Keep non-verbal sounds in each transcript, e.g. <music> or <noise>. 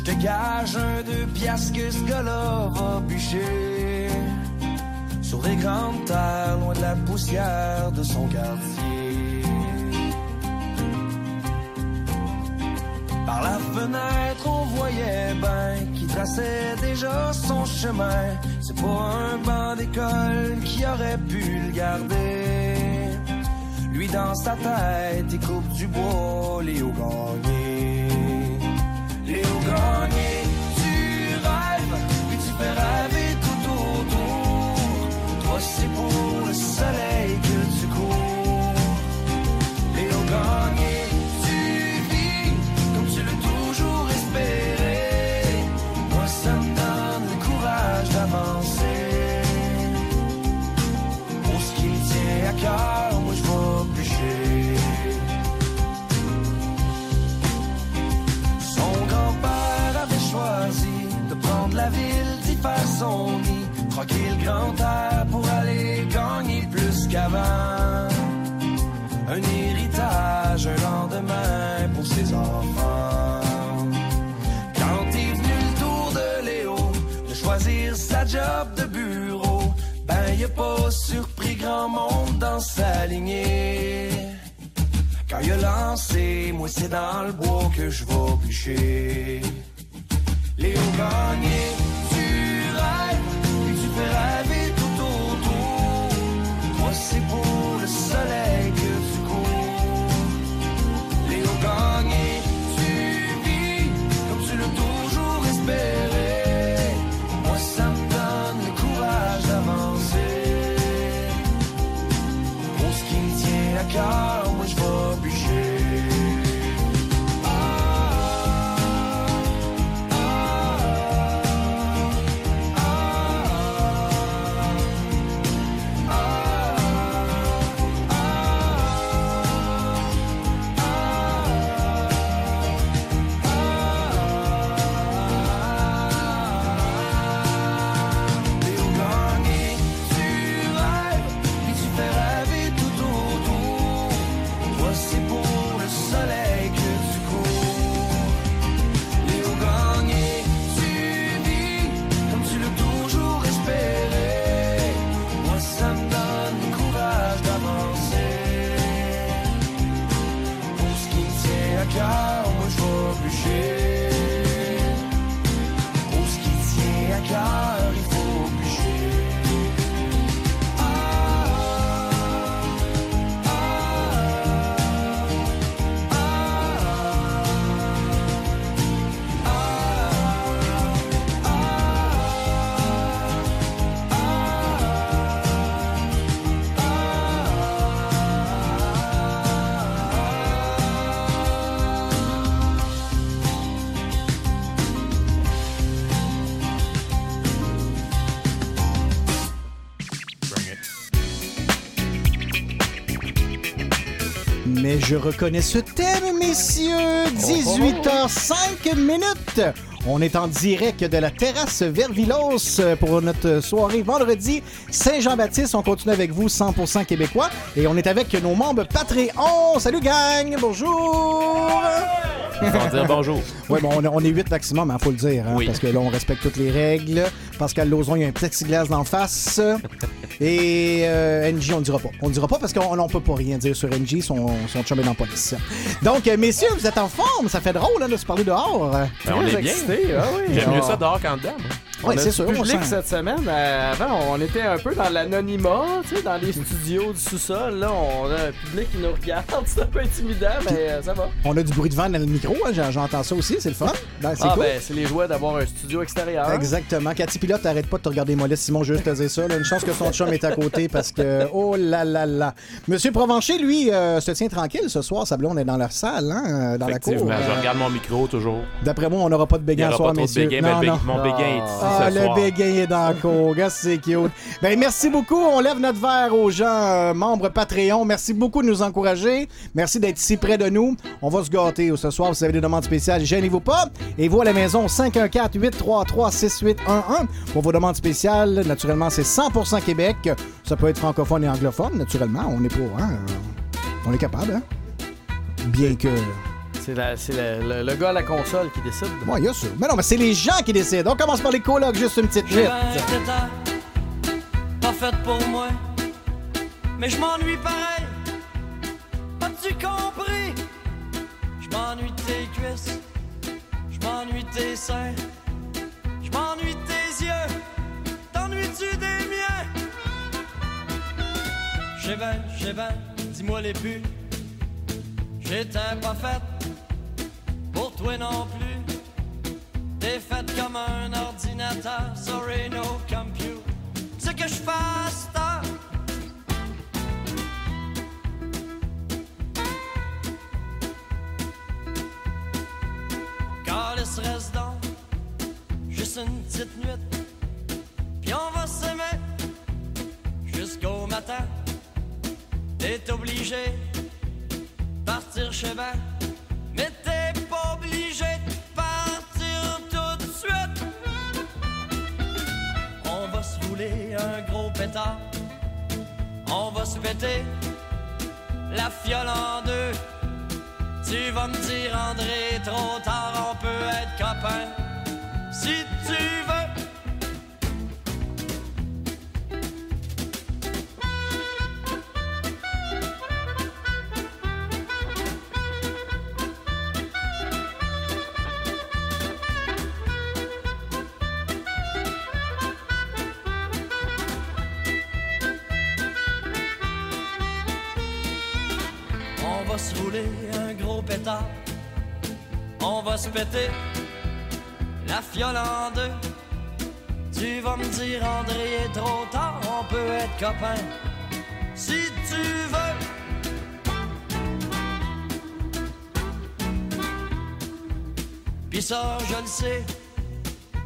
je te gage un deux piastres que ce gars-là va bûcher sur des grandes terres loin de la poussière de son quartier. Par la fenêtre, on voyait ben qui traçait déjà son chemin. C'est pas un banc d'école qui aurait pu le garder. Lui dans sa tête, il coupe du bois, Léo Gagné. Léo Gagné, tu rêves, puis tu fais rêver tout autour. Toi, c'est pour le soleil son nid, grand air pour aller gagner plus qu'avant. Un héritage, un lendemain pour ses enfants. Quand est venu le tour de Léo de choisir sa job de bureau, ben y a pas surpris grand monde dans sa lignée. Quand il a lancé, moi c'est dans le bois que je vais bûcher. Léo Gagné, et tu fais rêver tout autour. Moi c'est pour le soleil que tu cours. Léo Gagné, tu vis comme tu l'as toujours espéré. Moi ça me donne le courage d'avancer. Pour ce qui tient à cœur, Je reconnais ce thème, messieurs. 18h05 minutes. On est en direct de la terrasse Vervilos pour notre soirée vendredi Saint-Jean-Baptiste. On continue avec vous, 100% québécois. Et on est avec nos membres Patreon. Salut gang, bonjour. <laughs> Ils vont dire bonjour. Oui, bon, on, on est 8 maximum, il faut le dire. hein, Oui. Parce que là, on respecte toutes les règles. Pascal Lozon, il y a un plexiglas d'en face. <laughs> Et euh, NJ, on ne dira pas. On ne dira pas parce qu'on on peut pas rien dire sur NJ, son, son chum est dans la police. Donc, euh, messieurs, vous êtes en forme. Ça fait drôle hein, de se parler dehors. Ben, on est bien. excité, ah oui. J'aime mieux On- ça dehors qu'en dedans. Oui, on a c'est sûr. on public sent- cette semaine. Euh, avant, on était un peu dans l'anonymat, tu sais, dans les studios du sous-sol. Là, on a un public qui nous regarde. <laughs> C'est un peu intimidant, mais euh, ça va. On a du bruit de vent dans le micro, hein, j'en- j'entends ça aussi, c'est le fun. Ben, c'est Ah, cool. ben, c'est les joies d'avoir un studio extérieur. Exactement. Cathy Pilote, t'arrêtes pas de te regarder molette, Simon, juste te dire ça. là. Une chance que son chum est à côté parce que, oh là là là. Monsieur Provencher, lui, euh, se tient tranquille ce soir. Sa blonde est dans leur salle, hein, dans la cour. Je Euh, regarde mon micro toujours. D'après moi, on n'aura pas de béguin ce soir, pas trop de messieurs. béguin, mais Non, le non. bé- mon béguin est ici Ah, ce le soir. béguin est dans la cour. C'est cute. Ben, merci beaucoup. On lève notre verre aux gens euh, membres Patreon. Merci beaucoup de nous encourager. Merci d'être si près de nous. On va se gâter ce soir. Si vous avez des demandes spéciales, gênez-vous pas. Et vous à la maison, 514-833-6811 pour vos demandes spéciales. Naturellement, c'est 100% Québec. Ça peut être francophone et anglophone, naturellement. On est pour, hein? On est capable, hein? Bien que C'est la- c'est le, le- le gars à la console qui décide. Moi, il y a ça. Mais non, mais c'est les gens qui décident. On commence par les colocs, juste une petite tétard, pas fait pour moi, mais je m'ennuie pareil. As-tu compris? Je m'ennuie de tes cuisses, je m'ennuie de tes seins, je m'ennuie de tes yeux. T'ennuies-tu des miens? J'ai ben, j'ai ben, dis-moi les buts. J'étais pas faite pour toi non plus. T'es faite comme un ordinateur, sorry no compute. Ce que je fasse, t'as. Calice reste donc, juste une petite nuit. On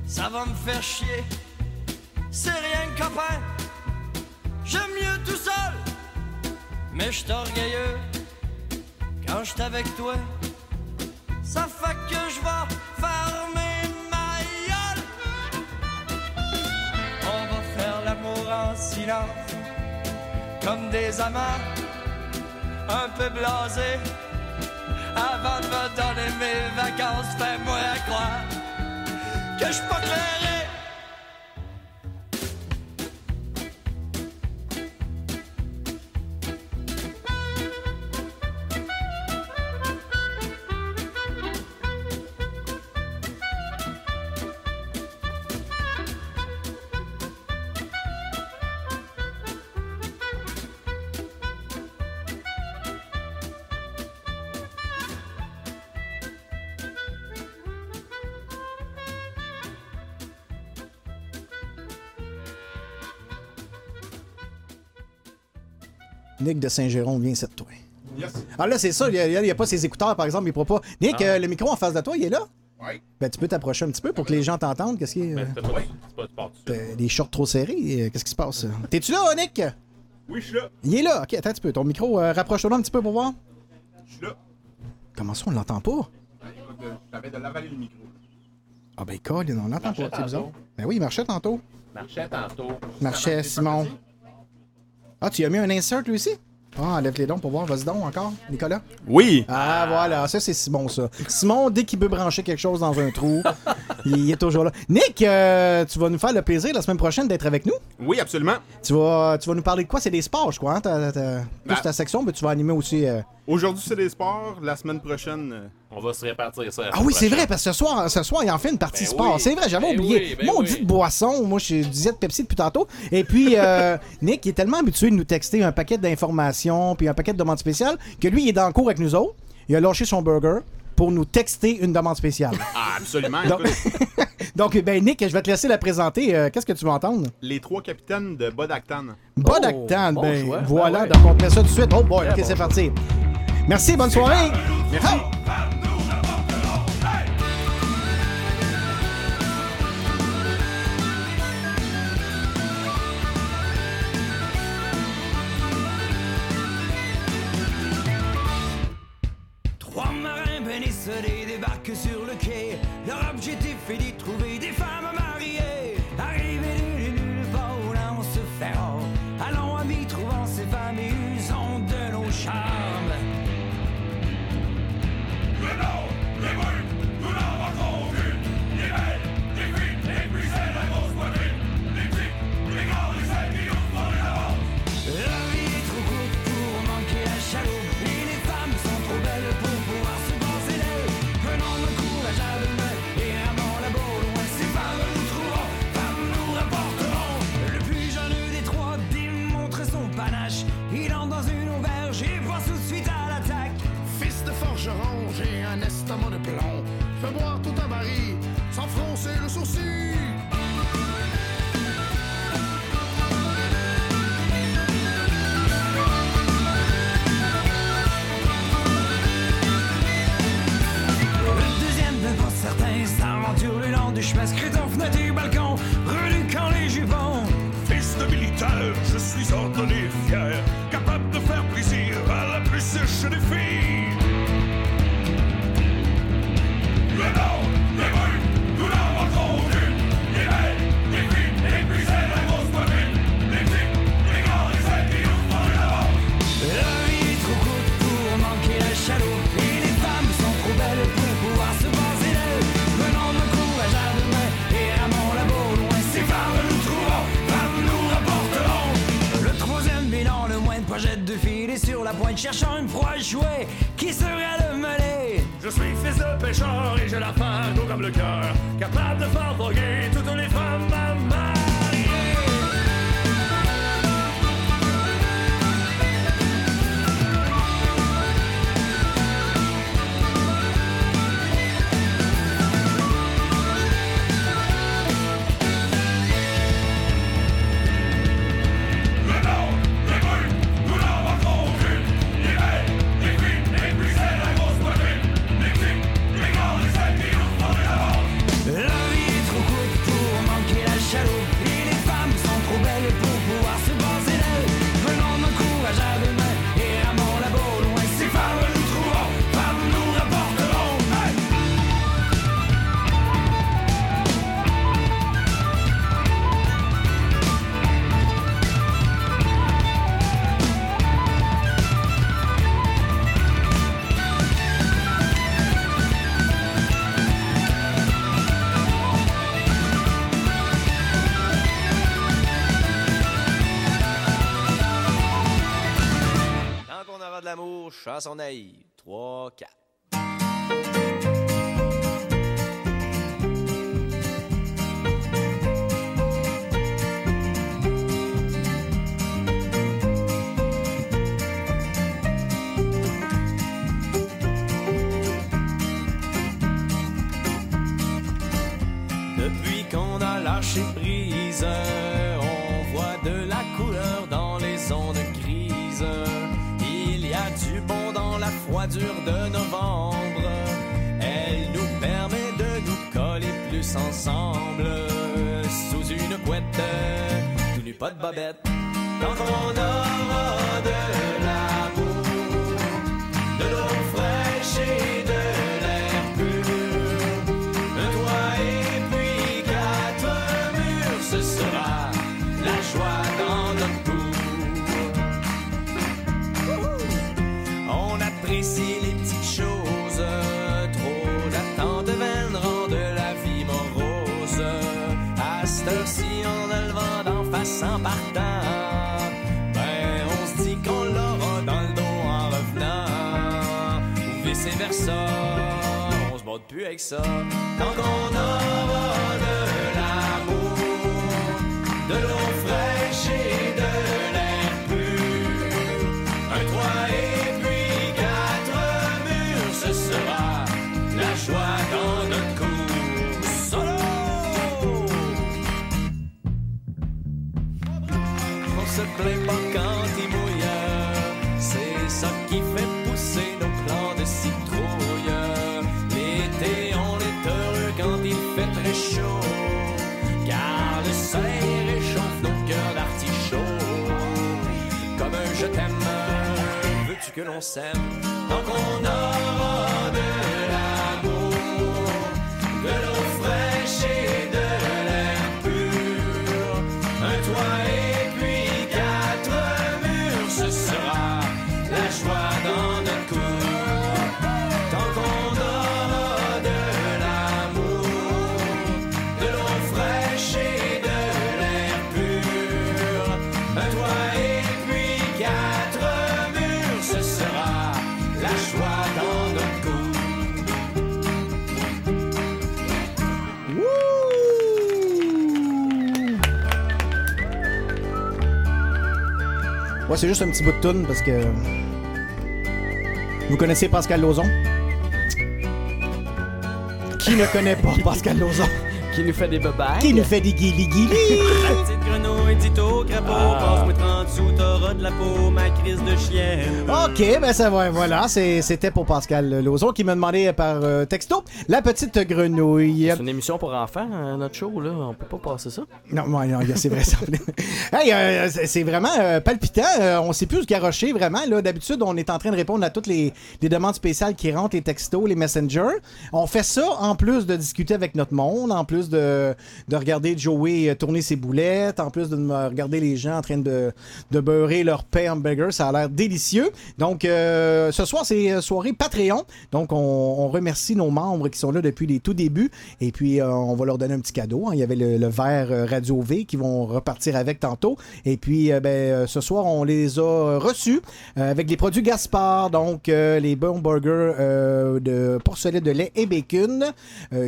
ça va me faire chier. C'est rien copain, j'aime mieux tout seul. Mais je orgueilleux quand je avec toi. Ça fait que je vais fermer ma gueule. On va faire l'amour en silence, comme des amants, un peu blasés. Avant de me donner mes vacances, fais-moi croire que je suis Nick de Saint-Jérôme, viens de toi. Ah là, c'est ça, il n'y a, pas ses écouteurs, par exemple, il pourra pas. Nick, euh, le micro en face de toi, il est là? Oui. Ben, tu peux t'approcher un petit peu pour que les gens t'entendent. Qu'est-ce qu'il y a? Ben, pas, pas. Euh, des shorts trop serrés? euh, Qu'est-ce qui se passe? T'es-tu là, Nick? Oui, je suis là. Il est là. Ok, attends un petit peu. Ton micro, euh, rapproche-toi un petit peu pour voir. Je suis là. Comment ça, on l'entend pas? Ben, écoute, J'avais de l'avaler le micro. Ah ben, Colin, on l'entend pas. C'est bizarre. tantôt. Ben oui, il marchait tantôt. Marchait tantôt. Marchait, Simon. Ah, tu as mis un insert, lui aussi? Ah, enlève les dons pour voir. Vas-y donc encore, Nicolas. Oui. Ah, voilà, ça c'est Simon, ça. Simon, dès qu'il veut brancher quelque chose dans un trou, <laughs> il est toujours là. Nick, euh, tu vas nous faire le plaisir la semaine prochaine d'être avec nous. Oui, absolument. Tu vas, tu vas nous parler de quoi? C'est des sports, je crois, hein? ta, ta- plus Ben- ta section, mais tu vas animer aussi. euh, Aujourd'hui, c'est des sports. La semaine prochaine, euh, On va se répartir ça. Ah oui, c'est vrai, parce que ce soir, ce soir, il en fait une partie Ben sport. oui. C'est vrai, j'avais Ben oublié. oui, ben Maudite oui. boisson. Moi, je disais de Pepsi depuis tantôt. Et puis, euh, <laughs> Nick, il est tellement habitué de nous texter un paquet d'informations puis un paquet de demandes spéciales que lui, il est dans le cours avec nous autres. Il a lâché son burger pour nous texter une demande spéciale. ah, absolument. Donc- <laughs> Donc, ben Nick, je vais te laisser la présenter. Euh, Qu'est-ce que tu vas entendre? les trois capitaines de Bodactan. Bodactan, bon ben choix. voilà, Ben ouais. donc on te met ça tout de suite. Oh boy, ok, Très c'est bon. parti. Merci, bonne soirée. Merci. Bénisselés débarquent sur le un estomac de plomb. Fais boire tout un baril, sans froncer le sourcil. Certains s'aventurent le long du chemin scruté Cherchant une proie jouée qui serait le mêlé? Je suis fils de pêcheur et j'ai la fardeau comme le cœur, capable de faire voguer prend son 3, 4. Depuis qu'on a lâché prise. froid de novembre. Elle nous permet de nous coller plus ensemble. Sous une couette, tout nu pas de babette. Quand on aura aura plus avec ça. Quand on aura de l'amour, de l'eau fraîche et de l'air pur, un toit et puis quatre murs, ce sera la joie dans notre cour. Solo! On se plaint pas que l'on s'aime. Tant qu'on aura des C'est juste un petit bout de tune parce que. Vous connaissez Pascal Lauzon? Qui ne connaît pas <laughs> Pascal Lauzon? Qui nous fait des babayes? Qui nous fait des guili-guili? <laughs> guili. La petite grenouille dit au crapaud, passe-moi 30 sous, t'auras de la peau, ma crise de chienne. OK, ben ça va, voilà, c'est- c'était pour Pascal Lozon qui m'a demandé par euh, texto la petite grenouille. C'est une émission pour enfants, euh, notre show, là. On peut pas passer ça. Non, ouais, non, c'est vrai. ça. <laughs> hey, euh, c'est c'est vraiment euh, palpitant. Euh, on sait plus se garrocher, vraiment. Là, D'habitude, on est en train de répondre à toutes les, les demandes spéciales qui rentrent, les textos, les messengers. On fait ça en plus de discuter avec notre monde, en plus de, de regarder Joey euh, tourner ses boulettes, en plus de me regarder les gens en train de, beurrer leur pain hamburger. Ça a l'air délicieux. Donc, euh, ce soir, c'est euh, soirée Patreon. Donc, on, remercie nos membres qui sont là depuis les tout débuts. Et puis, euh, on va leur donner un petit cadeau. hein. Il y avait le, verre Radio V qui vont repartir avec tantôt. Et puis, ben, ce soir, on les a reçus avec les produits Gaspard. Donc, les bons burgers de porcelet de lait et bacon,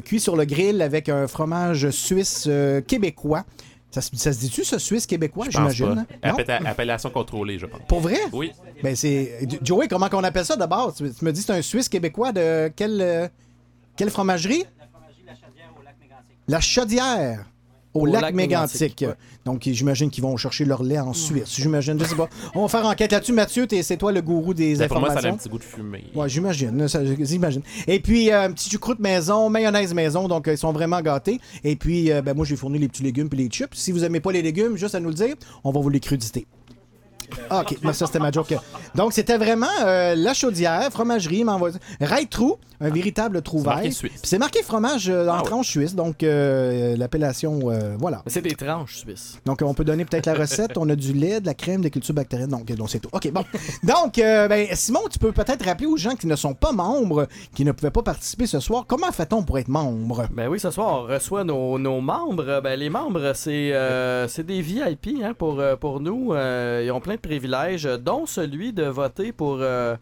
cuits sur le grill avec un fromage suisse québécois. Ça, se- ça se dit-tu, ce suisse québécois, j'imagine? Appella- Appellation contrôlée, je pense. Pour vrai? Oui. Ben c'est. Joey, comment qu'on appelle ça d'abord? Tu, tu me dis que c'est un Suisse québécois de quelle, euh, quelle fromagerie? La Chaudière. Au, Au lac, lac Mégantic. Mégantic, ouais. Donc, j'imagine qu'ils vont chercher leur lait en Suisse. J'imagine, je sais pas. On va faire enquête là-dessus. Mathieu, t'es- c'est toi le gourou des Ben, pour moi, ça a informations. un petit goût de fumée. Ouais, j'imagine. ça, J'imagine. Et puis, euh, un petit choucroute maison, mayonnaise maison. Donc, euh, ils sont vraiment gâtés. Et puis, euh, ben, moi, j'ai fourni les petits légumes puis les chips. Si vous aimez pas les légumes, juste à nous le dire, on va vous les cruditer. Ah, OK, mais ça c'était ma joke. Donc c'était vraiment euh, la chaudière, fromagerie, m'envoie Right Trou, un véritable trouvaille. Puis c'est marqué fromage euh, en Ah ouais. tranche suisse, donc euh, l'appellation, euh, voilà. C'est des tranches suisses. Donc, on peut donner peut-être la recette. On a du lait, de la crème, de culture bactérienne. Donc, donc c'est tout. OK, bon. Donc, euh, ben, Simon, tu peux peut-être rappeler aux gens qui ne sont pas membres, qui ne pouvaient pas participer ce soir, comment fait-on pour être membre? Ben oui, ce soir, on reçoit nos, nos membres. Ben, les membres, c'est euh, c'est des VIP hein, pour, euh, pour nous. Euh, plein de privilèges, dont celui de voter pour, euh,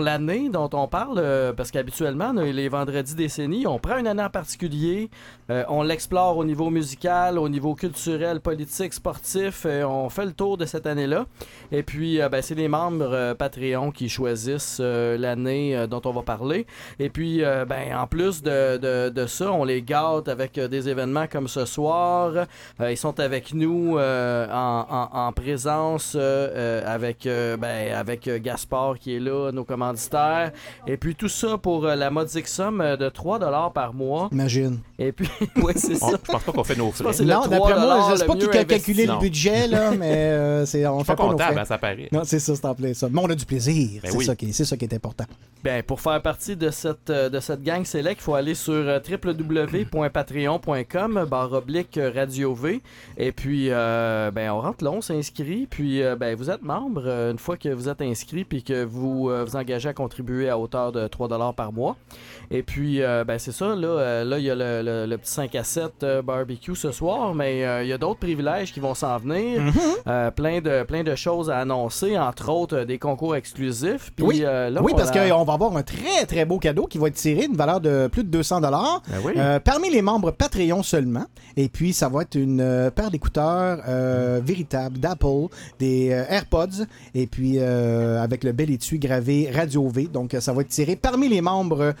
l'année dont on parle. euh, parce qu'habituellement, les vendredis décennies, on prend une année en particulier, euh, on l'explore au niveau musical, au niveau culturel, politique, sportif. on fait le tour de cette année-là. Et puis, euh, ben, c'est les membres euh, Patreon qui choisissent l'année dont on va parler. Et puis, ben, en plus de, de, ça, on les gâte avec des événements comme ce soir. Ils sont avec nous en, en- en présence avec, ben, Gaspard qui est là, nos commanditaires. Et puis, tout ça pour la modique somme de 3 par mois. Imagine. Et puis, <laughs> ouais, c'est On- ça. je pense pas qu'on fait nos frais. Non, 3 d'après moi, je sais pas qui mieux a calculé le budget, là, <laughs> mais euh, c'est, on Je fait pas pas nos comptable, frais. hein, ça paraît. Non, c'est ça, c'est en plein ça. Mais on a du plaisir. Ben c'est, oui. ça qui, c'est ça qui est important. Ben, pour faire partie de cette, euh, de cette gang select, il faut aller sur euh, www.patreon.com barre oblique Radio V. Et puis, euh, ben, on rentre là, on s'inscrit. Puis, euh, ben, vous êtes membre une fois que vous êtes inscrit puis que vous euh, vous engagez à contribuer à hauteur de 3 par mois. Et puis, euh, ben, c'est ça. Là, euh, là, il y a le, le- le petit 5 à 7 euh, barbecue ce soir, mais il y a d'autres privilèges qui vont s'en venir. Euh, plein, de, plein de choses à annoncer, entre autres des concours exclusifs. Puis, Oui. là, oui, on parce a- qu'on va avoir un très, très beau cadeau qui va être tiré d'une valeur de plus de 200 dollars. Ben oui. Parmi les membres Patreon seulement. Et puis, ça va être une paire d'écouteurs véritables d'Apple, des AirPods, et puis avec le bel étui gravé Radio V. Donc, ça va être tiré parmi les membres euh,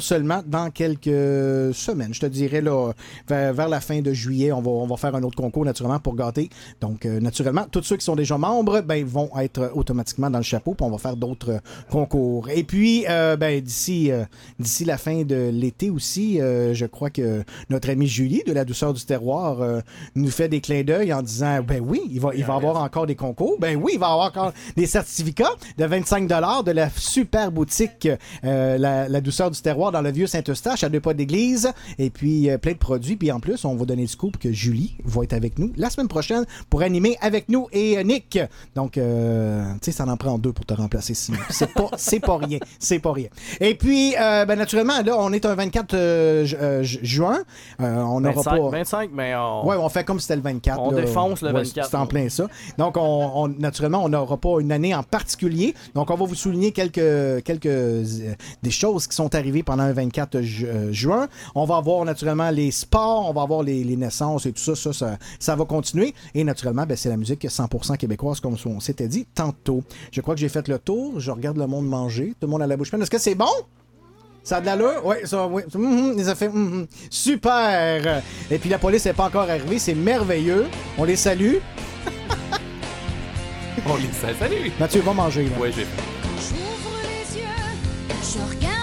Seulement dans quelques semaines. Je te dirais, là, vers, la fin de juillet, on va, on va faire un autre concours, naturellement, pour gâter. Donc, euh, naturellement, tous ceux qui sont déjà membres, ben, vont être automatiquement dans le chapeau, on va faire d'autres concours. Et puis, euh, ben, d'ici euh, d'ici la fin de l'été aussi, je crois que notre ami Julie de la douceur du terroir nous fait des clins d'œil en disant ben oui, il va, il va avoir encore des concours. Ben oui, il va avoir encore des certificats de 25 de la super boutique la, la douceur du terroir dans le vieux Saint-Eustache à deux pas d'église. Et puis euh, plein de produits. Puis en plus, on va donner le scoop que Julie va être avec nous la semaine prochaine pour animer avec nous et euh, Nick. Donc, euh, tu sais, ça en prend deux pour te remplacer, Simon. C'est pas, <laughs> c'est pas rien. C'est pas rien. Et puis, ben, naturellement, là, on est un 24 euh, ju- euh, ju- juin. On n'aura 25, pas. 25, mais on... Ouais, on fait comme si c'était le 24. On là. défonce le Ouais, 24. C'est en plein ça. Donc, on, on- naturellement, on n'aura pas une année en particulier. Donc, on va vous souligner quelques, quelques des choses qui sont arrivées pendant le 24 euh, juin. On va avoir naturellement les sports, on va avoir les, naissances et tout ça, ça, va continuer. Et naturellement, ben, c'est la musique 100% québécoise, comme on s'était dit tantôt. Je crois que j'ai fait le tour, je regarde le monde manger, tout le monde à la bouche pleine. Est-ce que c'est bon? Ça a de l'allure? Oui, ça, oui. Mm-hmm, ça fait mm-hmm. super! Et puis la police n'est pas encore arrivée, c'est merveilleux. On les salue. <laughs> on les salue. Mathieu, va manger. Ouais. J'ouvre les yeux, je regarde.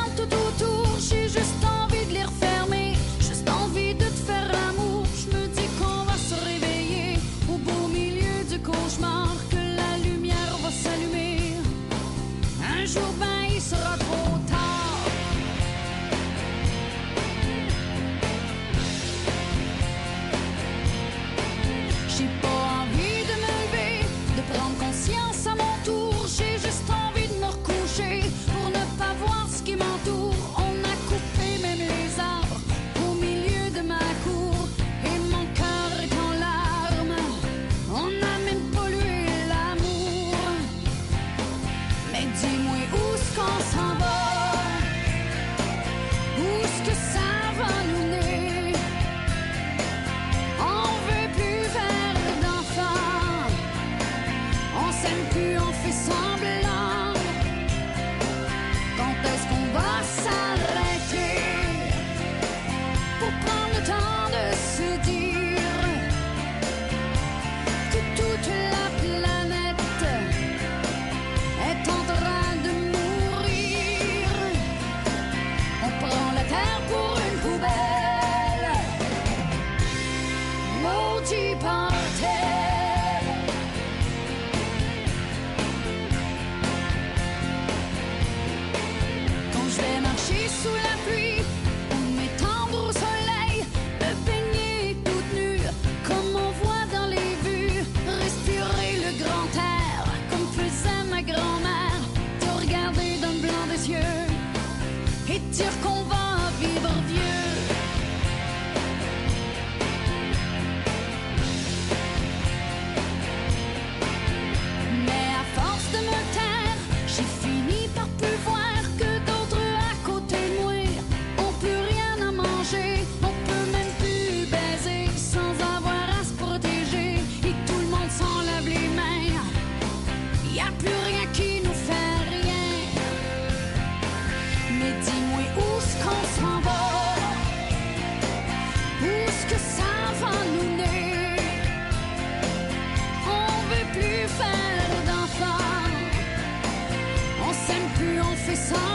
every song.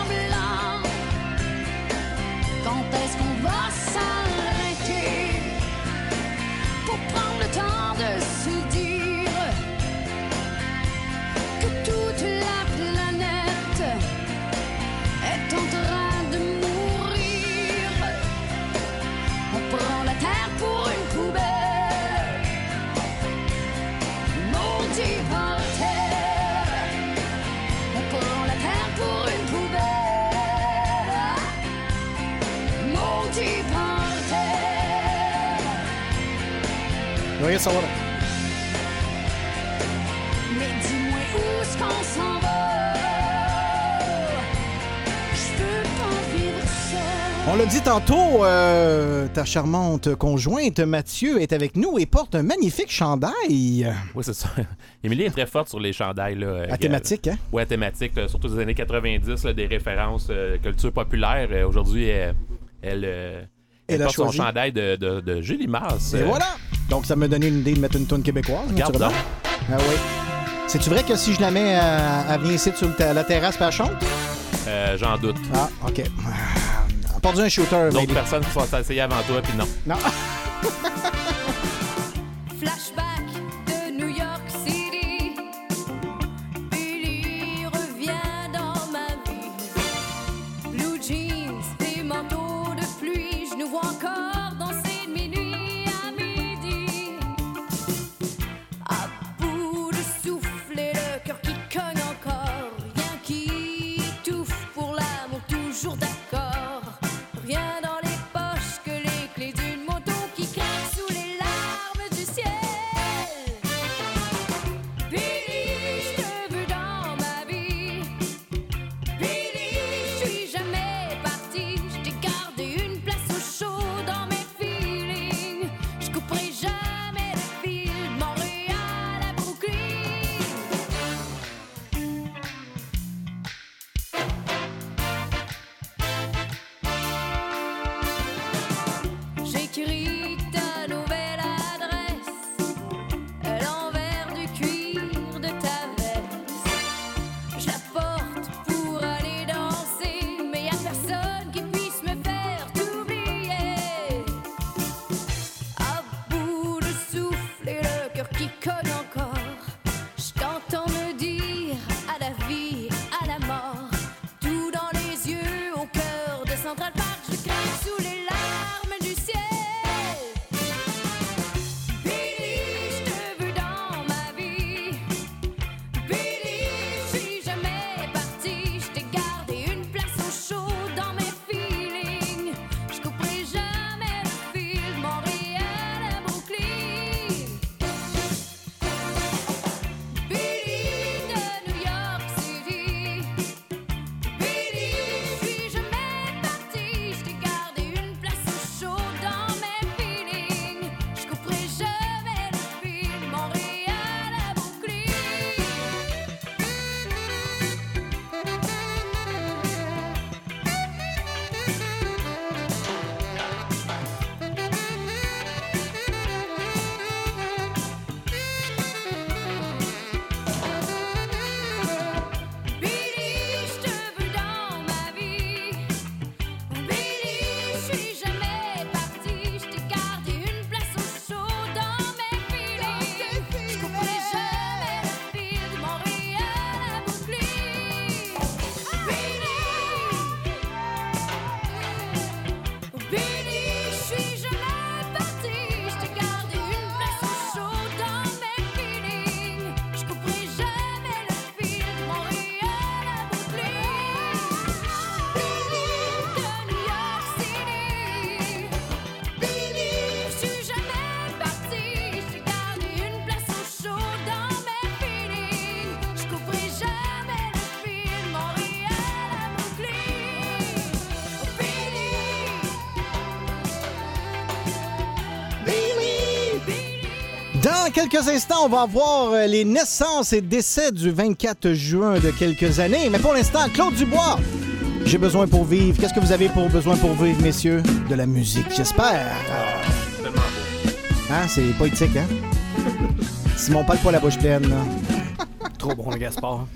Mais dis-moi où est-ce qu'on s'en va? On l'a dit tantôt, euh, ta charmante conjointe Mathieu est avec nous et porte un magnifique chandail. Oui, c'est ça. <laughs> Émilie est très forte sur les chandails. Là, euh, à thématique, hein? Oui, à thématique, surtout des années 90, des références euh, culture populaire. Euh, aujourd'hui, elle elle, elle son chandail de, de, Julie Mars. Et voilà! Donc, ça m'a donné une idée de mettre une toune québécoise. Regarde donc. Ah oui. C'est-tu vrai que si je la mets, à, venir ici sur la terrasse, par chante? Euh, j'en doute. Ah, OK. Ah, Pas un shooter, D'autres personnes qui sont essayées avant toi, puis non. Non. <laughs> quelques instants, on va voir euh, les naissances et décès du 24 juin de quelques années. Mais pour l'instant, Claude Dubois, j'ai besoin pour vivre. Qu'est-ce que vous avez pour besoin pour vivre, messieurs? De la musique, j'espère. Beau. Hein, c'est poétique, hein? <laughs> Simon parle pas la bouche pleine, là. Trop bon, le Gaspard.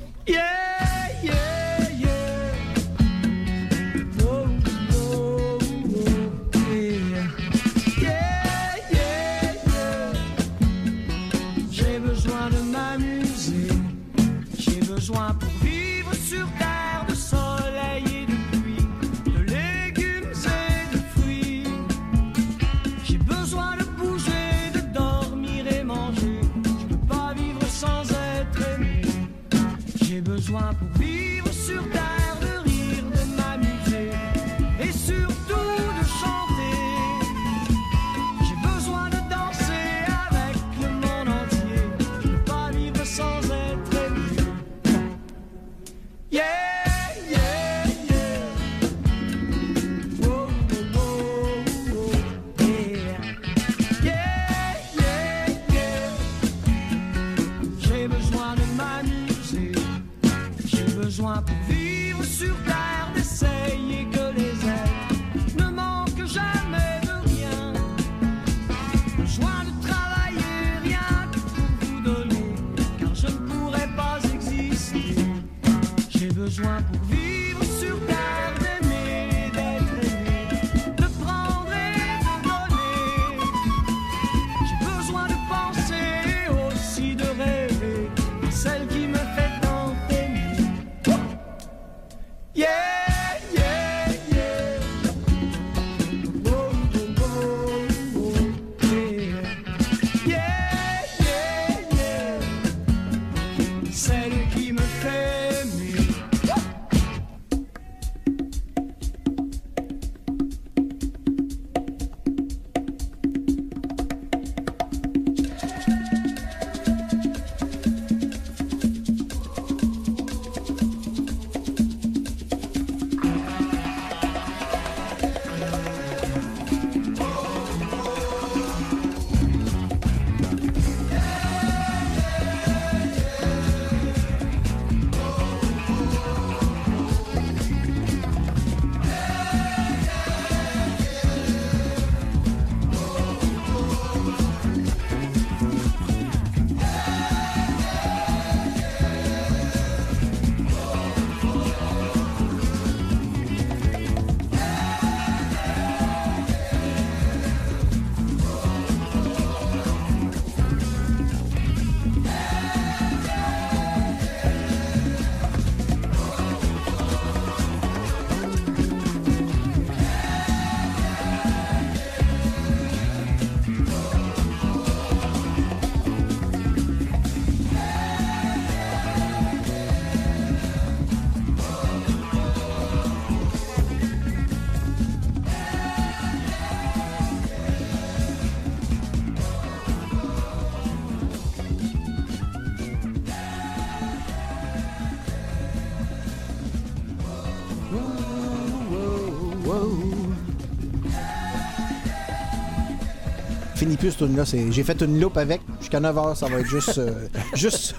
J'ai fait une loupe avec. Jusqu'à 9h, ça va être juste. euh, <laughs> juste.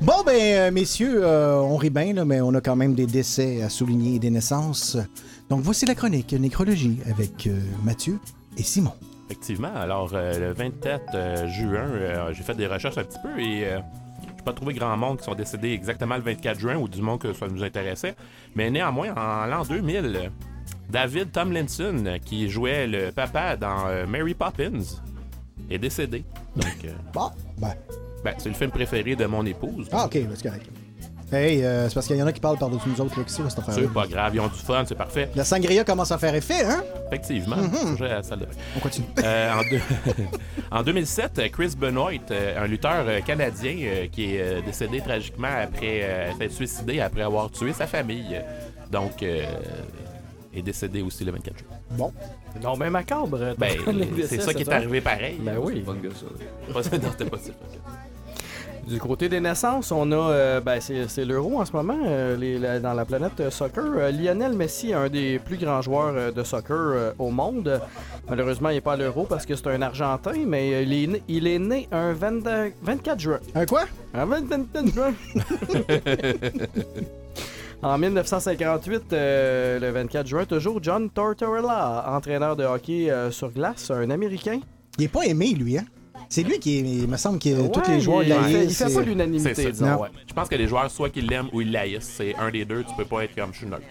Bon, ben, euh, messieurs, euh, on rit bien, mais on a quand même des décès à souligner et des naissances. Donc, voici la chronique Nécrologie avec Mathieu et Simon. Effectivement. Alors, le 24 euh, juin, j'ai fait des recherches un petit peu et j'ai pas trouvé grand monde qui sont décédés exactement le 24 juin ou du moins que ça nous intéressait. Mais néanmoins, en l'an 2000, euh, David Tomlinson, euh, qui jouait le papa dans euh, Mary Poppins, est décédé. Donc, euh, Bon, ben. ben, c'est le film préféré de mon épouse. Ah, ok, ben, c'est correct. Hey, euh, c'est parce qu'il y en a qui parlent par-dessus nous autres, là, qui c'est, cette affaire C'est pas grave, ils ont du fun, c'est parfait. La sangria commence à faire effet, hein? Effectivement, Mhm. toujours à la salle de. On continue. Euh, en, deux- <laughs> en 2007, Chris Benoit, un lutteur canadien qui est décédé tragiquement après s'être suicidé après avoir tué sa famille. Donc, euh, est décédé aussi le 24 juin. Bon. Non, mais macabre. Ben, <laughs> les c'est ça qui est arrivé pareil. Ben oui. Du côté des naissances, on a, euh, ben, c'est c'est l'euro en ce moment, euh, les- la- dans la planète euh, soccer. Euh, Lionel Messi, un des plus grands joueurs euh, de soccer euh, au monde. Malheureusement, il n'est pas à l'euro parce que c'est un Argentin, mais euh, il est né, il est né un 20 24 juin. Un quoi? Un 24 juin. <laughs> En 1958, euh, le 24 juin, toujours John Tortorella, entraîneur de hockey euh, sur glace, un Américain. Il est pas aimé, lui, hein? C'est lui qui, est- il me semble que tous Ouais, les joueurs il, il il fait pas l'unanimité, ouais. Je pense que les joueurs, soit qu'ils l'aiment ou ils l'haïssent. C'est un des deux. Tu peux pas être comme je suis neutre.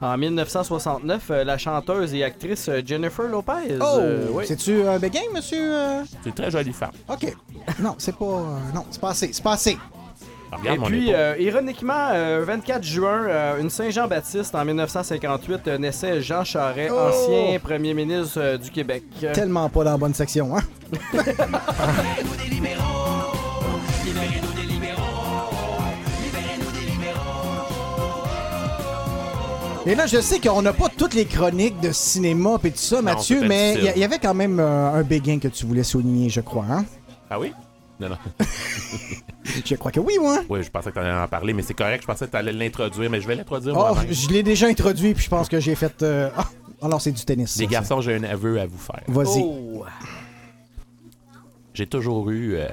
En 1969, euh, la chanteuse et actrice euh, Jennifer Lopez. Oh! euh, oui. C'est-tu un béguin, monsieur? euh? C'est une très jolie femme. OK. Non, c'est pas... euh, Non, c'est pas assez. C'est pas assez. Regarde Et puis, euh, ironiquement, euh, 24 juin, euh, une Saint-Jean-Baptiste, en 1958, euh, naissait Jean Charest, Oh! ancien premier ministre euh, du Québec. Euh, Tellement pas dans la bonne section, hein? <laughs> Et là, je sais qu'on n'a pas toutes les chroniques de cinéma et tout ça, Mathieu, mais il y, y avait quand même euh, un béguin que tu voulais souligner, je crois, hein? Ah oui? Non, non. <laughs> Je crois que oui, moi. Oui, je pensais que tu allais en parler, mais c'est correct. Je pensais que tu allais l'introduire, mais je vais l'introduire Oh, moi-même. je l'ai déjà introduit, puis je pense que j'ai fait... euh, Ah, oh non, c'est du tennis. Les ça. garçons, j'ai un aveu à vous faire. Vas-y. Oh! J'ai toujours eu euh,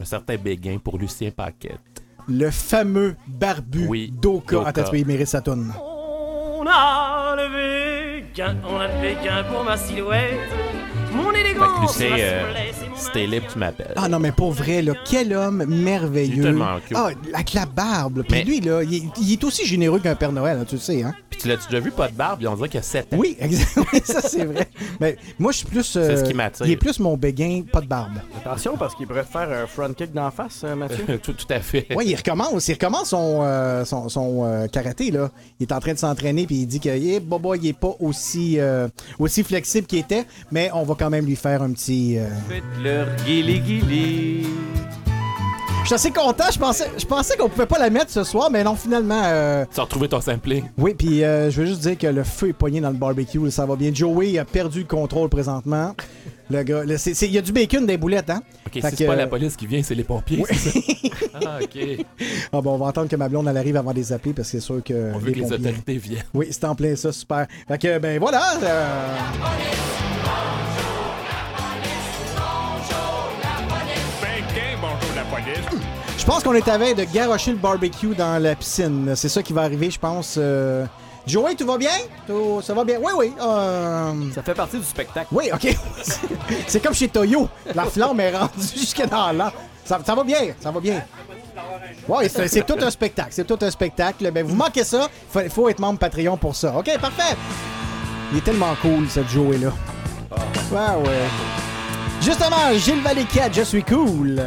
un certain béguin pour Lucien Paquette. Le fameux barbu Oui, d'Oka. Doka. Attends, il mérite sa toune. On a levé qu'un, on a levé qu'un pour ma silhouette. Mon Fait que euh, mon si t'es libre, tu m'appelles. Ah non, mais pour vrai, là, quel homme merveilleux. Il est tellement cute. Ah, avec la barbe. Puis Mais- lui, là, il est, il est aussi généreux qu'un Père Noël, hein, tu le sais, hein? Puis tu l'as-tu déjà vu, pas de barbe, on dirait qu'il y a 7 ans. Oui, exactement. <laughs> ça, c'est vrai. Mais moi, je suis plus. euh, C'est ce qui m'attire. Il est plus mon béguin, pas de barbe. Attention, parce qu'il pourrait te faire un front kick d'en face, euh, Mathieu. <laughs> tout, tout à fait. Oui, il recommence. Il recommence son, euh, son, son, euh, karaté, là. Il est en train de s'entraîner, puis il dit que eh, Boba, il est pas aussi, euh, aussi flexible qu'il était, mais on va quand même lui faire un petit. euh, Faites-leur. Je suis assez content. Je pensais, je pensais qu'on pouvait pas la mettre ce soir, mais non, finalement. euh, Tu as retrouvé ton sampling. Oui, puis euh, je veux juste dire que le feu est poigné dans le barbecue, ça va bien. Joey a perdu le contrôle présentement. Le gars, le- c'est- c'est- il y a du bacon des boulettes, hein? Ok, si c'est pas la police qui vient, c'est les pompiers. c'est ça? <laughs> ah, ok. Ah bon, on va attendre que ma blonde elle arrive avant de les appeler parce que c'est sûr que On veut que les pompiers- autorités viennent. Oui, c'est en plein ça, super. Fait que ben voilà. euh, Je pense qu'on est à veille de garocher le barbecue dans la piscine. C'est ça qui va arriver, je pense. euh. Joey, tout va bien? Tout- Ça va bien? Oui, oui. euh, Ça fait partie du spectacle. Oui, OK. <laughs> C'est comme chez Toyo. La flamme est rendue <laughs> jusque dans là. Ça, ça va bien, ça va bien. Oui, c'est tout un spectacle. C'est tout un spectacle. Ben, vous manquez ça. Il faut, faut être membre Patreon pour ça. OK, parfait. Il est tellement cool, cette Joey-là. Ouais, ouais. Justement, Gilles Vallée-Cat, je suis cool.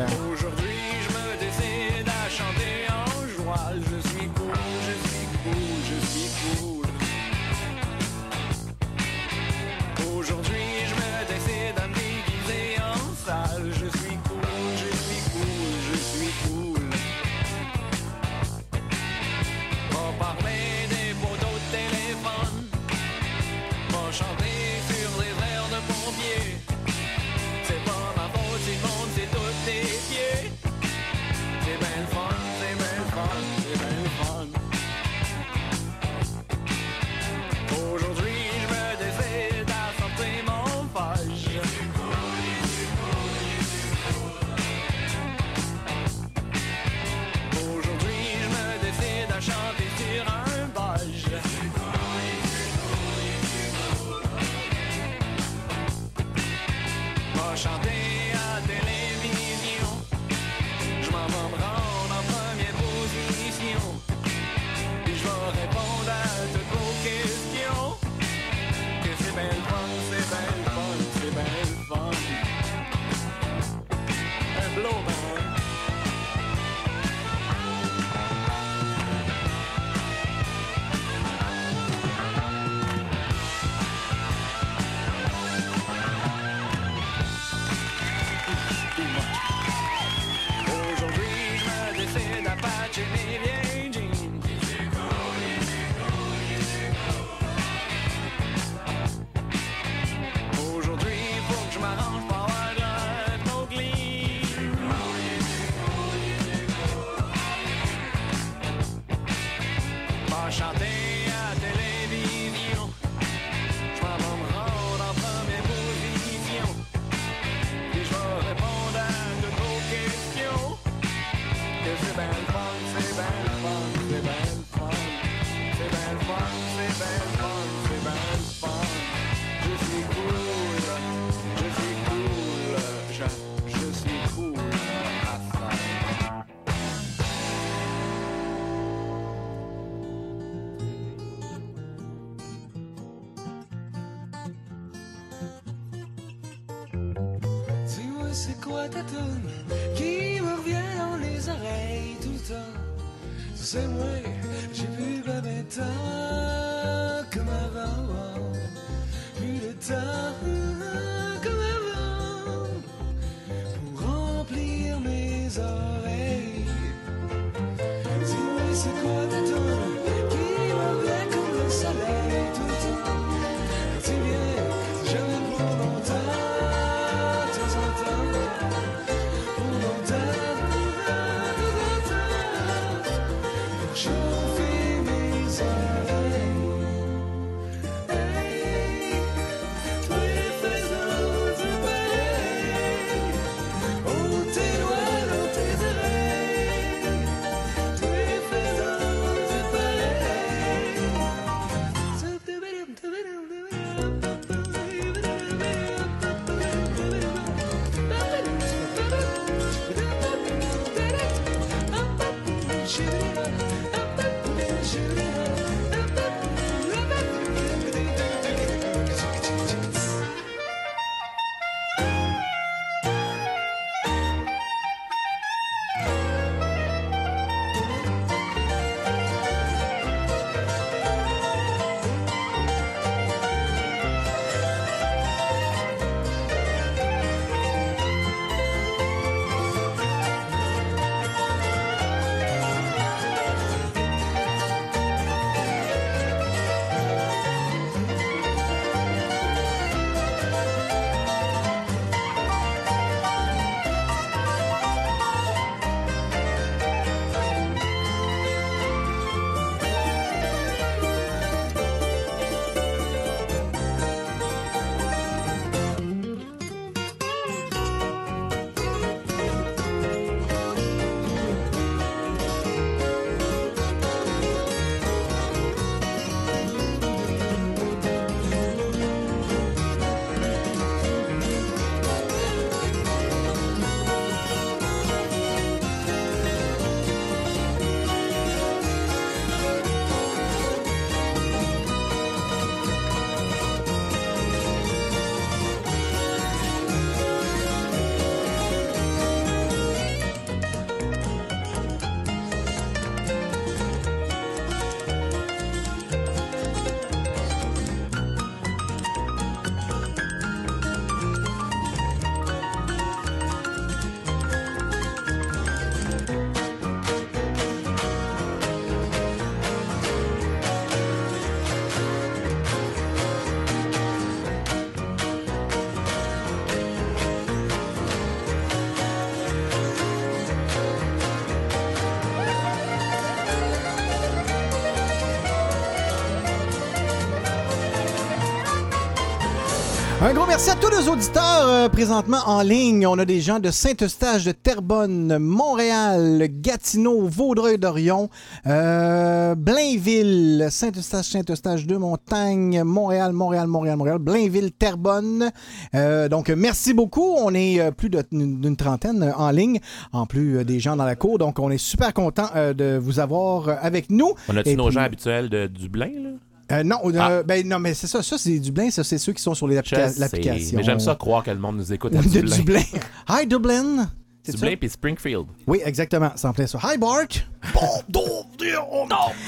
Merci à tous nos auditeurs euh, présentement en ligne. On a des gens de Saint-Eustache, de Terrebonne, Montréal, Gatineau, Vaudreuil-Dorion, euh, Blainville, Saint-Eustache, Saint-Eustache de Montagne, Montréal, Montréal, Montréal, Montréal, Blainville, Terrebonne. Euh, donc, merci beaucoup. On est plus d'une trentaine en ligne, en plus des gens dans la cour. Donc, on est super content de vous avoir avec nous. On a-tu nos puis- gens habituels de Dublin, là? Euh, non, euh, Ah. ben non, mais c'est ça. Ça, c'est Dublin. Ça, c'est ceux qui sont sur l'application. Mais j'aime ça croire que le monde nous écoute à de Dublin. Dublin. Hi, Dublin. <laughs> Dublin puis Springfield. Oui, exactement. C'est en plein ça. Hi, Bart.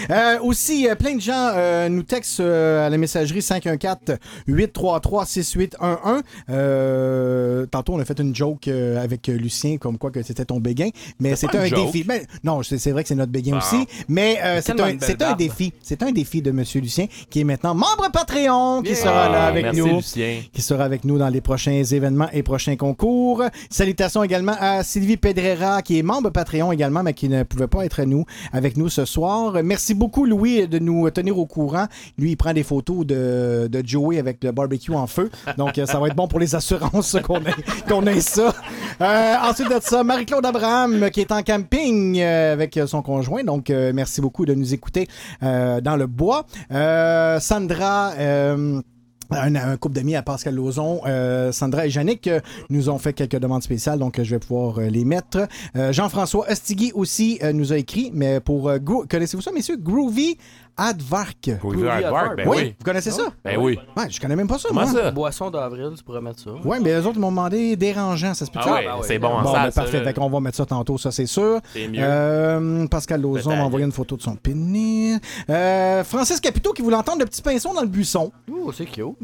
Euh, aussi, euh, plein de gens euh, nous textent euh, à la messagerie 514-833-6811. Euh, tantôt, on a fait une joke avec Lucien, comme quoi que c'était ton béguin. Mais C'est un joke. défi. Ben, non, c'est vrai que c'est notre béguin Ah. aussi. Mais c'est un, défi. C'est un défi de Monsieur Lucien, qui est maintenant membre Patreon, qui Yeah. sera là avec merci, nous Lucien. qui sera avec nous dans les prochains événements et prochains concours. Salutations également à Sylvie Pedrera, qui est membre Patreon également, mais qui ne pouvait pas être nous, avec nous ce soir. Merci beaucoup, Louis, de nous tenir au courant. Lui, il prend des photos de, de Joey avec le barbecue en feu. Donc, euh, ça va être bon pour les assurances <laughs> qu'on ait, ça. Euh, ensuite de ça, Marie-Claude Abraham, qui est en camping euh, avec son conjoint. Donc, merci beaucoup de nous écouter dans le bois. Sandra... un, un couple d'amis à Pascal Lauzon, euh, Sandra et Yannick euh, nous ont fait quelques demandes spéciales, donc euh, je vais pouvoir euh, les mettre. Jean-François Estigui aussi nous a écrit, mais pour... Connaissez-vous ça, messieurs? Groovy Advark. Ben oui, vous connaissez ça? Ben oui. Ouais, je connais même pas ça, Comment moi. ça? Boisson d'avril, tu pourrais mettre ça. Ouais, mais eux autres ils m'ont demandé dérangeant, ça se peut Ah ouais, bah oui. c'est bon en Bon, salle, ben, ça, parfait. là. Fait qu'on va mettre ça tantôt, ça c'est sûr. C'est mieux. Euh, Pascal Peut-être. m'a envoyé une photo de son pénis. Euh, Francis Capito qui voulait entendre le petit pinceau dans le buisson. Ouh, c'est cute. Oui.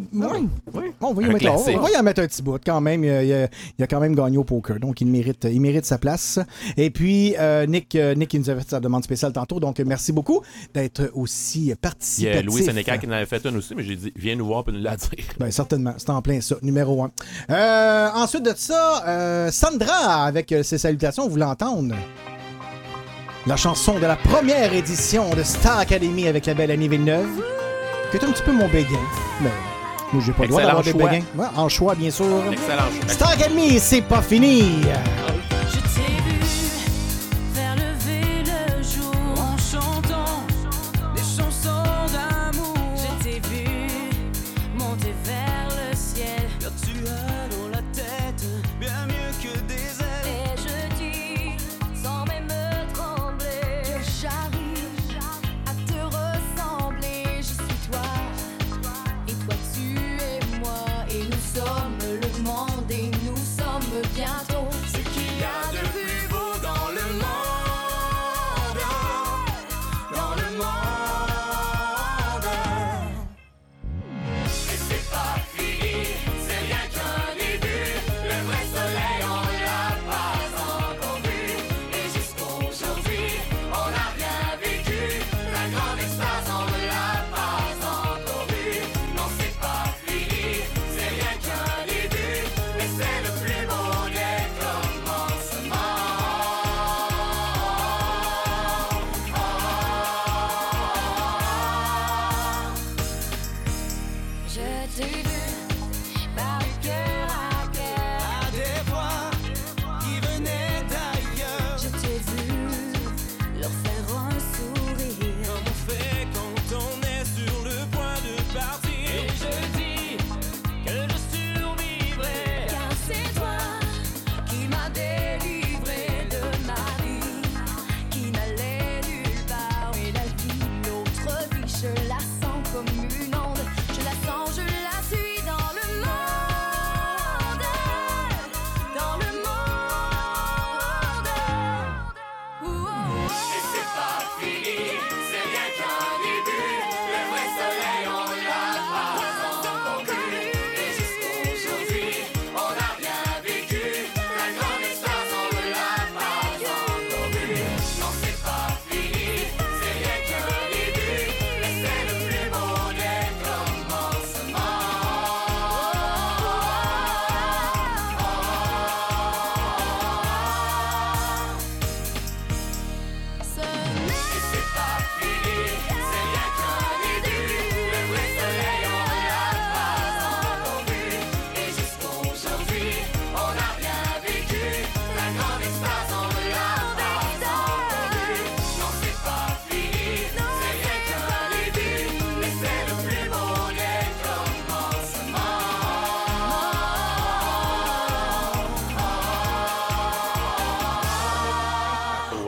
Oui. On va, y Un mettre, on va y en mettre un petit bout quand même. Il a, il a- il a quand même gagné au poker, donc il mérite, il mérite sa place. Et puis, euh, Nick, euh, Nick, il nous a fait sa demande spéciale tantôt, donc merci beaucoup d'être aussi Il y participatif. a Louis Sénécal qui en avait fait une aussi, mais j'ai dit, viens nous voir pour nous la dire. Ben, certainement. C'est en plein ça. Numéro un. Euh, ensuite de ça, euh, Sandra, avec euh, ses salutations, vous l'entendre. La chanson de la première édition de Star Academy avec la belle Annie Villeneuve. Qui est un petit peu mon béguin. Mais moi, j'ai pas le droit d'avoir des béguins. Ouais, en choix, bien sûr. Excellent. choix. Star Academy, c'est pas fini.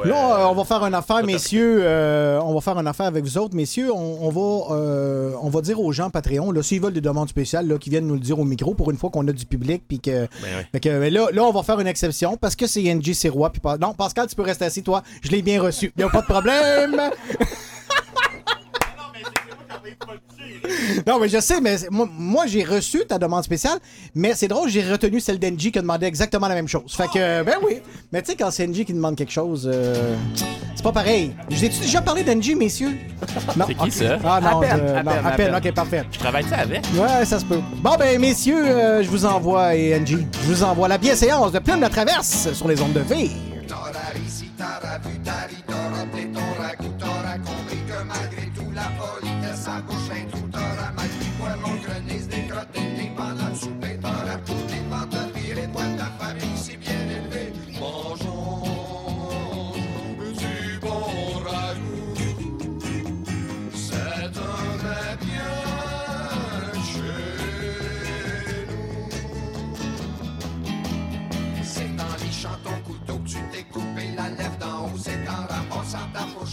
Là, euh, on va faire une affaire, messieurs. euh, on va faire une affaire avec vous autres, messieurs. On, on va, euh, on va dire aux gens Patreon, là, s'ils veulent des demandes spéciales, là, qui viennent nous le dire au micro pour une fois qu'on a du public. Puis que, Ben oui. Fait que, euh, là, là, on va faire une exception parce que c'est NG. Puis pas- non, Pascal, tu peux rester assis, toi. Je l'ai bien reçu. Il a pas de problème. <laughs> Non, mais <laughs> je sais, mais moi, moi, j'ai reçu ta demande spéciale, mais c'est drôle, j'ai retenu celle d'Engie qui a demandé exactement la même chose. Fait que, euh, ben oui. Mais tu sais, quand c'est Engie qui demande quelque chose, euh, c'est pas pareil. J'ai-tu déjà parlé d'Engie, messieurs? <laughs> Non. C'est qui, ça? Ah non, À peine, euh, à non, peine, à à peine. peine. Ok, parfait. Je travaille ça avec? Ouais, ça se peut. Bon, ben, messieurs, euh, je vous envoie, et Angie, je vous envoie la bienséance de Plume la Traverse sur les ondes de vie.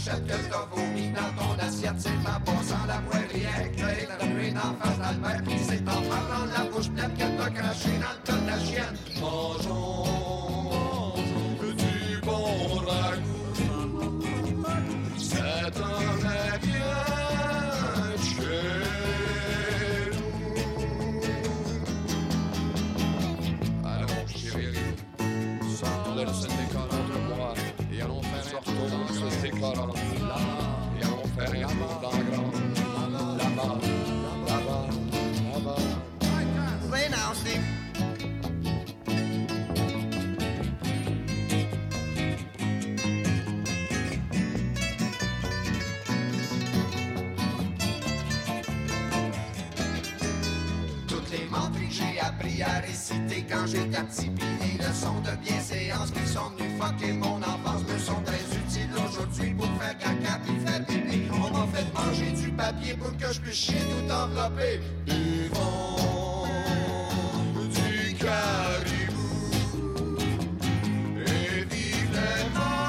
fourchette que t'as vomi dans ton assiette, c'est en passant la rien que t'as nuit d'en face d'Albert, puis c'est en parlant de la bouche pleine que t'as craché dans le tas de la chienne. Quand j'étais petit Pis les leçons de bienséance qui sont venues fucker mon enfance Me sont très utiles aujourd'hui pour faire caca puis faire pipi. On m'a fait manger du papier pour que je puisse chier tout enveloppé. Buvons du caribou Et vive les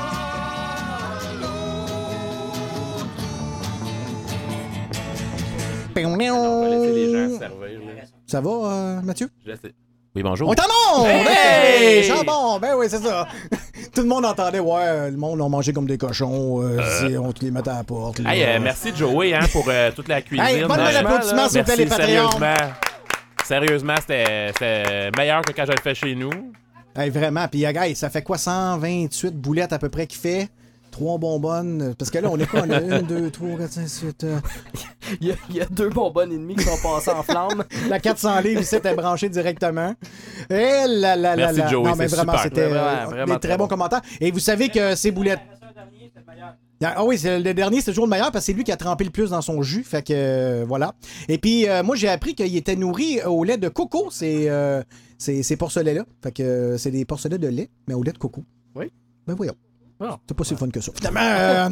On va laisser les gens servir. Ça va, euh, Mathieu? Je laisse- Oui, bonjour. On est en monde! Hey! Hey! Jambon! Ben oui, c'est ça. <laughs> Tout le monde entendait, ouais, le monde a mangé comme des cochons. euh, c'est- on te les mettait à la porte. là. Hey, euh, merci Joey hein, pour euh, toute la cuisine. Hey, bonne. Sérieusement, sérieusement c'était meilleur que quand je le fais chez nous. Hey, vraiment. Puis, ça fait quoi, 128 boulettes à peu près qu'il fait? Trois bonbonnes. Parce que là, on est quoi? On a une, deux, trois, quatre, cinq, sept. euh, <laughs> Il y, a, il y a deux bonbonnes et demie qui sont passées en flamme. <laughs> La 400 livres ici était branchée directement. Et là, là, là, Merci, là. Joey, Non, mais vraiment, c'était Vraiment, euh, vraiment des très, bons bon. commentaires. Et vous savez que ces boulettes. Ah oui, c'est- le dernier, c'est toujours le meilleur parce que c'est lui qui a trempé le plus dans son jus. Fait que euh, voilà. Et puis, euh, moi, j'ai appris qu'il était nourri au lait de coco, ces, euh, ces, ces porcelets-là. Fait que euh, c'est des porcelets de lait, mais au lait de coco. Oui. Ben voyons. Ah. C'est pas si fun que ça. Finalement, euh,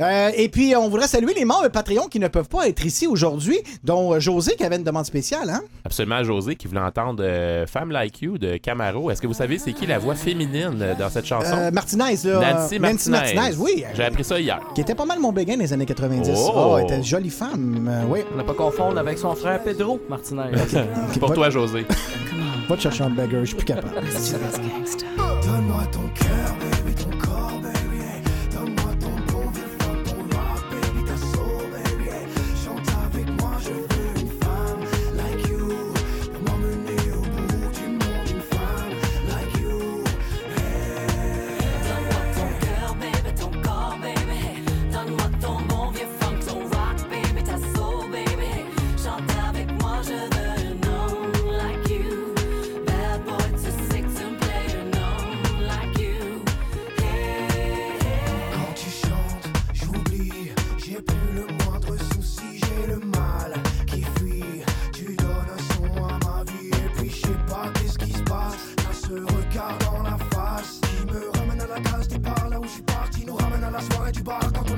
euh, et puis, on voudrait saluer les membres Patreon qui ne peuvent pas être ici aujourd'hui, dont euh, José qui avait une demande spéciale. Hein? Absolument, José, qui voulait entendre euh, Femme Like You de Camaro. Est-ce que vous savez c'est qui la voix féminine dans cette chanson? Euh, Martinez, là. Nancy Martinez. oui. J'ai appris ça hier. Qui était pas mal mon béguin les années 90. Oh! Oh, elle était une jolie femme. euh, oui. On ne pas confondre avec son frère Pedro Martinez. <laughs> Pour toi, José. Va te chercher un beggar, je suis plus capable. Donne-moi ton cœur,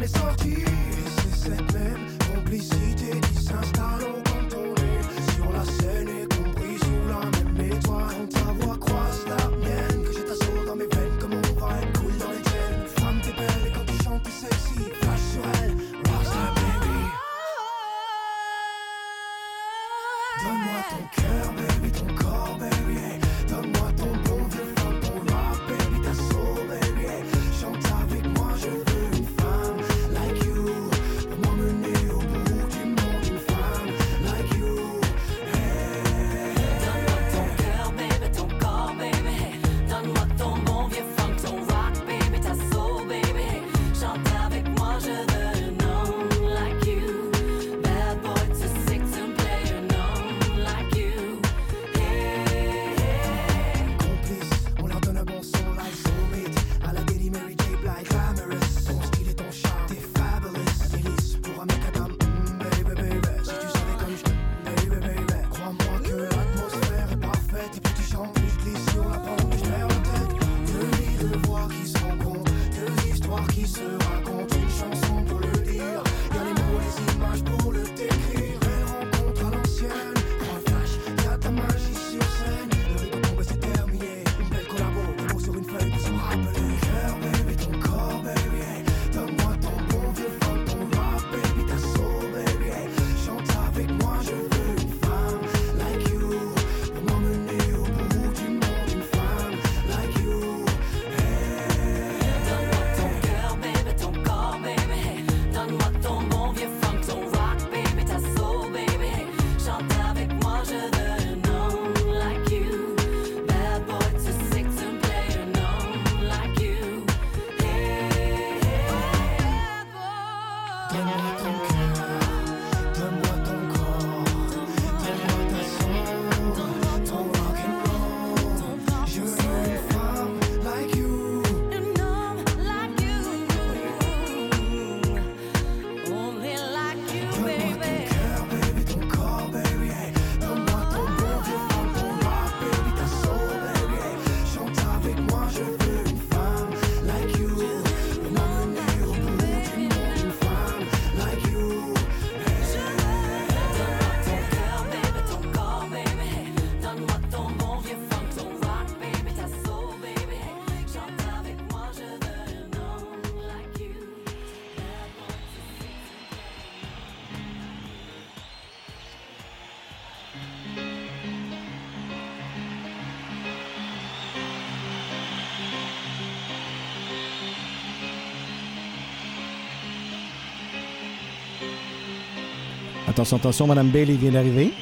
it's all you Attention, attention, Madame Bailey vient d'arriver.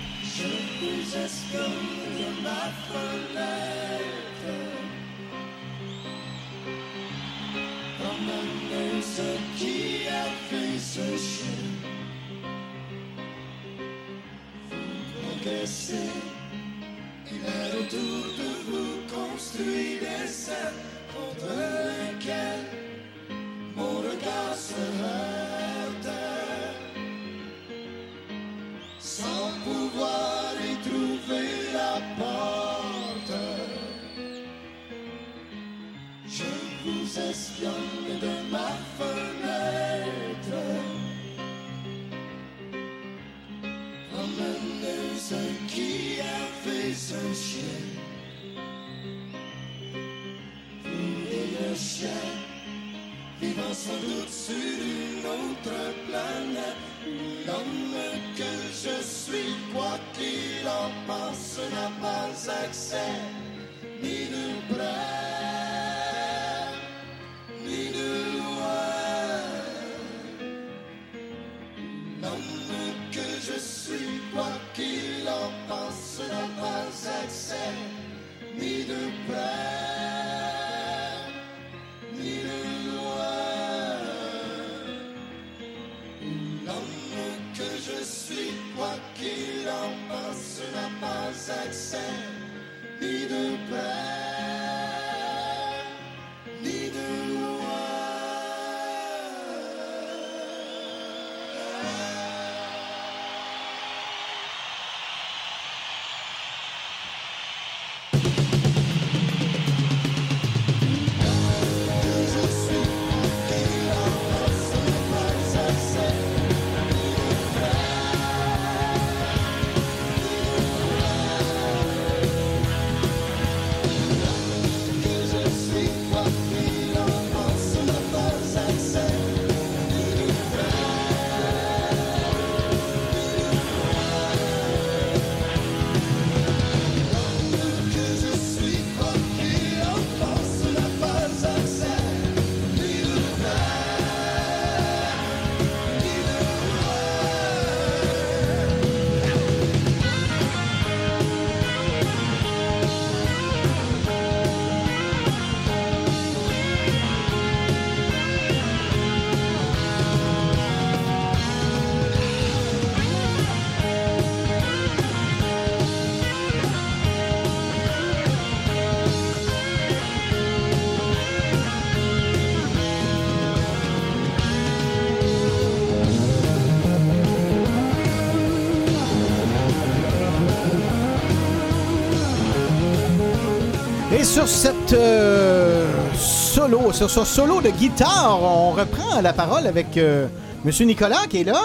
Sur cette euh, solo, sur ce solo de guitare, on reprend la parole avec euh, Monsieur Nicolas qui est là.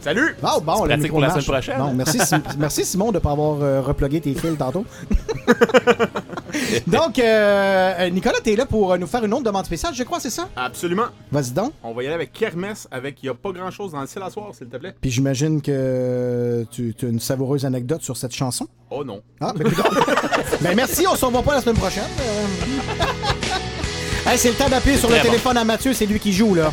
Salut! Oh, bon, le pratique micro pour la marche. semaine prochaine. Bon, merci, <laughs> merci Simon de ne pas avoir euh, replugué tes fils tantôt. <laughs> <laughs> Donc, euh, euh, Nicolas, tu es là pour euh, nous faire une autre demande spéciale, je crois, c'est ça? Absolument. Vas-y donc. On va y aller avec Kermesse, avec Il n'y a pas grand-chose dans le ciel à soir, s'il te plaît. Puis j'imagine que tu, tu as une savoureuse anecdote sur cette chanson. Oh non. Ah, ben, écoute. <laughs> ben merci, on se revoit pas la semaine prochaine. Euh. <laughs> Hey, c'est le temps d'appuyer sur le bon. téléphone à Mathieu, c'est lui qui joue, là.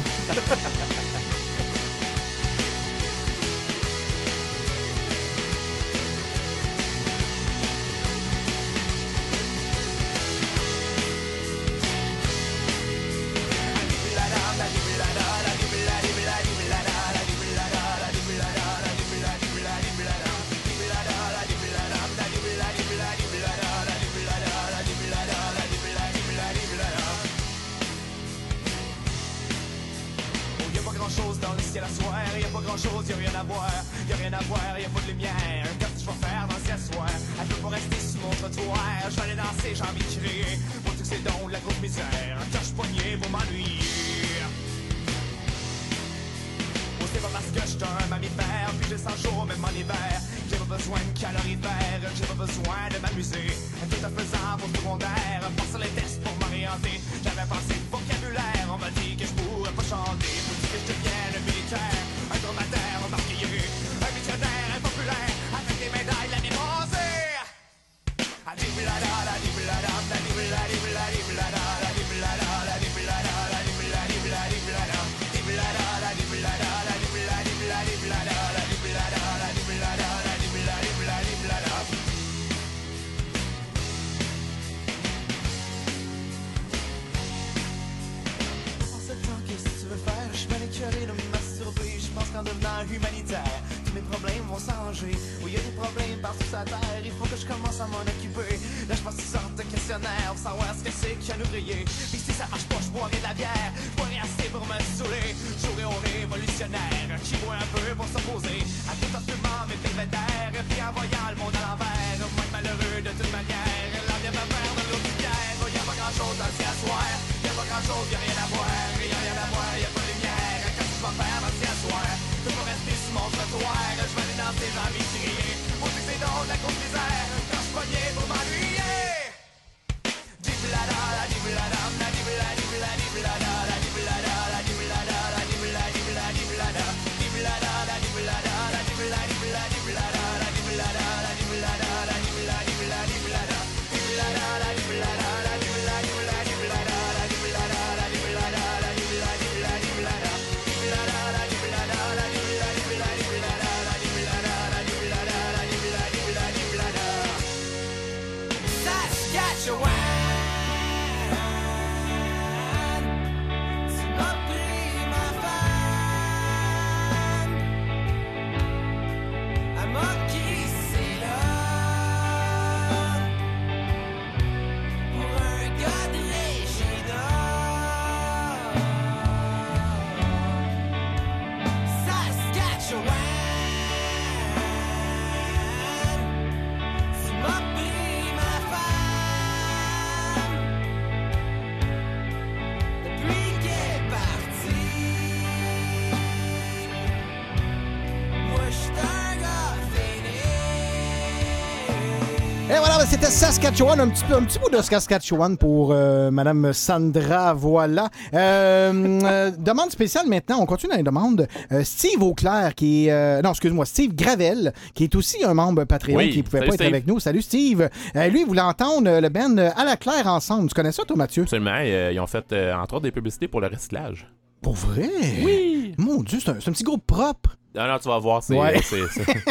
C'était Saskatchewan, un petit, peu, un petit bout de Saskatchewan pour euh, Madame Sandra, voilà. Euh, euh, demande spéciale maintenant, on continue dans les demandes. Euh, Steve Auclair, qui est... non, excuse-moi, Steve Gravel, qui est aussi un membre Patreon, Oui, qui ne pouvait pas être avec nous. Salut Steve. Lui, il voulait entendre le band euh, à la claire ensemble. Tu connais ça, toi, Mathieu? Absolument. ils ont fait, entre autres, des publicités pour le recyclage. Pour vrai? Oui! Mon Dieu, c'est un, petit groupe propre. Non, non, tu vas voir, Ouais.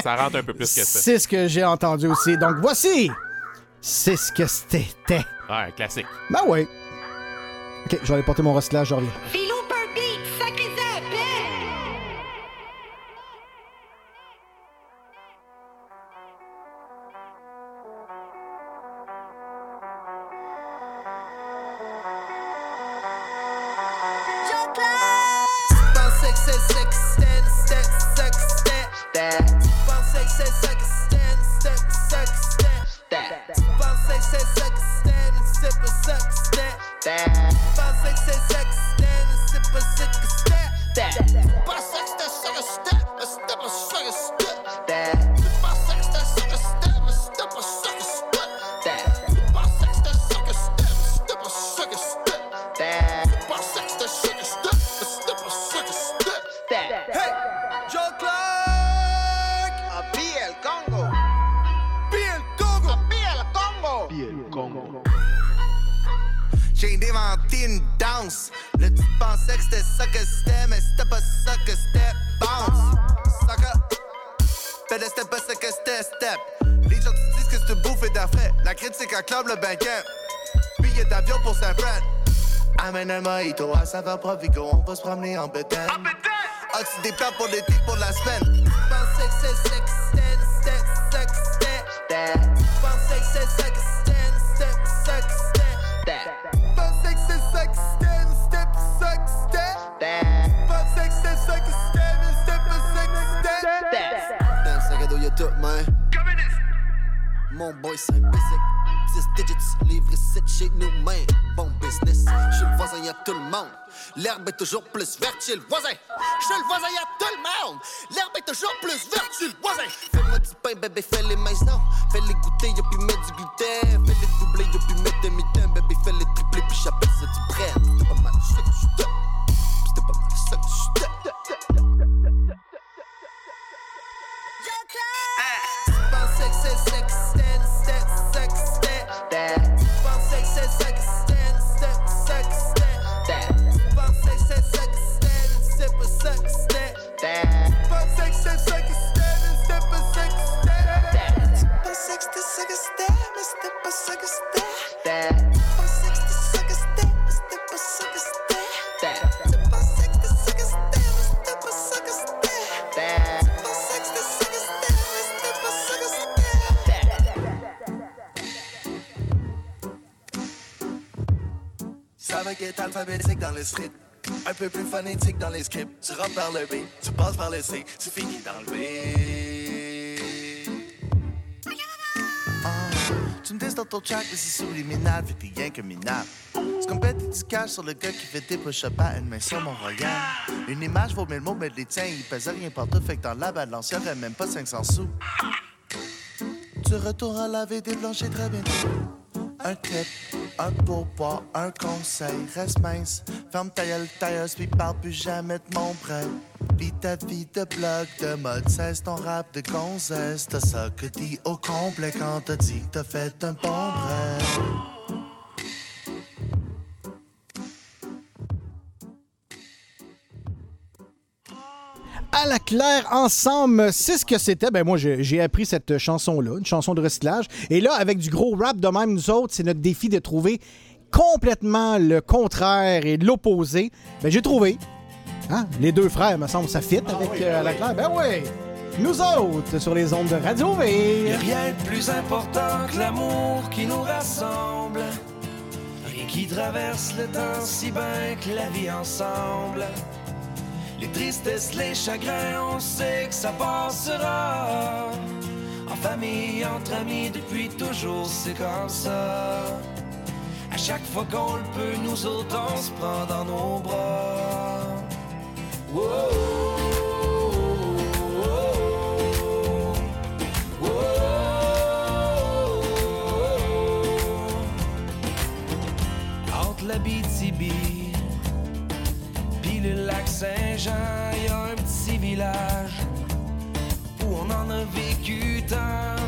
ça rentre un peu plus que ça. <laughs> C'est ce que j'ai entendu aussi. Donc voici, c'est ce que c'était. Ouais, classique. Ben ouais. Ok, je vais aller porter mon recyclage, je reviens. Mojito à saveur Provigo, on va se promener en bétail. Oxy des plans pour l'été, pour la semaine. Pensais que c'est ça que c'était, c'était ça que c'était. Pensais que c'est ça que c'était, c'était ça que c'était. Pensais que c'est ça que c'était, c'était pas ça que c'était. Pensais que c'est ça que c'était, mais c'était pas ça que c'était. Dans le sac à dos, y'a tout, man. Mon boy, c'est un basic. 10 digits, livre 7 chez nous, man. Bon business. Voisin, y'a tout le monde. L'herbe est toujours plus verte chez le voisin. Chez le voisin, y'a tout le monde. L'herbe est toujours plus verte chez le voisin. Fais-moi du pain, bébé, fais les maisons. Fais-les goûter, y'a puis mettre du gluten. Fais-les doubler, y'a mettre des mitaines. Bébé, fais-les tripler, puis j'appelle ça du brand. C'était pas mal. C'était pas mal. Pensais que c'est alphabétique dans le street. Un peu plus phonétique dans les scripts. Tu rentres par le B, tu passes par le C, tu finis dans le B. Tu me dis dans ton track, mais c'est subliminal, fait t'es rien que minable. C'est comme bête du cash sur le gars qui fait des push-ups à une main sur mon royal. Une image vaut mille mots, mais les tiens, ils pèsent rien partout, fait que dans la balance, y'aurait même pas 500 sous. Tu retournes à laver des planchers très bientôt. Un tip, un pourboire, un conseil, reste mince. Ferme ta gueule, tailleuse, puis parle plus jamais de mon prêt. Vis ta vie de blog, de mode, cesse ton rap de gonzesse. T'as ça que dis au complet quand t'as dit que t'as fait un bon bref. À la claire ensemble. C'est ce que c'était. Ben moi, j'ai appris cette chanson-là, une chanson de recyclage. Et là, avec du gros rap de même, nous autres, c'est notre défi de trouver complètement le contraire et l'opposé. Ben j'ai trouvé. Hein? Les deux frères, me semble, ça fit avec euh, à la claire. Ben oui! Nous autres, sur les ondes de Radio V. rien de plus important que l'amour qui nous rassemble. Rien qui traverse le temps si bien que la vie ensemble. Les tristesses, les chagrins, on sait que ça passera. En famille, entre amis, depuis toujours, c'est comme ça. À chaque fois qu'on le peut, nous autres, on se prend dans nos bras. Entre la BTB puis le lac Saint-Jean, y a un petit village où on en a vécu tant.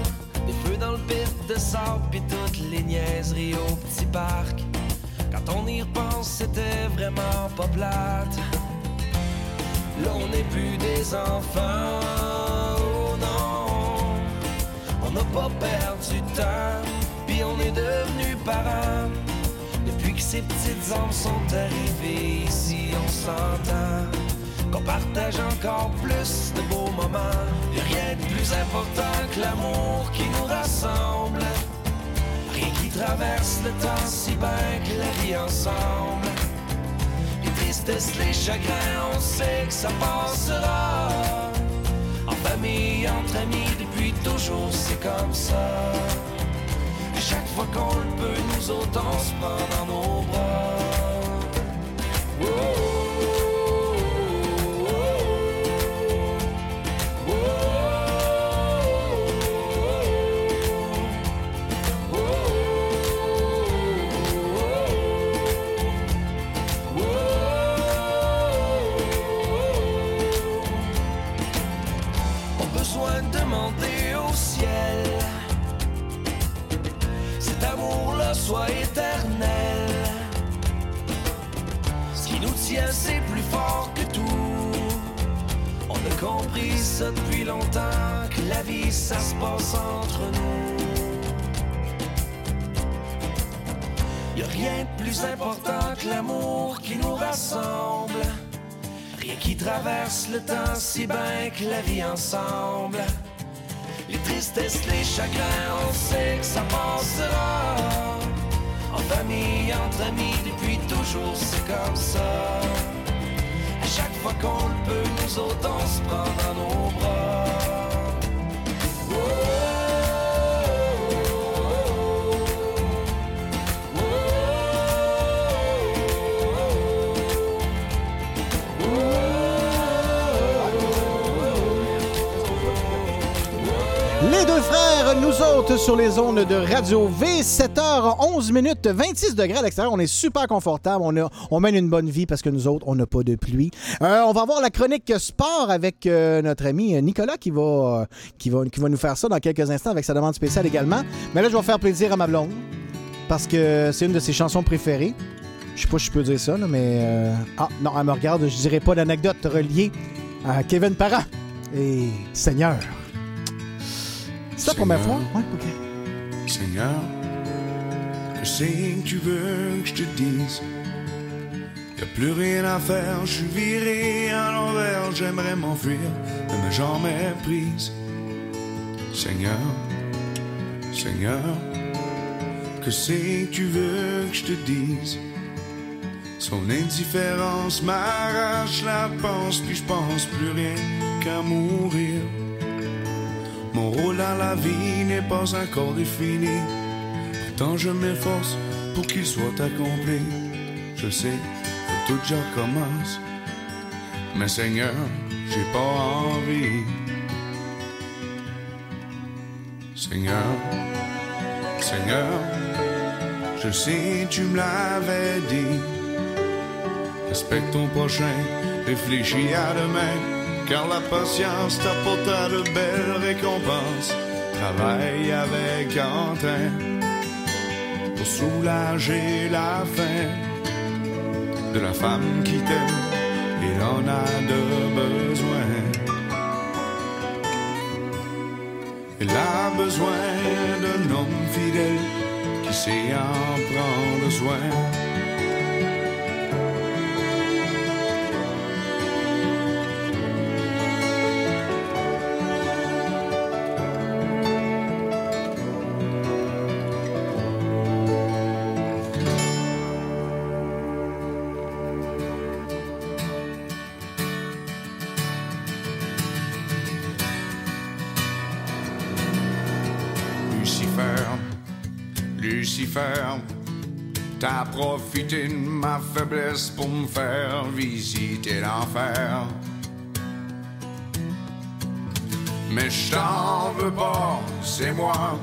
Des feux dans le pit de sable puis toutes les niaiseries au petit parc. Quand on y repense, c'était vraiment pas plate. Là, on n'est plus des enfants, oh non. On n'a pas perdu de temps, puis on est devenus parents. Que ces petites âmes sont arrivées ici, on s'entend. Qu'on partage encore plus de beaux moments. Y a rien de plus important que l'amour qui nous rassemble. Rien qui traverse le temps si bien que la vie ensemble. Les tristesses, les chagrins, on sait que ça passera. En famille, entre amis, depuis toujours, c'est comme ça. Chaque fois qu'on le peut, nous on se prend dans nos bras. Soit éternel. Ce qui nous tient, c'est plus fort que tout. On a compris ça depuis longtemps, que la vie, ça se passe entre nous. Y a rien de plus important que l'amour qui nous rassemble. Rien qui traverse le temps si bien que la vie ensemble. Les tristesses, les chagrins, on sait que ça passera. Famille, entre amis, depuis toujours, c'est comme ça. Chaque fois qu'on le peut, nous autres, se prend dans nos bras. Les deux frères, nous autres, sur les ondes de Radio V, 7h, 11 minutes, 26 degrés à l'extérieur. On est super confortable. On, a- on mène une bonne vie parce que nous autres, on n'a pas de pluie. Euh, on va avoir la chronique sport avec euh, notre ami Nicolas qui va, euh, qui, va, qui va nous faire ça dans quelques instants avec sa demande spéciale également. Mais là, je vais faire plaisir à ma blonde parce que c'est une de ses chansons préférées. Je sais pas si je peux dire ça, mais. Ah, non, elle me regarde. Je dirais pas d'anecdote reliée à Kevin Parent. Et Seigneur. C'est la première fois? Ouais, ok. Seigneur, que c'est que tu veux que je te dise? Y a plus rien à faire, je suis viré à l'envers, j'aimerais m'enfuir de mes jambes méprises. Seigneur, Seigneur, que c'est que tu veux que je te dise? Son indifférence m'arrache la pense, puis je pense plus rien qu'à mourir. Mon rôle dans la vie n'est pas encore défini. Pourtant je m'efforce pour qu'il soit accompli. Je sais, faut tout déjà commence. Mais Seigneur, j'ai pas envie. Seigneur, Seigneur, je sais, tu me l'avais dit. Respecte ton prochain, réfléchis à demain, car la patience t'apportera de belles récompenses. Travaille avec entrain pour soulager la faim de la femme qui t'aime, il en a de besoin. Il a besoin d'un homme fidèle qui sait en prendre soin. T'as profité de ma faiblesse pour me faire visiter l'enfer. Mais je t'en veux pas, c'est moi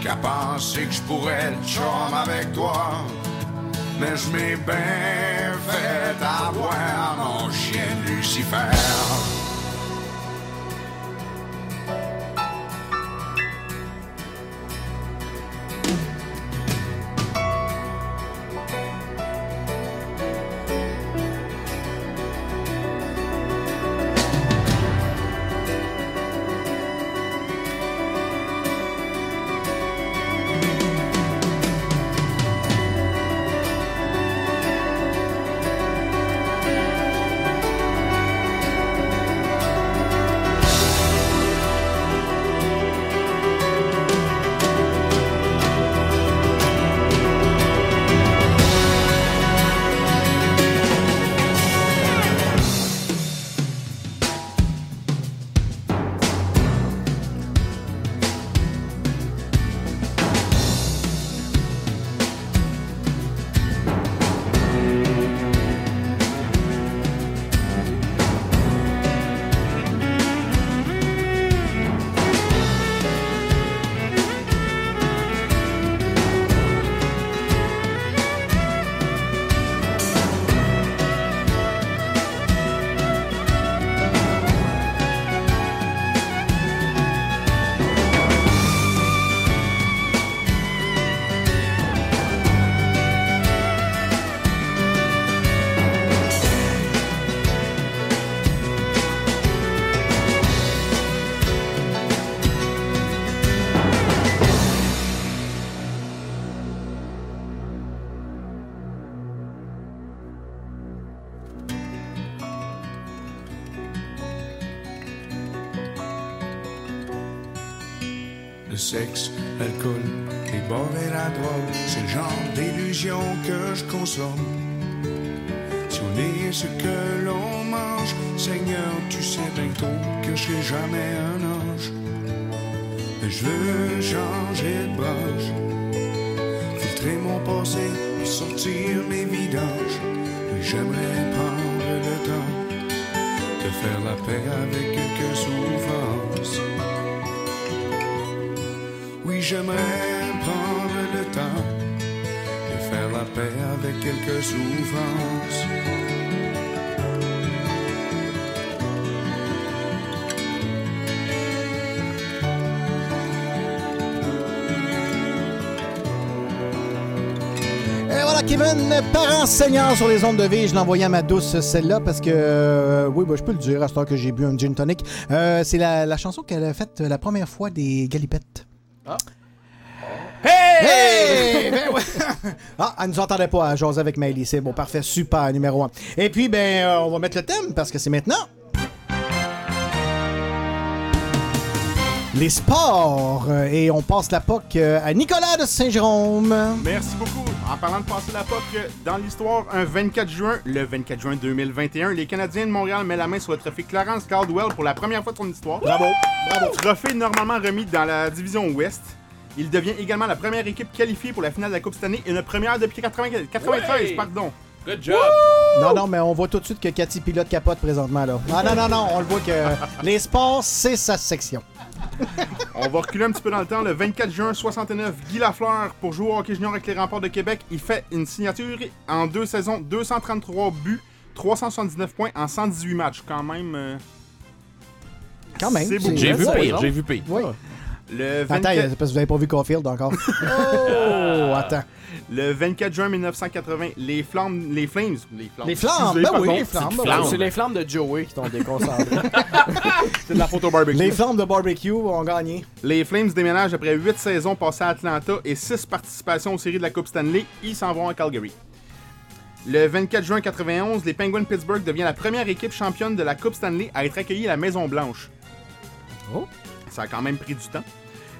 qui a pensé que je pourrais être chum avec toi. Mais je m'ai bien fait avoir mon chien Lucifer. Par enseignant sur les ondes de vie, je l'ai envoyé à ma douce celle-là parce que, euh, oui, bah, je peux le dire à ce temps que j'ai bu un gin tonic. Euh, c'est la, la chanson qu'elle a faite la première fois des Galipettes. Ah. Hey! Ben ouais. <laughs> ah, elle nous entendait pas à jaser avec Maëlie. C'est bon, parfait, super, numéro un. Et puis, ben, euh, on va mettre le thème parce que c'est maintenant. Les sports. Euh, Et on passe la POC euh, à Nicolas de Saint-Jérôme. Merci beaucoup. En parlant de passer la POC, euh, dans l'histoire, un 24 juin, le 24 juin 2021, les Canadiens de Montréal mettent la main sur le trophée Clarence Caldwell pour la première fois de son histoire. Bravo, bravo. Trophée normalement remis dans la division Ouest. Il devient également la première équipe qualifiée pour la finale de la Coupe cette année et une première depuis 80 93, Ouais. pardon. Good job! Non, non, mais on voit tout de suite que Cathy Pilote capote présentement, là. Non, non, non, non, on le voit que les sports, c'est sa section. On va reculer un petit peu dans le temps. Le 24 juin 69, Guy Lafleur, pour jouer au hockey junior avec les remparts de Québec, il fait une signature en deux saisons, 233 buts, 379 points en 118 matchs. Quand même. euh, Quand même. C'est beaucoup. J'ai vu Ouais, pire, ouais. j'ai vu pire. Oui. Le Attends, 24, c'est parce que vous avez pas vu Caulfield encore. <laughs> Oh, attends. le 24 juin 1980, les Flammes. Les Flames. Les Flammes. Les flammes, ben oui, les flammes. ben oui. C'est les flammes de Joey qui t'ont déconcentré. <laughs> C'est de la photo barbecue. Les flammes de barbecue ont gagné. Les Flames déménagent après 8 saisons passées à Atlanta et 6 participations aux séries de la Coupe Stanley. Ils s'en vont à Calgary. Le 24 juin 91, les Penguins Pittsburgh devient la première équipe championne de la Coupe Stanley à être accueillie à la Maison Blanche. Oh. Ça a quand même pris du temps.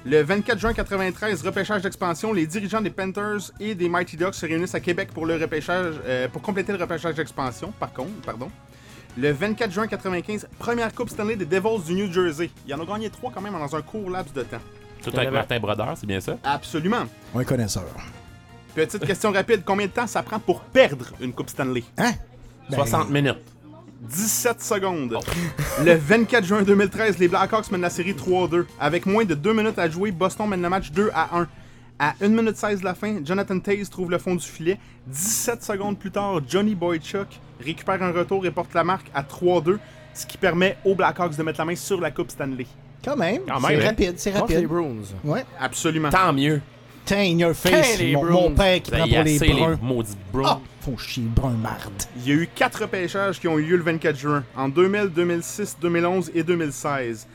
Le 24 juin 93, repêchage d'expansion, les dirigeants des Panthers et des Mighty Ducks se réunissent à Québec pour le repêchage, euh, pour compléter le repêchage d'expansion. Par contre, pardon. Le 24 juin 95, première Coupe Stanley des Devils du New Jersey. Ils en ont gagné trois quand même dans un court laps de temps. Tout avec Martin Brodeur, c'est bien ça? Absolument. On est connaisseur. Petite question rapide, combien de temps ça prend pour perdre une Coupe Stanley? Hein? Ben, 60 minutes. 17 secondes. Le 24 juin 2013, les Blackhawks mènent la série 3-2. Avec moins de 2 minutes à jouer, Boston mène le match 2 à 1. À 1 minute 16 de la fin, Jonathan Taze trouve le fond du filet. 17 secondes plus tard, Johnny Boychuk récupère un retour et porte la marque à 3-2, ce qui permet aux Blackhawks de mettre la main sur la Coupe Stanley. Quand même. Quand c'est même, hein? rapide, c'est les rapide. Bruins. Ouais. Absolument. Tant mieux. Tain in your face, les mon, mon père qui Ben, prend pour les bruns. les maudits Browns. Ah, font chier, brun marde. Il y a eu 4 repêchages qui ont eu lieu le 24 juin, en 2000, 2006, 2011 et 2016.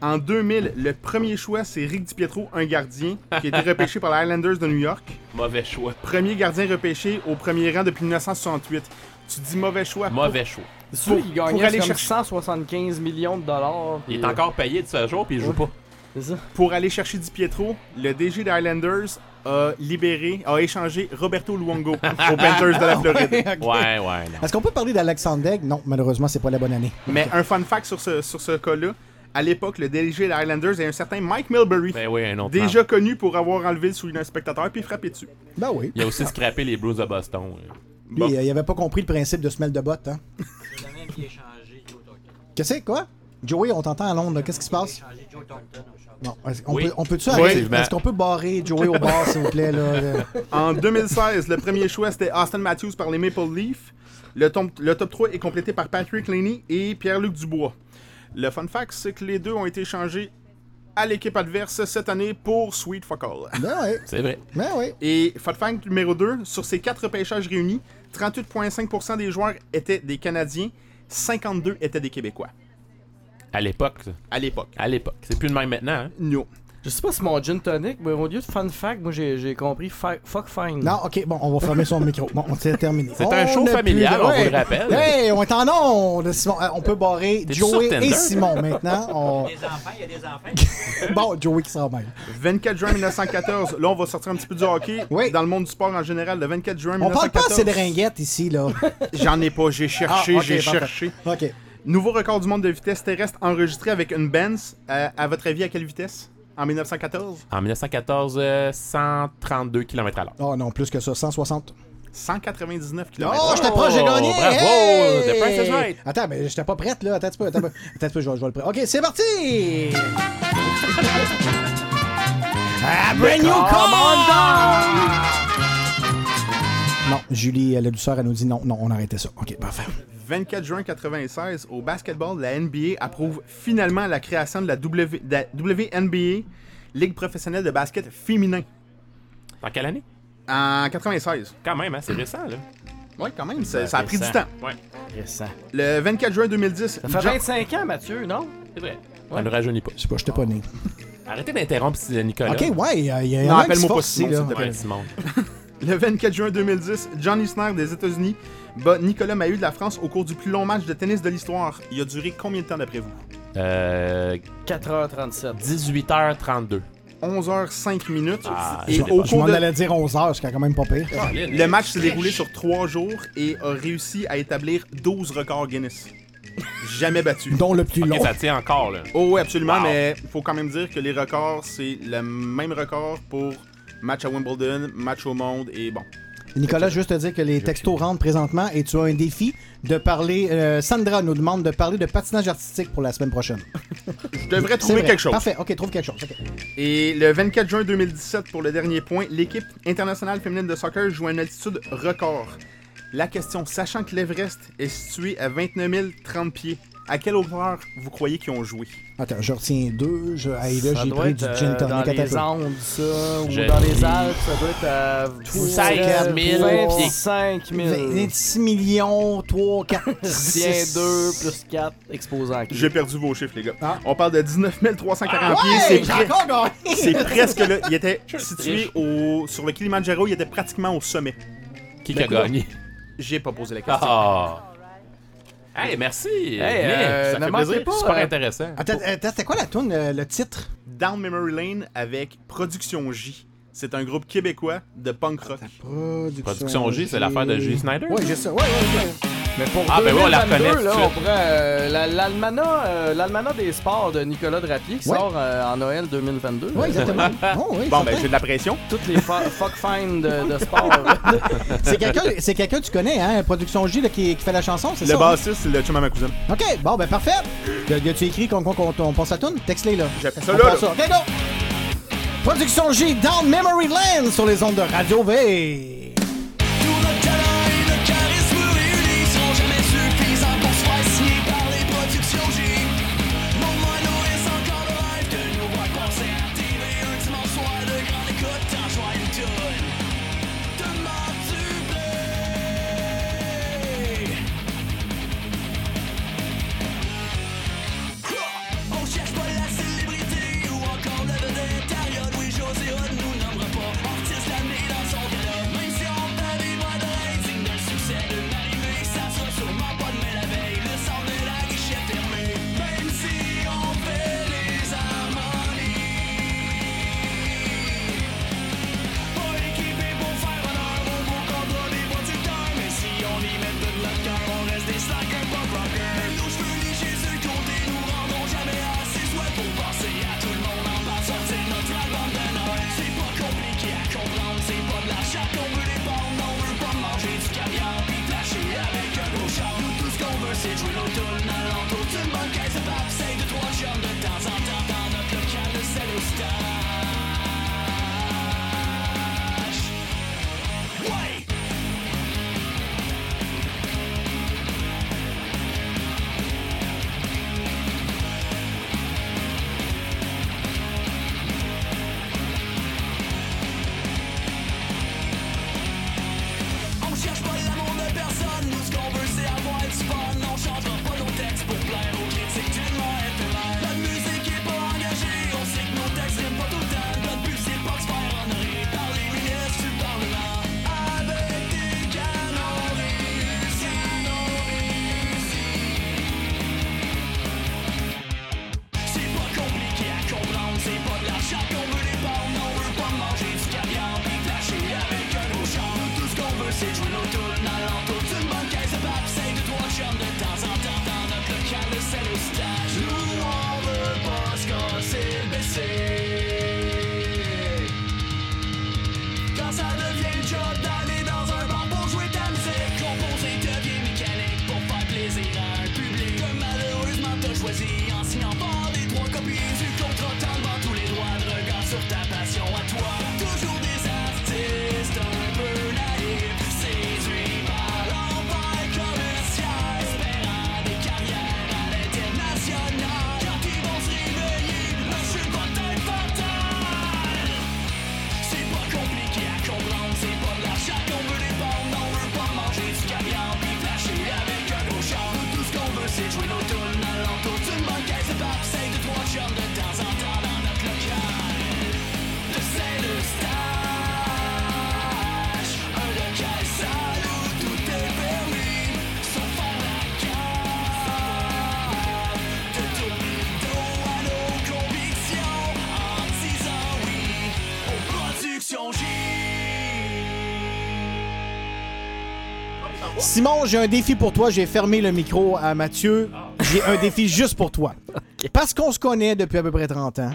En 2000, le premier choix, c'est Rick DiPietro, un gardien, qui a été repêché par les Islanders de New York. Mauvais choix. Premier gardien repêché au premier rang depuis 1968. Tu dis mauvais choix. Mauvais choix. C'est celui qui pour gagnait aller chercher- 175 millions de dollars. Il est encore payé de ce jour, puis il joue pas. C'est ça. Pour aller chercher DiPietro, le DG des Islanders a libéré, a échangé Roberto Luongo <laughs> aux Panthers de la Floride. Ouais, ouais, non. Est-ce qu'on peut parler d'Alexander Degg? Non, malheureusement, c'est pas la bonne année. Mais un fun fact sur ce, sur ce cas-là, à l'époque, le DG des Islanders est un certain Mike Milbury. Ben oui, un autre. Déjà connu pour avoir enlevé le soulier d'un spectateur puis frappé dessus. Ben oui. Il a aussi scrappé les Blues de Boston. Lui, euh, il avait pas compris le principe de semelle de botte, hein? Qu'est-ce que c'est, quoi? Joey, on t'entend à Londres, là. qu'est-ce qui se passe? Non, on Oui. peut, on Oui. arrêter? Effectivement. Est-ce qu'on peut barrer Joey au bar, s'il vous plaît, là? <laughs> En 2016, le premier choix c'était Austin Matthews par les Maple Leafs. Le, top 3 est complété par Patrick Laney et Pierre-Luc Dubois. Le fun fact, c'est que les deux ont été échangés à l'équipe adverse cette année pour Sweet Fuck All. Ben oui. C'est vrai. Ben oui. Et fun fact numéro 2, sur ces 4 repêchages réunis, 38,5% des joueurs étaient des Canadiens, 52 étaient des Québécois. À l'époque. ça. À l'époque. À l'époque. C'est plus le même maintenant. Hein? No. Je sais pas si mon gin tonic, mais au lieu de fun fact, moi j'ai j'ai compris fa- fuck fine. Non, ok, bon, on va fermer son micro. Bon, on s'est terminé. C'est un show familial, on vous le rappelle. Hey, on est en onde, Simon. Euh, On peut barrer T'es-tu Joey sur Tinder, et? Simon maintenant. <laughs> On- Des enfants, il y a des enfants. <laughs> bon, Joey qui s'en mêle. 24 juin 1914, là on va sortir un petit peu du hockey. Dans le monde du sport en général, le 24 juin On parle pas 1914. assez de ringuettes ici, là. J'en ai pas, j'ai cherché, Ah, ok, j'ai parfait. cherché. Ok. Nouveau record du monde de vitesse terrestre enregistré avec une Benz. Euh, à votre avis, à quelle vitesse? En 1914 En 1914, euh, 132 km à l'heure. Oh non, plus que ça, 160. 199 km. Oh, je t'approche, j'ai gagné! bravo, Hey! the price is right. Attends, mais j'étais pas prête, là. Attends un petit peu, attends un peu. Attends un petit peu, je vais, je vais le prendre. Ok, c'est parti! <laughs> Ah, brand new call! Non, Julie, la douceur, elle nous dit non, non, on arrêtait ça. Ok, parfait. 24 juin 96, au basketball, la NBA approuve finalement la création de la, w, de la WNBA, Ligue professionnelle de basket féminin. En quelle année? En 96. Quand même, hein, c'est récent, là. Ouais, quand même, ça, ça a pris du temps. Ouais. Récent. Le 24 juin 2010. Ça fait Jean- 25 ans, Mathieu, non? C'est vrai. Ça ne rajeunit pas. Je sais pas, j'étais pas né. <laughs> Arrêtez d'interrompre euh, Nicolas. Ok, ouais, il y, a- y a Non, appelle-moi pas Simon, s'il te plaît. <laughs> Le 24 juin 2010, Johnny Sner des États-Unis bat Nicolas Mahut de la France au cours du plus long match de tennis de l'histoire. Il a duré combien de temps d'après vous? Euh, 4h37. 18h32. 11h05 minutes. Ah, et Je, au je m'en cours de... allais dire 11 heures, ce qui est quand même pas pire. Le match s'est déroulé sur 3 jours et a réussi à établir 12 records Guinness. Jamais battu. Dont le plus long. ça tient encore, là. Oh oui, absolument, Wow. mais faut quand même dire que les records, c'est le même record pour match à Wimbledon, match au monde et bon. Nicolas, juste te dire que les textos rentrent présentement et tu as un défi de parler. euh, Sandra nous demande de parler de patinage artistique pour la semaine prochaine. Je devrais trouver quelque chose. Parfait, ok, trouve quelque chose. Et le 24 juin 2017, pour le dernier point, l'équipe internationale féminine de soccer joue à une altitude record. La question, sachant que l'Everest est situé à 29 030 pieds, à quelle hauteur vous croyez qu'ils ont joué? Attends, je retiens deux. Je... Hey, là, j'ai pris être du euh, gin dans tonic. Un les. Andes, ça, ou Je dans les Alpes, ça doit être à 5 000 pieds. 5 000. 26 millions, 3, 4, Tiens 6. 2 plus 4 exposants. J'ai perdu vos chiffres, les gars. Ah. On parle de 19 340 Ouais, pieds. C'est pre- presque là. Il était situé au... sur le Kilimanjaro, il était pratiquement au sommet. Qui qui a gagné? J'ai pas posé la question. Ah! Hey, merci! Nick. euh, ça fait plaisir. pas, Super euh, intéressant. Attends, attends, c'était quoi la tune, euh, le titre? Down Memory Lane avec Production J. C'est un groupe québécois de punk rock. Production J, c'est l'affaire de J. Snyder? Ouais, j'ai ça. Ouais, ouais, ouais. Mais pour Ah, ben ouais, on la 2022, reconnaît là, on pourrait, euh, la- l'almanach, euh, des sports de Nicolas Drapier qui Ouais. sort euh, en Noël 2022. Ouais, exactement. <laughs> Oh, oui, Bon, ben j'ai de la pression. Toutes les fa- fuck find de, de sport. <laughs> C'est quelqu'un c'est quelqu'un que tu connais, hein? Production J là, qui, qui fait la chanson, c'est Le ça? hein? bassiste, c'est le chum à ma cousine. Ok, bon, ben parfait. Y a- y a-tu écrit qu'on qu'on qu'on- on passe la tune? Texte-les là. J'ai fait ça On là. là. ça. Ok, go! Production J, Down Memory Lane sur les ondes de Radio V. Simon, j'ai un défi pour toi. J'ai fermé le micro à Mathieu. J'ai un défi juste pour toi. <laughs> Parce qu'on se connaît depuis à peu près 30 ans.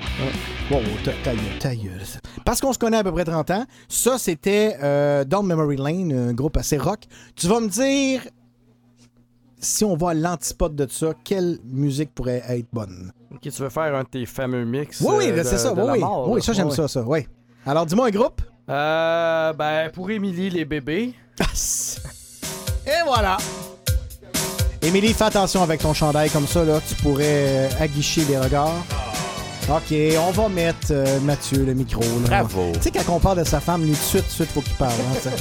Wow, ta, ta gueule, ta gueule. Parce qu'on se connaît à peu près 30 ans. Ça, c'était euh, Down Memory Lane, un groupe assez rock. Tu vas me dire, si on va à l'antipode de ça, quelle musique pourrait être bonne? Ok, tu veux faire un de tes fameux mix Oui, oui, euh, c'est ça. de Oui, la oui. mort, oui, là. ça, j'aime ça, ça. Oui. Alors, dis-moi un groupe. Euh, ben, pour Émilie, les bébés. Et voilà. Émilie, fais attention avec ton chandail comme ça, là. Tu pourrais euh, aguicher les regards. OK, on va mettre euh, Mathieu le micro. Là. Bravo. Tu sais, quand on parle de sa femme, lui, tout de suite, tout de suite, faut qu'il parle. hein, <laughs>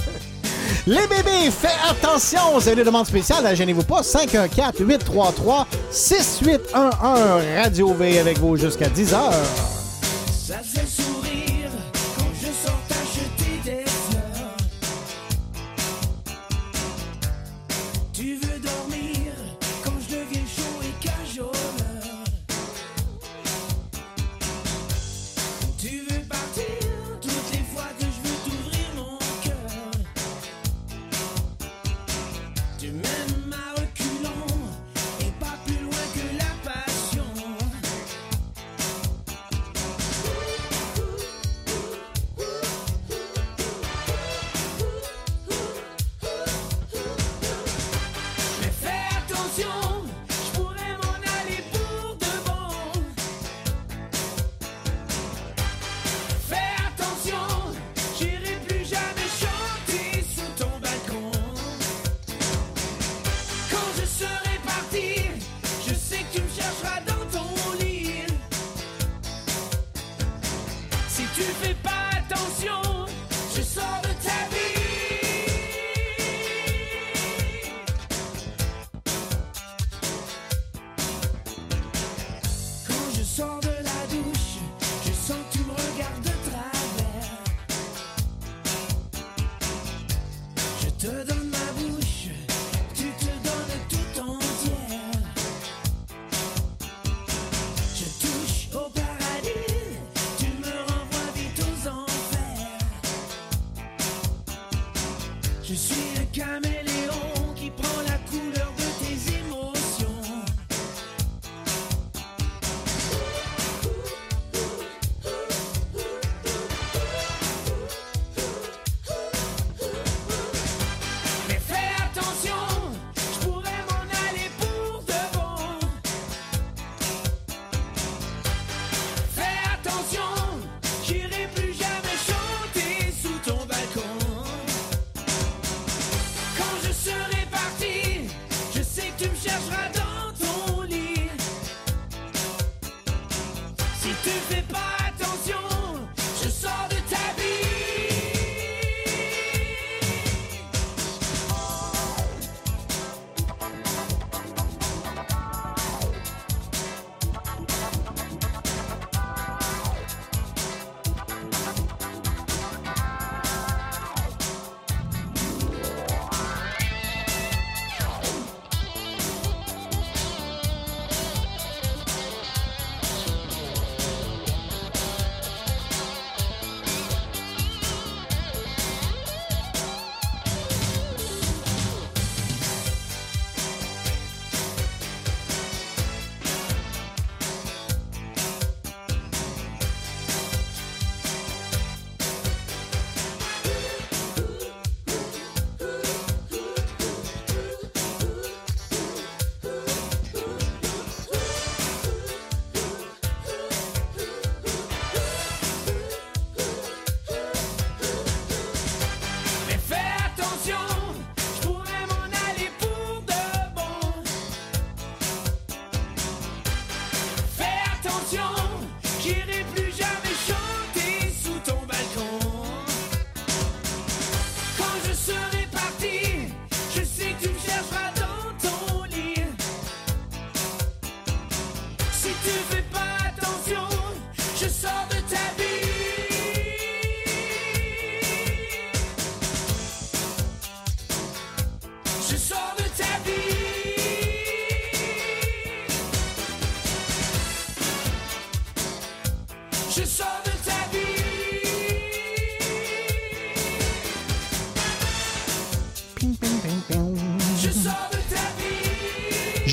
les bébés, faites attention. Vous avez des demandes spéciales, ne gênez-vous pas. 514-833-6811. Radio V avec vous jusqu'à 10h. Ça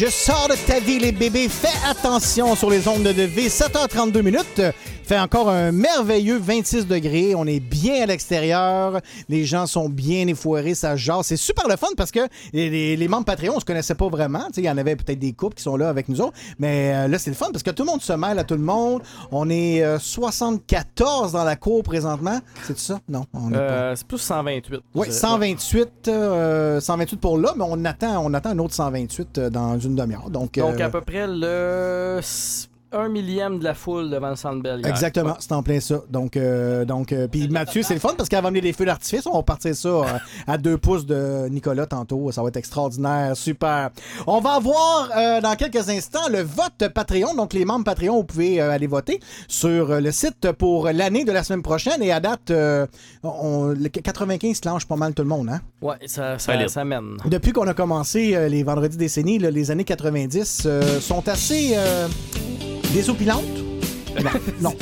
Je sors de ta vie, les bébés. Fais attention sur les ondes de V. 7h32 minutes. Fait encore un merveilleux 26 degrés. On est bien à l'extérieur. Les gens sont bien effoirés. Ça jase. C'est super le fun parce que les, les- les membres Patreon, on se connaissait pas vraiment. Il y en avait peut-être des couples qui sont là avec nous autres. Mais euh, là, c'est le fun parce que tout le monde se mêle à tout le monde. On est euh, 74 dans la cour présentement. C'est ça? Non, pas. Euh, c'est plus 128. Oui, je dirais. 128, euh, 128 pour là, mais on attend, on attend un autre 128 euh, dans une demi-heure. Donc, Donc, euh, à peu près le un millième de la foule devant le Centre Bell. hier. Exactement, c'est en plein ça. Donc, euh, donc euh, puis Mathieu, c'est le fun parce qu'elle va amener des feux d'artifice. On va partir ça euh, à deux pouces de Nicolas tantôt. Ça va être extraordinaire, super. On va avoir euh, dans quelques instants le vote Patreon. Donc, les membres Patreon, vous pouvez euh, aller voter sur euh, le site pour l'année de la semaine prochaine. Et à date, euh, on, le 95 lâche pas mal tout le monde, hein? Ouais, ça, ça, ça mène. Depuis qu'on a commencé euh, les vendredis décennies, là, les années 90 euh, sont assez euh, désopilantes. Non, <laughs> non.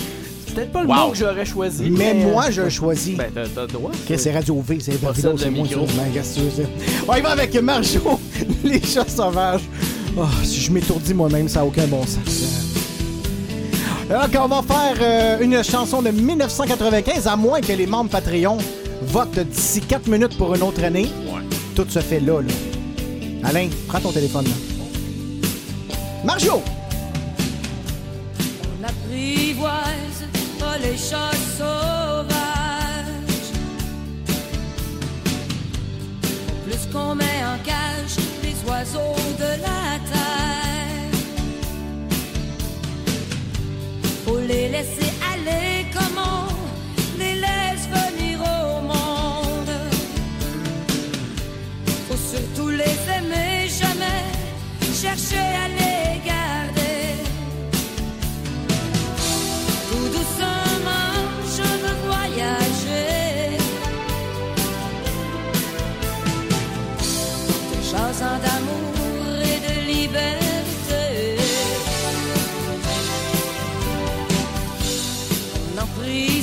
C'est peut-être pas le Wow. mot que j'aurais choisi. Mais euh, moi, je choisis. Ben, t'as t'as le droit. Ok, c'est Radio V, c'est Possède Vervilo, le c'est moi, micro. Ben, qu'est-ce que tu veux, c'est- On y va avec Marjo, <laughs> les chats sauvages. Oh, si je m'étourdis moi-même, ça n'a aucun bon sens. Donc, on va faire euh, une chanson de 1995, à moins que les membres Patreon votent d'ici 4 minutes pour une autre année. Tout se fait là, là. Alain, prends ton téléphone, là. Marjo! Apprivoise les chats sauvages. Plus qu'on met en cage les oiseaux de la terre. Faut les laisser aller comme on les laisse venir au monde? Faut surtout les aimer, jamais chercher à les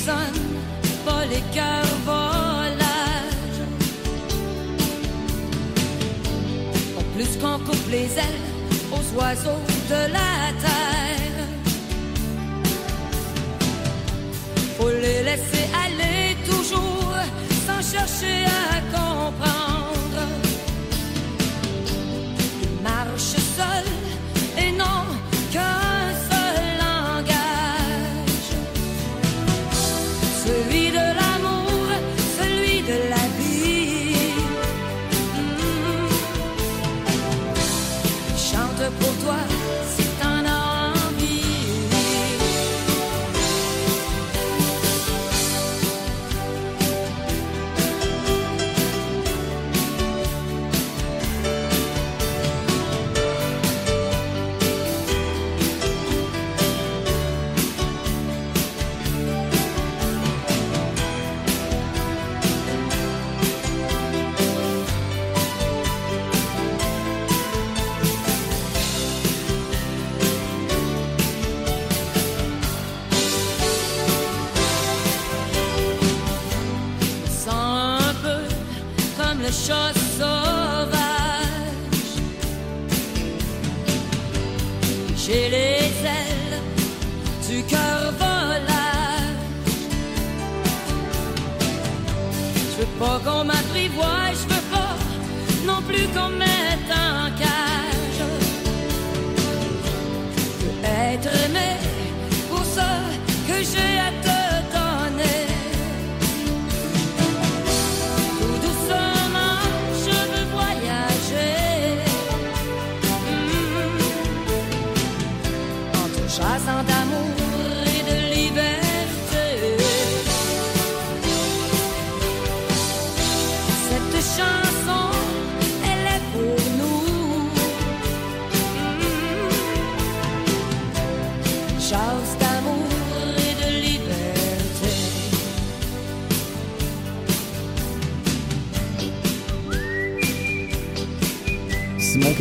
pas les cœurs volages. Plus qu'on coupe les ailes aux oiseaux de la terre. Faut les laisser aller toujours sans chercher à comprendre. Ils marchent seuls et n'ont qu'un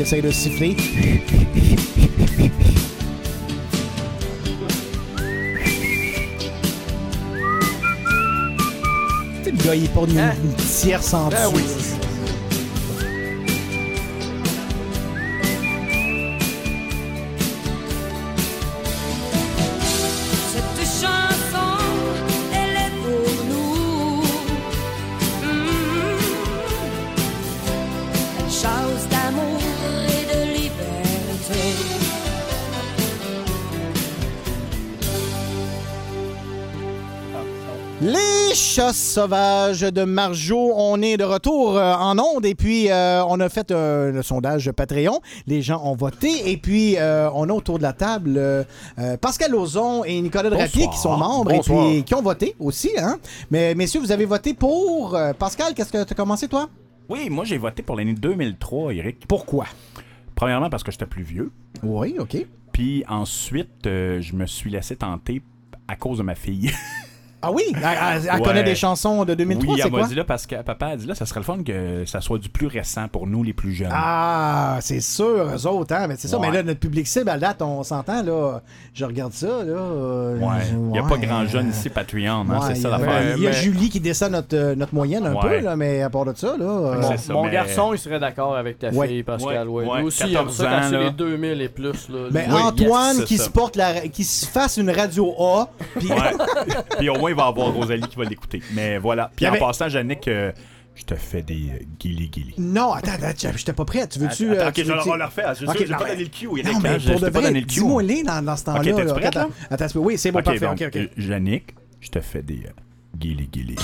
essaye de siffler. Le gars, il porte une, une tierce en Ben dessous. oui. Sauvages de Marjo, on est de retour euh, en onde et puis euh, on a fait euh, le sondage Patreon. Les gens ont voté et puis on a autour de la table Pascal Ozon et Nicolas Drapier qui sont membres Bonsoir. et puis qui ont voté aussi. Hein? Mais messieurs, vous avez voté pour Pascal. Qu'est-ce que tu as commencé toi? Oui, moi j'ai voté pour l'année 2003, Eric. Pourquoi? Premièrement parce que j'étais plus vieux. Oui, OK. Puis ensuite, je me suis laissé tenter à cause de ma fille. <laughs> Ah oui, elle, elle- elle Ouais. connaît des chansons de 2003, Oui, c'est elle m'a dit là parce que papa a dit là, ça serait le fun que ça soit du plus récent pour nous les plus jeunes. Ah, c'est sûr, eux autres, hein? Mais c'est ça, Ouais. mais là, notre public cible, à date, on s'entend, là. Je regarde ça, là. euh, Ouais. Il n'y a pas grand jeune ici, Patreon, hein, c'est ça l'affaire. Il y a Mais- Julie qui descend notre, euh, notre moyenne un Ouais. peu, là, mais à part de ça, là. euh, ça, mon mais- garçon, il serait d'accord avec ta Ouais. fille, Pascal. Ouais, Ouais. ouais, Lui aussi, il aime 14 ça quand c'est les 2000 et plus. Là. Ben, Oui, Antoine yes, qui se porte la, qui se fasse une radio A, puis Ouais. <laughs> Puis au moins, il va avoir Rosalie qui va l'écouter. Mais voilà. Puis Il y en passant, Yannick, euh, je te fais des euh, guili guili. non, attends, attends, j'étais pas prêt. Tu veux-tu Attends, euh, ok, tu je vais le refaire. Je suis Ok, sûr, j'ai non, pas mais- donné le cue. Yannick, Non, mais hein, je- pour je de t'ai pas vrai, dis-moi les dans, dans ce temps-là. Ok, t'es-tu prête, Attends, là? attends, attends, oui, c'est bon, Ok, parfait. donc, ok, ok. euh, Yannick, je te fais des euh, guili guili.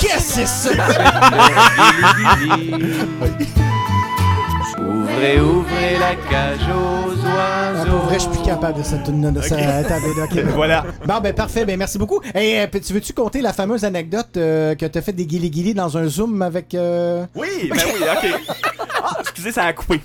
Qu'est-ce que c'est ça? <laughs> <laughs> Ouvrez, ouvrez la cage aux Ah, oiseaux. pour vrai, je suis plus capable de cette tune de ça. <laughs> <laughs> Voilà. Bon, ben parfait, ben merci beaucoup. Et euh, tu veux-tu compter la fameuse anecdote euh, que t'as fait des guili-guili dans un Zoom avec... euh, Oui, ben oui, ok. <laughs> Ah, excusez, ça a coupé.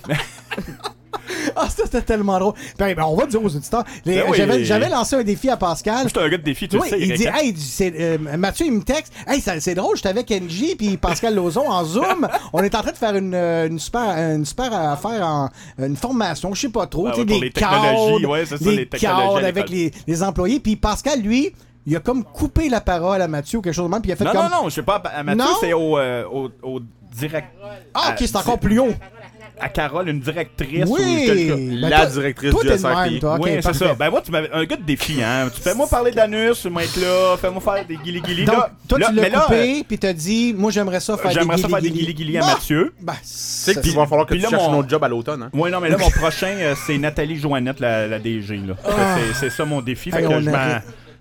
<laughs> Ah, ça, c'était tellement drôle. Ben, ben, on va dire aux auditeurs. Les- Ben oui. J'avais j'avais lancé un défi à Pascal. J'étais un gars de défi, tu Oui, le sais. il dit, hey, c'est, euh, Mathieu, il me texte, hey, ça- c'est drôle, j'étais avec NJ puis Pascal Lozon en Zoom. <laughs> On est en train de faire une, euh, une super, une super affaire en, une formation, je sais pas trop, tu sais, ouais, pour des les technologies, cadres, ouais, c'est ça, des les technologies cadres à avec l'école. les, les employés. Puis Pascal, lui, il a comme coupé la parole à Mathieu ou quelque chose de même, puis il a fait Non, comme... non, non, je sais pas. À Mathieu, Non? c'est au, euh, au, au direct. Ah, ok, à- c'est encore plus haut. À Carole, une directrice. Oui. ou quelque- Ben, La toi- directrice toi, du SRP. même, toi. Oui, c'est ça. Ben moi, tu m'avais un gars de défi, hein. Tu fais-moi parler d'anus, moi être là, fais-moi faire des guili guili. Donc, là, toi, là, tu l'as coupé, puis t'as dit, moi, j'aimerais ça euh, faire des J'aimerais ça faire des guili-guili. guili guili à Bon, Mathieu. Ben, Tu sais qu'il va falloir que tu cherches mon- un autre job à l'automne. Hein? Ouais, non, mais là, mon <laughs> prochain, euh, c'est Nathalie Joannette, la, la DG, là. Ah. C'est- C'est ça mon défi. Fait que on je m'en-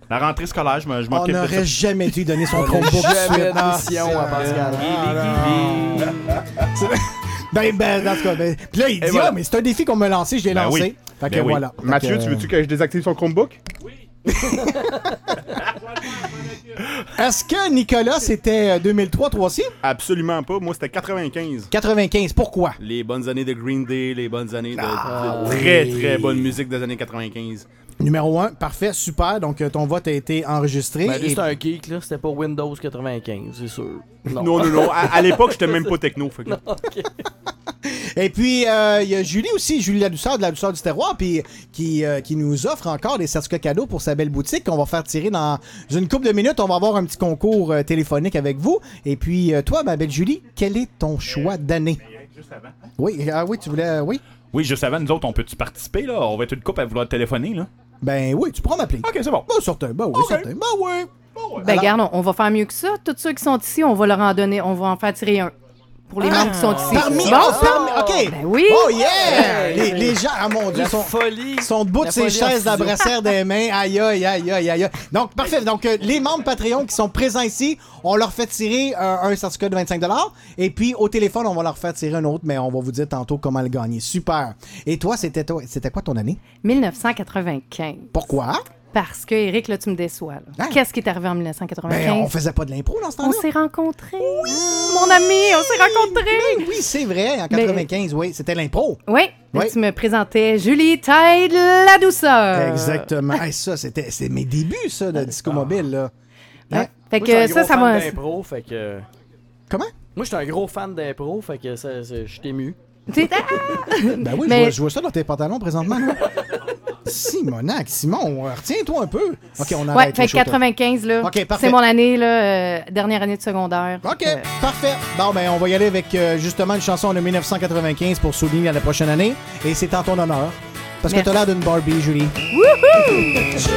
La rentrée scolaire, je On m'occupe de ça. n'aurait jamais dû donner son <laughs> On de jamais suite. Ah, de mission c'est- à Pascal. <laughs> Ben, ben, dans ce cas, ben, puis là, il dit, voilà. ah, mais c'est un défi qu'on m'a lancé, je l'ai Ben lancé. oui. Fait que Ben oui. voilà. Fait Mathieu, que, tu veux-tu que je désactive son Chromebook? <laughs> Est-ce que Nicolas, c'était euh, 2003, toi aussi? Absolument pas. Moi, c'était 95. 95, pourquoi? Les bonnes années de Green Day, les bonnes années de, Ah, de oui. très très bonne musique des années 95. Numéro 1, parfait, super. Donc, euh, ton vote a été enregistré. Ben, lui, Et- c'est un geek, là. C'était pas Windows 95, c'est sûr. Non, non, non. À, à l'époque, j'étais même pas techno. Fait que... <laughs> <laughs> Et puis, euh, il y a Julie aussi, Julie La Douceur de La Douceur du Terroir, puis qui, euh, qui nous offre encore des certificats cadeaux pour sa belle boutique qu'on va faire tirer dans une couple de minutes. On va avoir un petit concours euh, téléphonique avec vous. Et puis, euh, toi, ma belle Julie, quel est ton choix d'année? Oui, ah oui, tu voulais... euh, oui? Oui, juste avant, nous autres, on peut-tu participer, là? On va être une couple à vouloir téléphoner, là. Ben oui, tu pourras m'appeler. Ok, c'est bon. Ben, certain, ben oui, certain. Ben oui. Ben, Alors- regarde, on, on va faire mieux que ça. Tous ceux qui sont ici, on va leur en donner, on va en faire tirer un. Pour les membres qui sont ici. Parmi, Bon? oh, parmi- OK. Ben oui. Oh yeah! Les, les gens, ah mon Dieu, La sont, folie. sont debout de ces chaises, la brassière des mains. Aïe, aïe, aïe, aïe, aïe. Donc, parfait. Donc, euh, les membres Patreon qui sont présents ici, on leur fait tirer euh, un certificat de 25 Et puis, au téléphone, on va leur faire tirer un autre, mais on va vous dire tantôt comment le gagner. Super. Et toi, c'était toi- c'était quoi ton année? 1995. Pourquoi? Parce que, Eric, là, tu me déçois. Hein? Qu'est-ce qui est arrivé en 1995? Ben, on faisait pas de l'impro dans ce On temps-là. s'est rencontrés. Mon ami, on s'est rencontrés. Ben oui, c'est vrai. En Mais- 95, oui, c'était l'impro. Oui, là, Oui. tu me présentais Julie Tide la douceur. Exactement. Hey, ça, c'était mes débuts, ça, de Disco Mobile, là. Hein? Fait Moi, j'étais un que ça, gros ça d'impro, fait que... Comment? Moi, j'étais un gros fan d'impro, fait que ça, je t'ai ému. C'est- <laughs> Ben oui, je, Mais- vois, je vois ça dans tes pantalons présentement. là. <laughs> Simonac, Simon, euh, retiens-toi un peu. OK, on Ouais, arrête. fait que show, 95, là, OK, parfait. c'est mon année, là, euh, dernière année de secondaire. OK, Euh, parfait. Bon, ben, on va y aller avec euh, justement une chanson de 1995 pour souligner la prochaine année. Et c'est en ton honneur. Parce que Merci. t'as l'air d'une Barbie, Julie. juste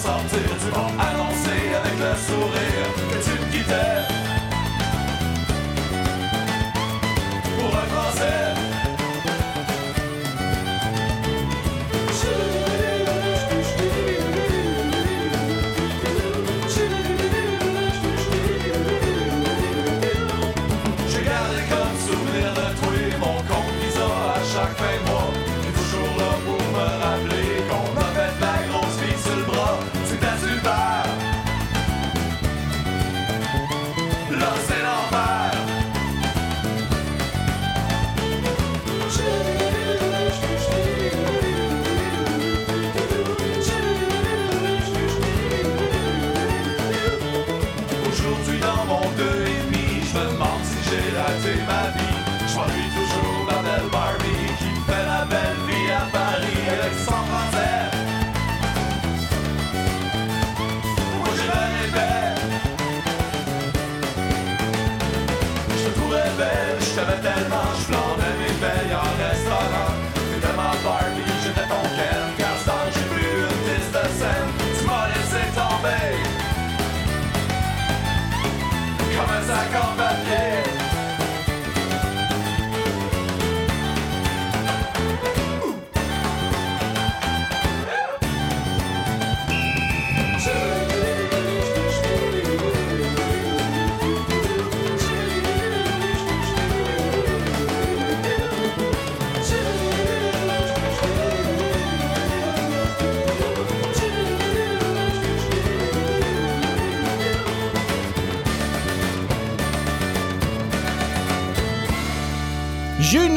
sortir. Tu vas annoncer avec le sourire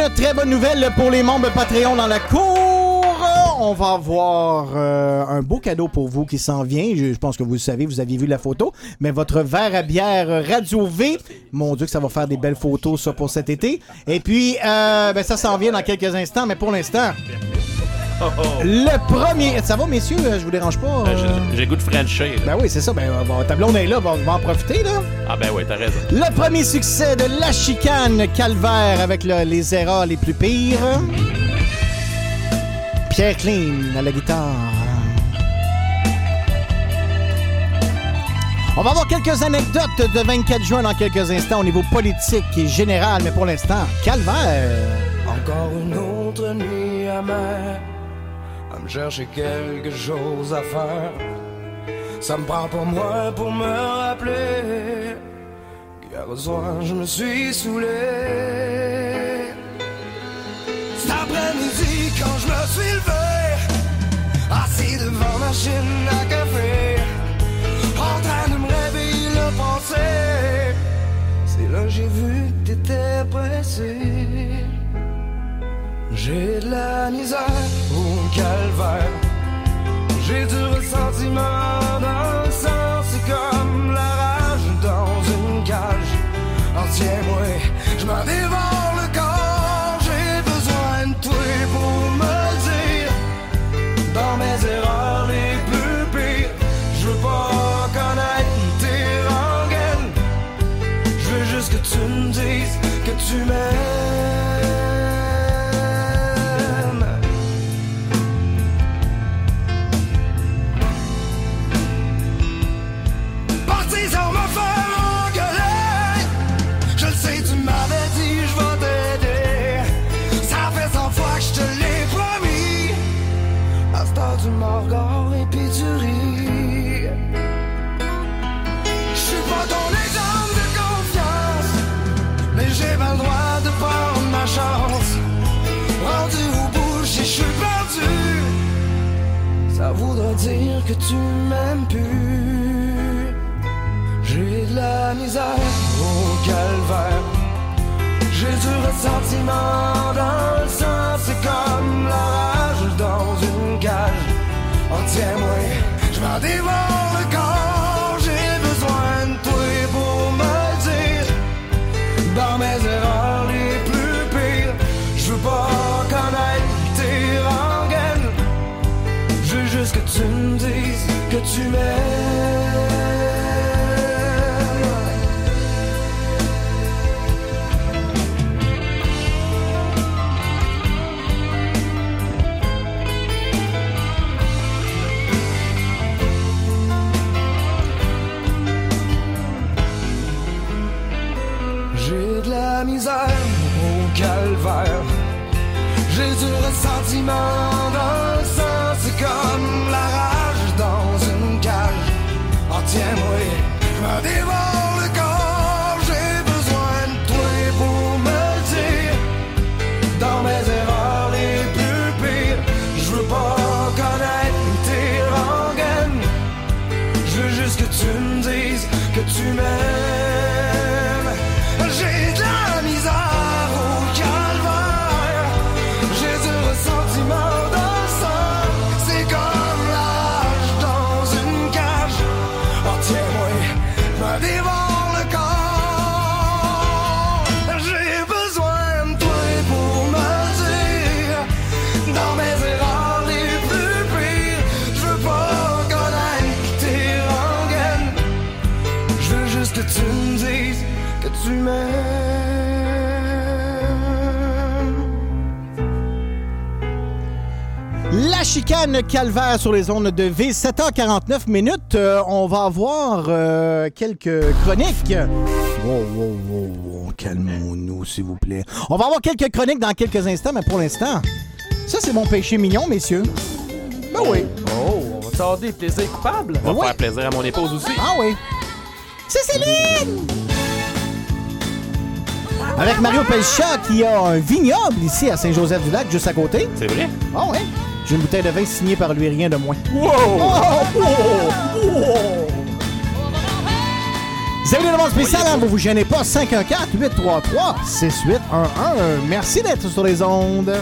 très bonne nouvelle pour les membres Patreon dans la cour. On va avoir euh, un beau cadeau pour vous qui s'en vient. Je, je pense que vous le savez, vous aviez vu la photo. Mais votre verre à bière Radio V, mon Dieu que ça va faire des belles photos ça pour cet été. Et puis, euh, ben, ça s'en vient dans quelques instants. Mais pour l'instant, le premier... Ça va, messieurs? Je vous dérange pas? Ben, euh? j'ai- goût de Frencher. là. Ben oui, c'est ça. Ben, bon, ta blonde est là. On va en profiter, là. Ah ben ouais, t'as raison. Le premier succès de La Chicane Calvaire avec le- les erreurs les plus pires. Pierre Clean à la guitare. On va avoir quelques anecdotes de 24 juin dans quelques instants au niveau politique et général, mais pour l'instant, Calvaire. Encore une autre nuit amère chercher quelque chose à faire. Ça me prend pour moi pour me rappeler qu'hier au soir je me suis saoulé. Cet après-midi quand je me suis levé, assis devant ma machine à café, en train de me réveiller le pensée. C'est là que j'ai vu que t'étais pressé. J'ai de la misère calvaire. J'ai du ressentiment Ça voudrait dire que tu m'aimes plus. J'ai de la misère au calvaire. J'ai du ressentiment dans le sang. C'est comme la rage dans une cage. Oh tiens-moi, je m'en dévore le corps. J'ai besoin de toi pour me dire. Dans mes erreurs les plus pires, je veux pas tu me dises que tu m'aimes. J'ai de la misère au calvaire, j'ai du ressentiment. Oh tiens-moi, je Calvaire sur les ondes de V, 7h49 minutes. Euh, on va avoir euh, quelques chroniques. Wow, wow, wow, wow. Calmons-nous, s'il vous plaît. On va avoir quelques chroniques dans quelques instants, mais pour l'instant, ça, c'est mon péché mignon, messieurs. Ben oui. Oh, on va des plaisirs coupables. On va faire plaisir à mon épouse aussi. Ah oui. C'est Céline! Avec Mario Pelchat qui a un vignoble ici à Saint-Joseph-du-Lac, juste à côté. C'est vrai? Ah oui. J'ai une bouteille de vin signée par lui, rien de moins. Wow! Vous avez une demande spéciale, hein, vous vous gênez pas, 514-833-6811. Merci d'être sur les ondes.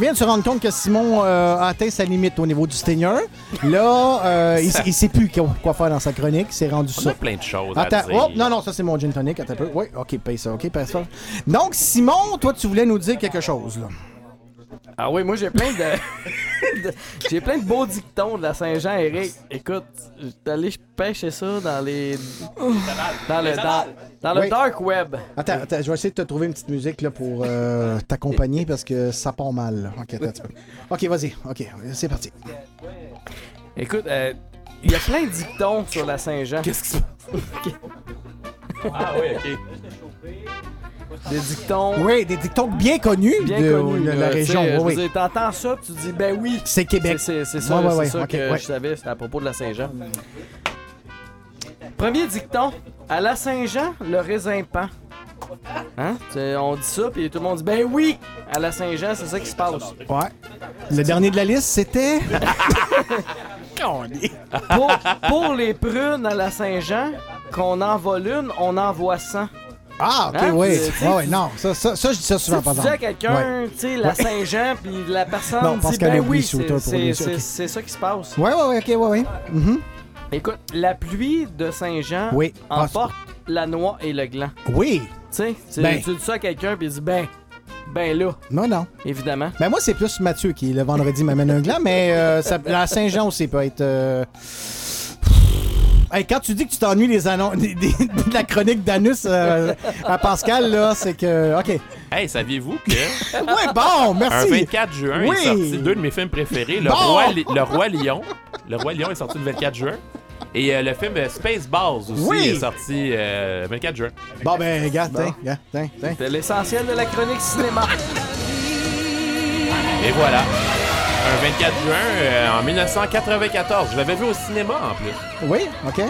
Vient de se rendre compte que Simon euh, a atteint sa limite au niveau du Stinger. Là, euh, il, il sait plus quoi faire dans sa chronique. C'est rendu On ça. a plein de choses Attends, à dire. oh, non, non, ça c'est mon gin tonic. Attends un peu. Oui, ok, paye ça, ok, paye ça. Donc, Simon, toi, tu voulais nous dire quelque chose, là. Ah oui, moi j'ai plein de. <laughs> de- j'ai plein de beaux dictons de la Saint-Jean, Eric. Écoute, j'étais allé pêcher ça dans les. Dans le, dans, dans le Oui. dark web. Attends, attends, je vais essayer de te trouver une petite musique là, pour euh, t'accompagner parce que ça part mal. là. Attends. Ok, vas-y. Ok, c'est parti. Écoute, euh, il y a plein de dictons sur la Saint-Jean. Qu'est-ce qui se passe? Ah oui, ok. Des dictons. Oui, des dictons bien connus Bien de, connus. de la tu région. oui, dire, T'entends ça, tu dis, ben oui. C'est Québec. C'est ça, Ouais, ça que je savais, c'était à propos de la Saint-Jean. Premier dicton. À la Saint-Jean, le raisin pend. Hein? Tu On dit ça, puis tout le monde dit, ben oui! À la Saint-Jean, c'est ça qui se passe. Ouais. Le dernier de la liste, c'était? <laughs> pour, pour les prunes à la Saint-Jean, qu'on en vole une, on en voit 100. Ah, ok, Hein? oui. Ouais, ouais, non, ça, ça, ça, je dis ça souvent, par tu dis à exemple. quelqu'un, Ouais. tu sais, la. Saint-Jean, puis la personne Non, dit, ben oui, c'est ça qui se passe. Ouais, ouais, ouais, ok, ouais, ouais. Mhm. Écoute, la pluie de Saint-Jean Oui. Ah, emporte la noix et le gland. Oui. Tu sais, tu, Ben. tu dis ça à quelqu'un, puis il dit, ben, ben là, Non, non. évidemment. Ben, moi, c'est plus Mathieu qui, le vendredi, m'amène un gland, mais euh, ça- la Saint-Jean aussi peut être. euh, Hey, quand tu dis que tu t'ennuies des annonces, <laughs> des- des- de la chronique d'Anus euh, à Pascal, là, c'est que. OK. Hey, saviez-vous que <laughs> Ouais, bon, un merci. 24 juin Oui. est sorti deux de mes films préférés, Le, Bon. Roi, le Roi Lion. Le Roi Lion est sorti le 24 juin. Et euh, le film euh, Spaceballs aussi Oui. est sorti euh, le 24 juin. Bon, ben, regarde, tiens, regarde, tiens, tiens. C'est l'essentiel de la chronique cinéma. Et voilà. Un 24 juin euh, en 1994. Je l'avais vu au cinéma en plus. Oui, OK.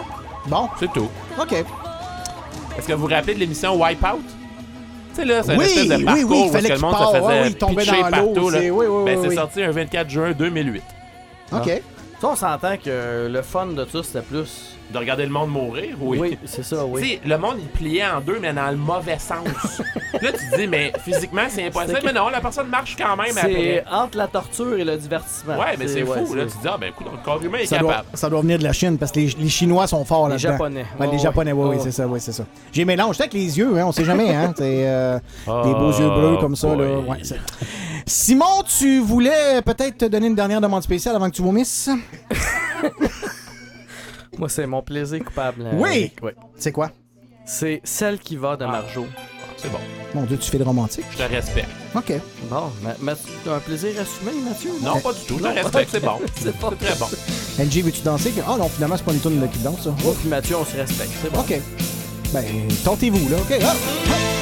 Bon, C'est tout. OK. Est-ce que vous vous rappelez de l'émission Wipeout? Tu sais, là, c'est Oui, une espèce de oui, parcours oui, où que le monde se faisait oui, pitcher dans partout. là. c'est- oui, oui, ben, oui, c'est oui. sorti un 24 juin 2008. OK. Ça, on s'entend que le fun de tout, c'était plus. De regarder le monde mourir, oui. Oui, c'est ça, oui. Tu sais, le monde, il pliait en deux, mais dans le mauvais sens. <laughs> là, tu te dis, mais physiquement, c'est impossible. Que- Mais non, la personne marche quand même C'est après. entre la torture et le divertissement. Ouais, mais c'est ouais, fou. Là, tu te dis, ah, ben, écoute, le corps humain est Ça doit, capable. ça doit venir de la Chine parce que les, les Chinois sont forts Les là-dedans. Japonais. Ouais, Ouais, les. Japonais, oui, c'est ça, oui, c'est ça. J'ai mélangé avec les yeux, hein, on sait jamais, hein. Euh, des beaux Ah, yeux bleus comme ça, là. Ouais, Simon, tu voulais peut-être te donner une dernière demande spéciale avant que tu vomisses? <laughs> Moi, c'est mon plaisir coupable. euh, Oui! C'est quoi? C'est celle qui va de Marjo. C'est bon. Mon Dieu, tu fais de romantique? Je te respecte. OK. Bon, Ma- Mathieu, t'as un plaisir assumé, Mathieu? Non, pas du tout. Je te respecte. <laughs> C'est bon. C'est pas très bon. NG, veux-tu danser? Ah non, finalement, c'est pas une tourne qui danse, ça. Moi puis Mathieu, on se respecte. C'est bon. OK. Ben, tentez-vous, là. OK? Ah! J'ai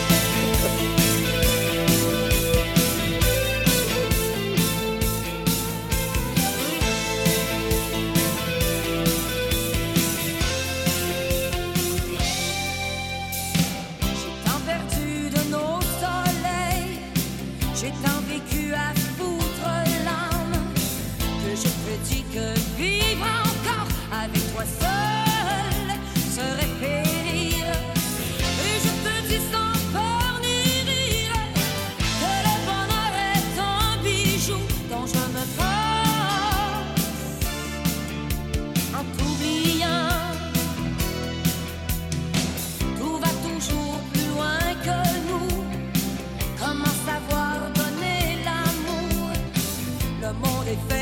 Le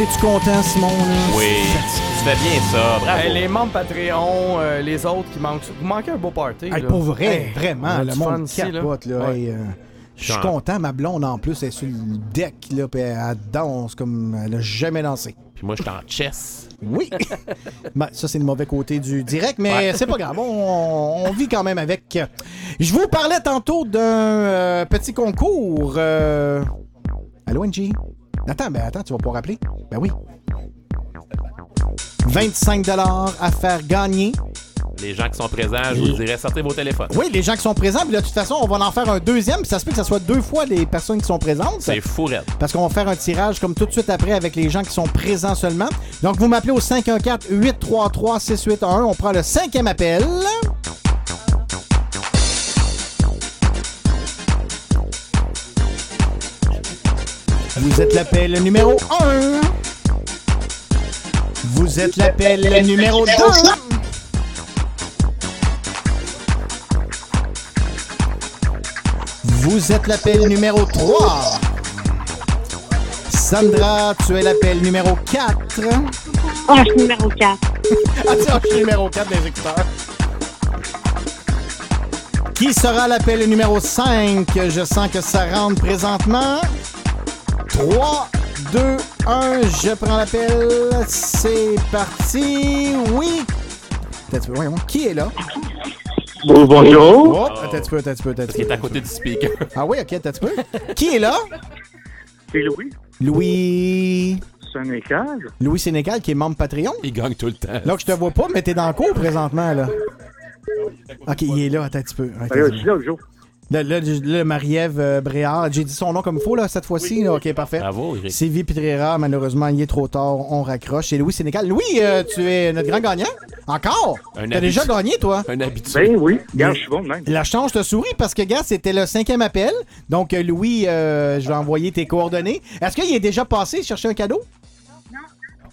t'es-tu content, Simon? là? Oui, tu fais bien ça, bravo. Hey, les membres Patreon, euh, les autres qui manquent. Vous manquez un beau party. Hey, là. pour vrai, Hey, vraiment, le monde capote. Là, Ouais. Euh, je suis content, ma blonde en plus, elle est sur le deck, là, puis elle danse comme elle a jamais dansé. Puis moi, je suis en chess. Oui! <laughs> Ben, ça, c'est le mauvais côté du direct, mais Ouais. c'est pas grave. On, on vit quand même avec. Je vous parlais tantôt d'un euh, petit concours. euh, Allô, NG? Attends, ben attends, tu vas pouvoir rappeler? Ben oui. 25 à faire gagner. Les gens qui sont présents, je vous dirais, sortez vos téléphones. Oui, les gens qui sont présents, puis de toute façon, on va en faire un deuxième, puis ça se peut que ça soit deux fois les personnes qui sont présentes. C'est fou, raide. Parce qu'on va faire un tirage comme tout de suite après avec les gens qui sont présents seulement. Donc, vous m'appelez au 514-833-6811. On prend le cinquième appel. Vous êtes l'appel numéro 1. Vous êtes l'appel numéro 2. Vous êtes l'appel numéro 3. Sandra, tu es l'appel numéro 4. Hanche numéro 4. ah, tu hanche numéro 4 des écouteurs. Qui sera l'appel numéro 5? Je sens que ça rentre présentement. 3, 2, 1, je prends l'appel. C'est parti. Oui. Attends un petit peu, voyons. Qui est là? Bon, bonjour. Oh, attends un petit peu, attends un petit peu, attends peu. est à côté du speaker. <laughs> Ah oui, ok, attends un petit peu. Qui est là? C'est Louis. Louis. Sénécal. Louis Sénécal, qui est membre Patreon. Il gagne tout le temps. Là, je te vois pas, mais t'es dans le cours présentement, là. Ok, il est là, attends un petit peu. Attends là. Là, là, là, Marie-Ève euh, Bréard, j'ai dit son nom comme il faut, là, cette fois-ci. Ok, parfait. Bravo. Sylvie Petrera, malheureusement, il est trop tard, on raccroche. Et Louis Sénécal. Louis, euh, tu es notre grand gagnant? Encore? Un T'as déjà gagné, toi? Un habitué. Ben oui, je suis bon de même. La chance te sourit parce que, gars, c'était le cinquième appel. Donc, euh, Louis, euh, je vais envoyer tes coordonnées. Est-ce qu'il est déjà passé chercher un cadeau?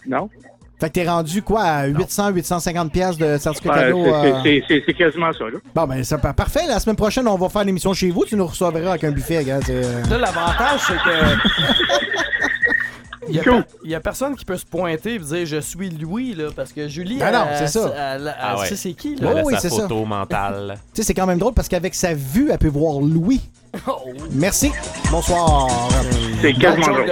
Non. Fait que t'es rendu quoi à 800, 850 pièces de certificat Ouais, cadeau? c'est- euh? c'est- quasiment ça, là. Bon, ben, ça, parfait. La semaine prochaine, on va faire l'émission chez vous. Tu nous recevras avec un buffet, gars. euh, Là, l'avantage, c'est que. <laughs> Il y, a, Cool. il y a personne qui peut se pointer et dire je suis Louis là parce que Julie Ben non, c'est ça. elle- elle- Ah elle ouais. sait c'est qui Elle là. Oh, oui, sa c'est ça. photo mentale. <laughs> Tu sais, c'est quand même drôle parce qu'avec sa vue, elle peut voir Louis. <laughs> Merci. Bonsoir. C'est quasiment drôle.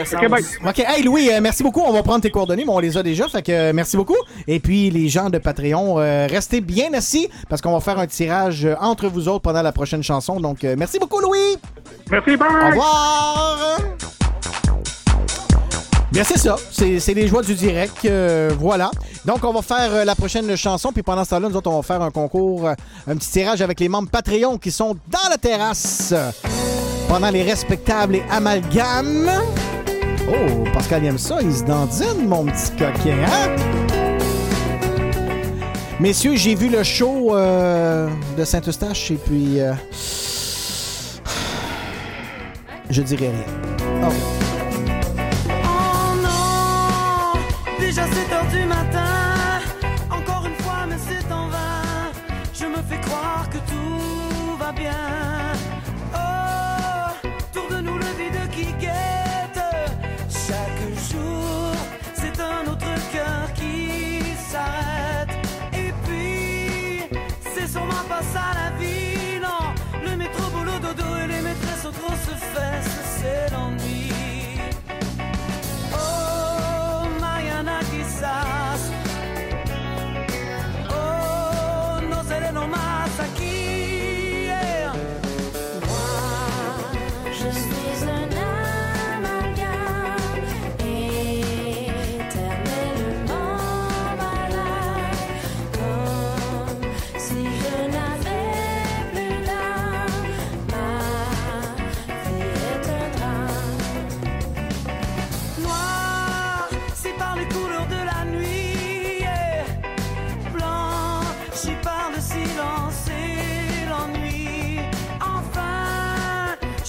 Ok, hey Louis, euh, merci beaucoup. On va prendre tes coordonnées, mais on les a déjà. Fait que euh, merci beaucoup. Et puis, les gens de Patreon, euh, restez bien assis parce qu'on va faire un tirage entre vous autres pendant la prochaine chanson. Donc, euh, merci beaucoup, Louis. Merci, bye. Au revoir. Bien, c'est ça. C'est les joies du direct. euh, voilà. Donc, on va faire euh, la prochaine chanson. Puis pendant ce temps-là, nous autres, on va faire un concours, euh, un petit tirage avec les membres Patreon qui sont dans la terrasse pendant les respectables et amalgames. Oh, Pascal aime ça. Il se dandine, mon petit coquin, hein? Messieurs, j'ai vu le show de Saint-Eustache et puis... euh, je dirais rien. Déjà 7 heures du matin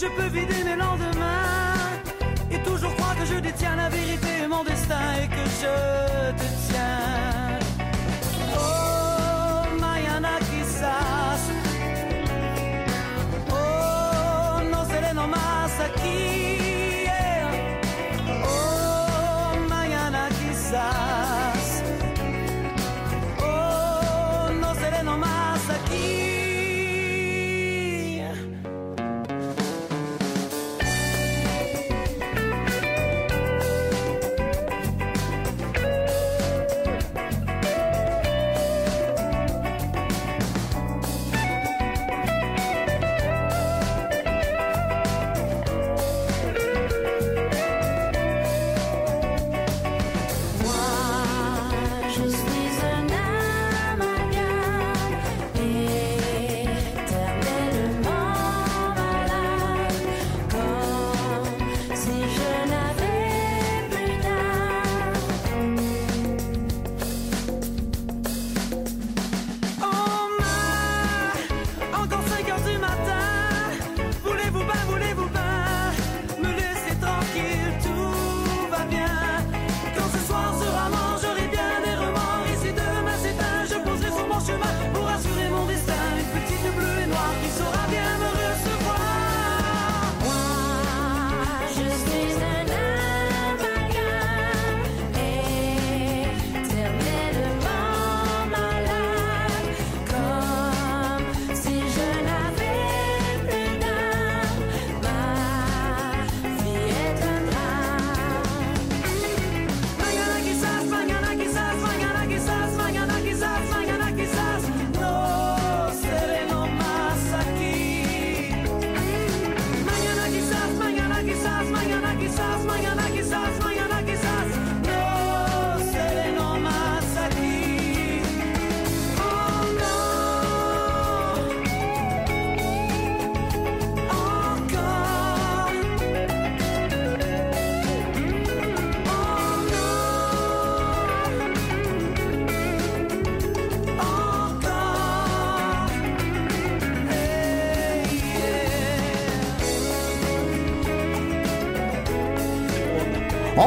Je peux vider mes lendemains. Et toujours croire que je détiens la vérité et mon destin et que je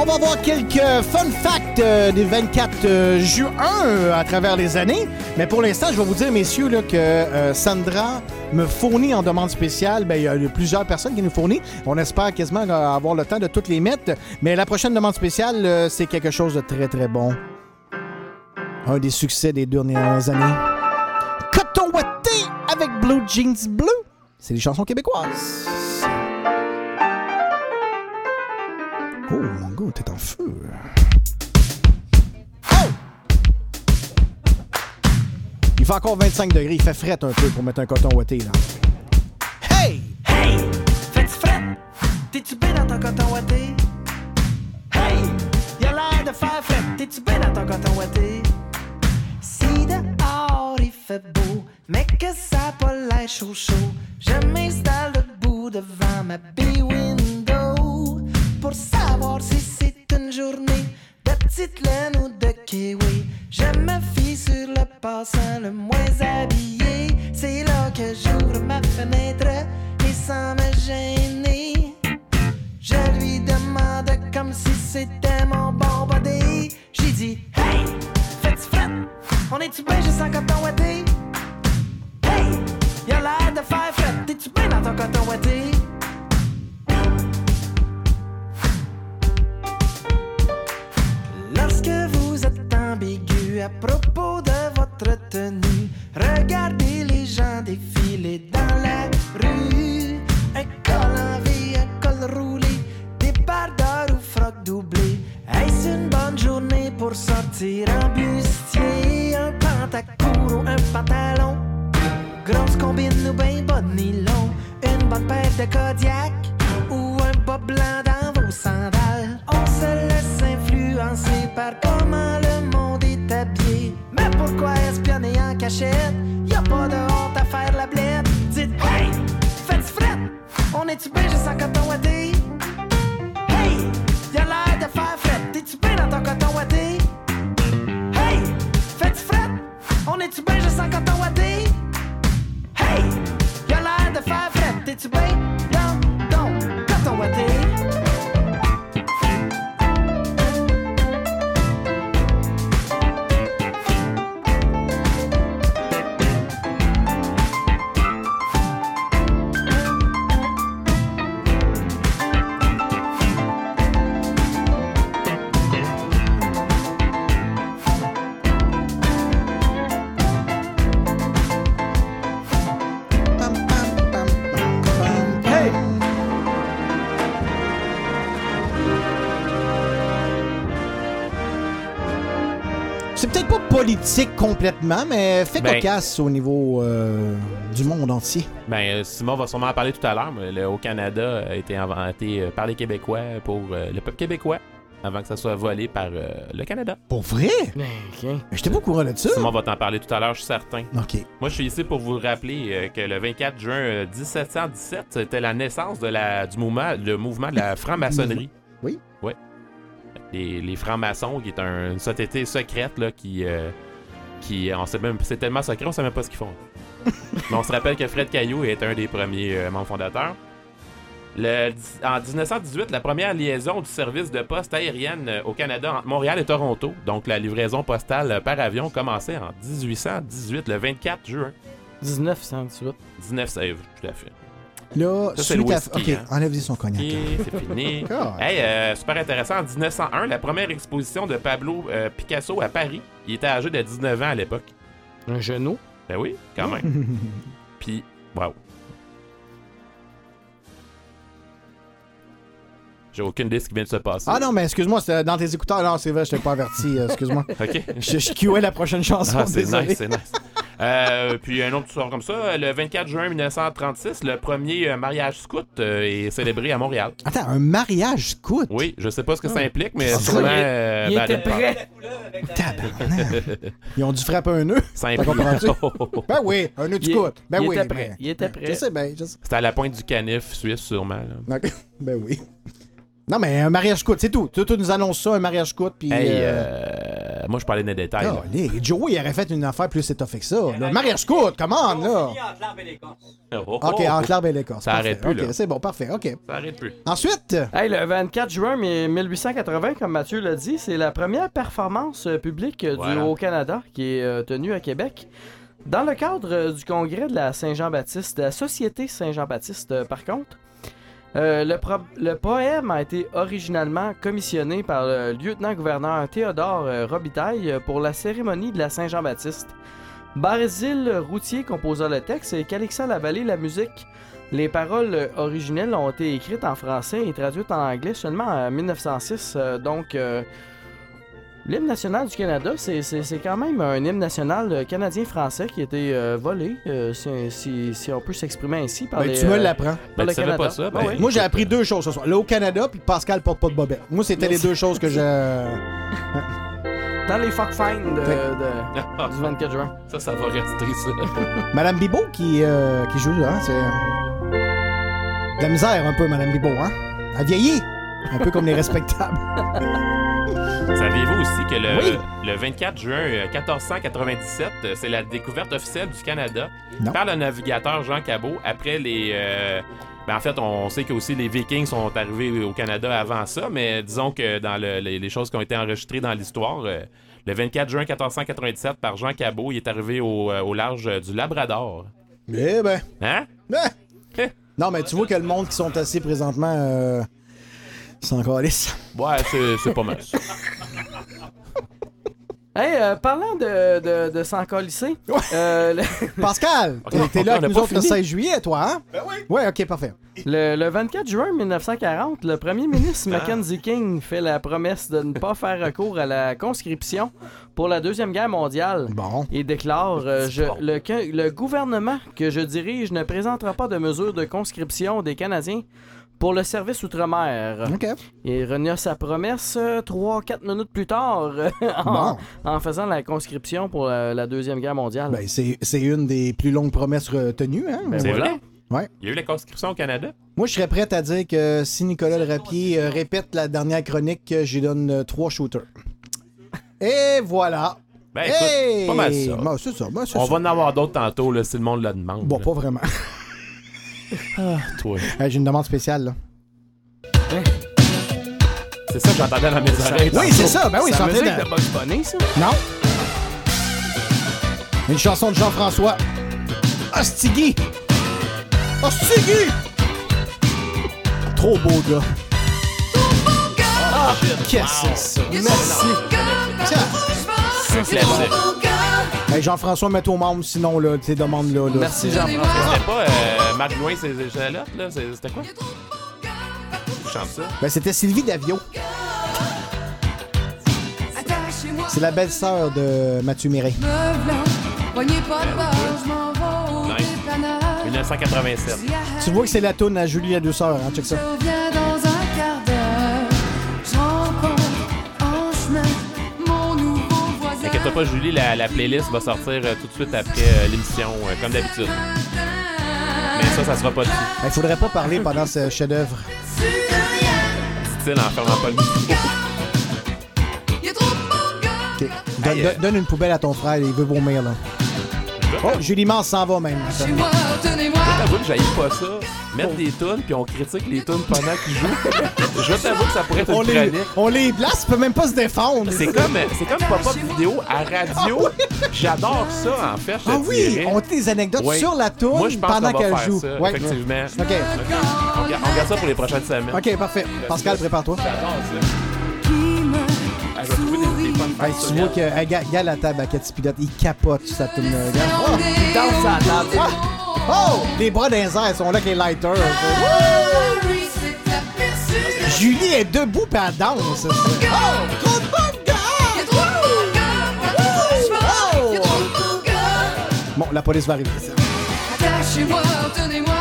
va avoir quelques fun facts euh, des 24 euh, juin à travers les années. Mais pour l'instant, je vais vous dire, messieurs, que euh, Sandra me fournit en demande spéciale. Ben, il y a plusieurs personnes qui nous fournissent. On espère quasiment euh, avoir le temps de toutes les mettre. Mais la prochaine demande spéciale, euh, c'est quelque chose de très, très bon. Un des succès des dernières années. Coton Watté avec Blue Jeans Bleu. C'est des chansons québécoises. En feu. Il fait encore 25 degrés, il fait fret un peu pour mettre un coton ouaté là. Politique complètement, mais fait Ben- cocasse au niveau euh, du monde entier. Ben, euh, Simon va sûrement en parler tout à l'heure, mais le, au Canada a été inventé euh, par les Québécois pour euh, le peuple québécois avant que ça soit volé par euh, le Canada. Pour vrai? Mais J'étais pas au courant de ça. Simon va t'en parler tout à l'heure, je suis certain. OK. Moi, je suis ici pour vous rappeler euh, que le 24 juin euh, 1717, c'était la naissance de la, du mouvement, le mouvement de la franc-maçonnerie. Oui. Oui. Les, les francs-maçons, qui est un- une société secrète, là, qui... euh, qui on sait même, c'est tellement secret, on sait même pas ce qu'ils font. <laughs> Mais on se rappelle que Fred Caillou est un des premiers euh, membres fondateurs. Le- en 1918, la première liaison du service de poste aérienne euh, au Canada entre Montréal et Toronto, donc la livraison postale par avion, commençait en 1818, le 24 juin. 1918. 19 save, tout à fait. Là, Ça, c'est le suite à... whisky, OK, hein. enlève son cognac. Ok, c'est fini. <laughs> Hey, euh, super intéressant. En 1901, la première exposition de Pablo euh, Picasso à Paris. Il était âgé de 19 ans à l'époque. Un genou? Ben oui, quand même. <laughs> Puis, wow. J'ai aucune idée de ce qui vient de se passer. Ah non, mais excuse-moi, c'était dans tes écouteurs. Non, c'est vrai, je t'ai pas averti. euh, excuse-moi. <laughs> Ok. Je, je cuais la prochaine chanson, Ah, c'est nice, c'est nice. Euh, puis un autre histoire comme ça, le 24 juin 1936, le premier euh, mariage scout euh, est célébré à Montréal. Attends, un mariage scout? Oui, je sais pas ce que ça implique, mais Ah, sûrement... il- euh, il ben, était elle aime prêt. Tabarnak. Ils ont dû frapper un nœud. Ça T'as implique- compris? ben oui, un nœud de Il- scout. Ben il oui. était ben- prêt, il était prêt. Je sais bien, je sais. C'était à la pointe du canif suisse, sûrement. là. Ok. Ben oui. Non, mais un mariage scout, c'est tout. Tu, tu nous annonces ça, un mariage scout, puis... Hey, euh, euh, moi, je parlais des détails. là. Golly, Joey, il aurait fait une affaire plus étoffée que ça. Un mariage scout, comment, là? Oh, OK, oh. entre l'arbre et l'écorce. Ça arrête plus, OK, là. c'est bon, parfait, OK. Ça arrête plus. Ensuite... Hey, le 24 juin 1880, comme Mathieu l'a dit, c'est la première performance euh, publique euh, du Voilà. Haut-Canada qui est euh, tenue à Québec. Dans le cadre euh, du congrès de la Saint-Jean-Baptiste, de la Société Saint-Jean-Baptiste, euh, par contre, euh, le, poème a été originalement commissionné par le lieutenant-gouverneur Théodore euh, Robitaille euh, pour la cérémonie de la Saint-Jean-Baptiste. Basile Routier composa le texte et Calixa Lavallée la musique. Les paroles originelles ont été écrites en français et traduites en anglais seulement en 1906. euh, donc, l'hymne national du Canada, c'est- c'est c'est quand même un hymne national euh, canadien-français qui a été euh, volé, euh, si, si- si on peut s'exprimer ainsi, par Ben, les, tu me euh, l'apprends. par le Canada. Ah ouais. Moi, j'ai appris deux choses ce soir. Là, au Canada, puis Pascal porte pas de bobette. Moi, c'était les deux choses que je... Dans les fuck find de, de- du 24 juin. Ça, ça va rester, ça. <laughs> Madame Bibot qui, euh, qui joue, hein, c'est... De la misère un peu, Madame Bibot, hein? Elle vieillit, un peu comme les <laughs> respectables. Saviez-vous aussi que le, Oui. le 24 juin euh, 1497, euh, c'est la découverte officielle du Canada Non. par le navigateur Jean Cabot après les. euh, ben, en fait, on sait que aussi les Vikings sont arrivés au Canada avant ça, mais disons que dans le- les, les choses qui ont été enregistrées dans l'histoire, euh, le 24 juin 1497 par Jean Cabot, il est arrivé au, euh, au large euh, du Labrador. Eh ben... Hein? Eh. Non, mais tu vois que le monde qui sont assis présentement... Euh... C'est encore lisse. Ouais, c'est c'est pas mal. <laughs> Hey, euh, parlant de, de, de s'en colisser, euh, le- <laughs> Pascal, t'es- t'es là avec nous autres le fini. 16 juillet, toi, hein? Ben oui. Ouais, OK, parfait. Le, le 24 juin 1940, le premier ministre Mackenzie King fait la promesse de ne pas faire recours à la conscription pour la Deuxième Guerre mondiale. Bon. Et déclare euh, je- le, que- le gouvernement que je dirige ne présentera pas de mesures de conscription des Canadiens pour le service outre-mer. OK. Il renia sa promesse 3-4 minutes plus tard <laughs> en, Bon. en faisant la conscription pour la, la Deuxième Guerre mondiale. Ben, c'est c'est une des plus longues promesses retenues, hein? Ben, c'est vrai? Ouais. Il y a eu la conscription au Canada? Moi, je serais prêt à dire que si Nicolas Le Rapier euh, répète la dernière chronique, euh, j'y donne euh, trois shooters. Et voilà. Ben, écoute, Hey! pas mal ça. Ben, c'est ça. ben, c'est On ça. va en avoir d'autres tantôt, là, si le monde le demande. Bon, là. pas vraiment. Ah, toi. Hey, J'ai une demande spéciale, là. C'est ça que j'entendais dans mes oreilles. Oui, c'est ça. Ben oui, C'est c'est en la musique de... de Bugs Bunny, ça? Non. Une chanson de Jean-François. Ostigui. Ostigui. Trop beau, gars. Ah, qu'est-ce que c'est ça? Merci. Tiens. classique. Hey, Jean-François, mets-toi au membre, sinon, là, tes demandes-là. là. Merci, Jean-François. C'était pas euh, Marc Louin, ses échalotes, là? C'est- C'était quoi? Je chante ça? Ben, c'était Sylvie Davio. C'est la belle-sœur de Mathieu au Nice. dépanneur. 1987. Tu vois que c'est la toune à Julie la douceur, hein, check ça. Voisin. T'inquiète pas, Julie, la, la playlist va sortir euh, tout de suite après euh, l'émission, euh, comme d'habitude. Mais ça, ça sera pas dessus. Il faudrait pas parler pendant ce chef-d'œuvre. Style en fermant pas le micro. Ok. Donne, Hey, euh, donne- donne une poubelle à ton frère, il veut vomir, là. Oh, Julie Mars s'en va même. Chez moi, tenez-moi. Je t'avoue que j'aille pas ça. Mettre des tunes puis on critique les tunes pendant qu'ils jouent. Je t'avoue que ça pourrait être On une les, chronique. on les place, peut même pas se défendre. C'est comme, c'est comme pop-up vidéo à radio. J'adore ça, en fait. je te Ah oui, dirais. on a des anecdotes Ouais. sur la toune Moi, je pense pendant qu'on va qu'elle faire joue. ça, Ouais. effectivement. OK. On regarde, on regarde ça pour les prochaines semaines. OK, parfait. Pascal, prépare-toi. J'adore ça. Hey, tu vois que, gars, gars, la table à Cathy Pilote, il capote sur sa là. Regarde. Oh! Il danse à la table. Oh! Les bras les airs sont là avec les lighters. Julie est debout pis elle danse. Oh! Trop de bonne Bon, la police va arriver. Attachez-moi, tenez-moi.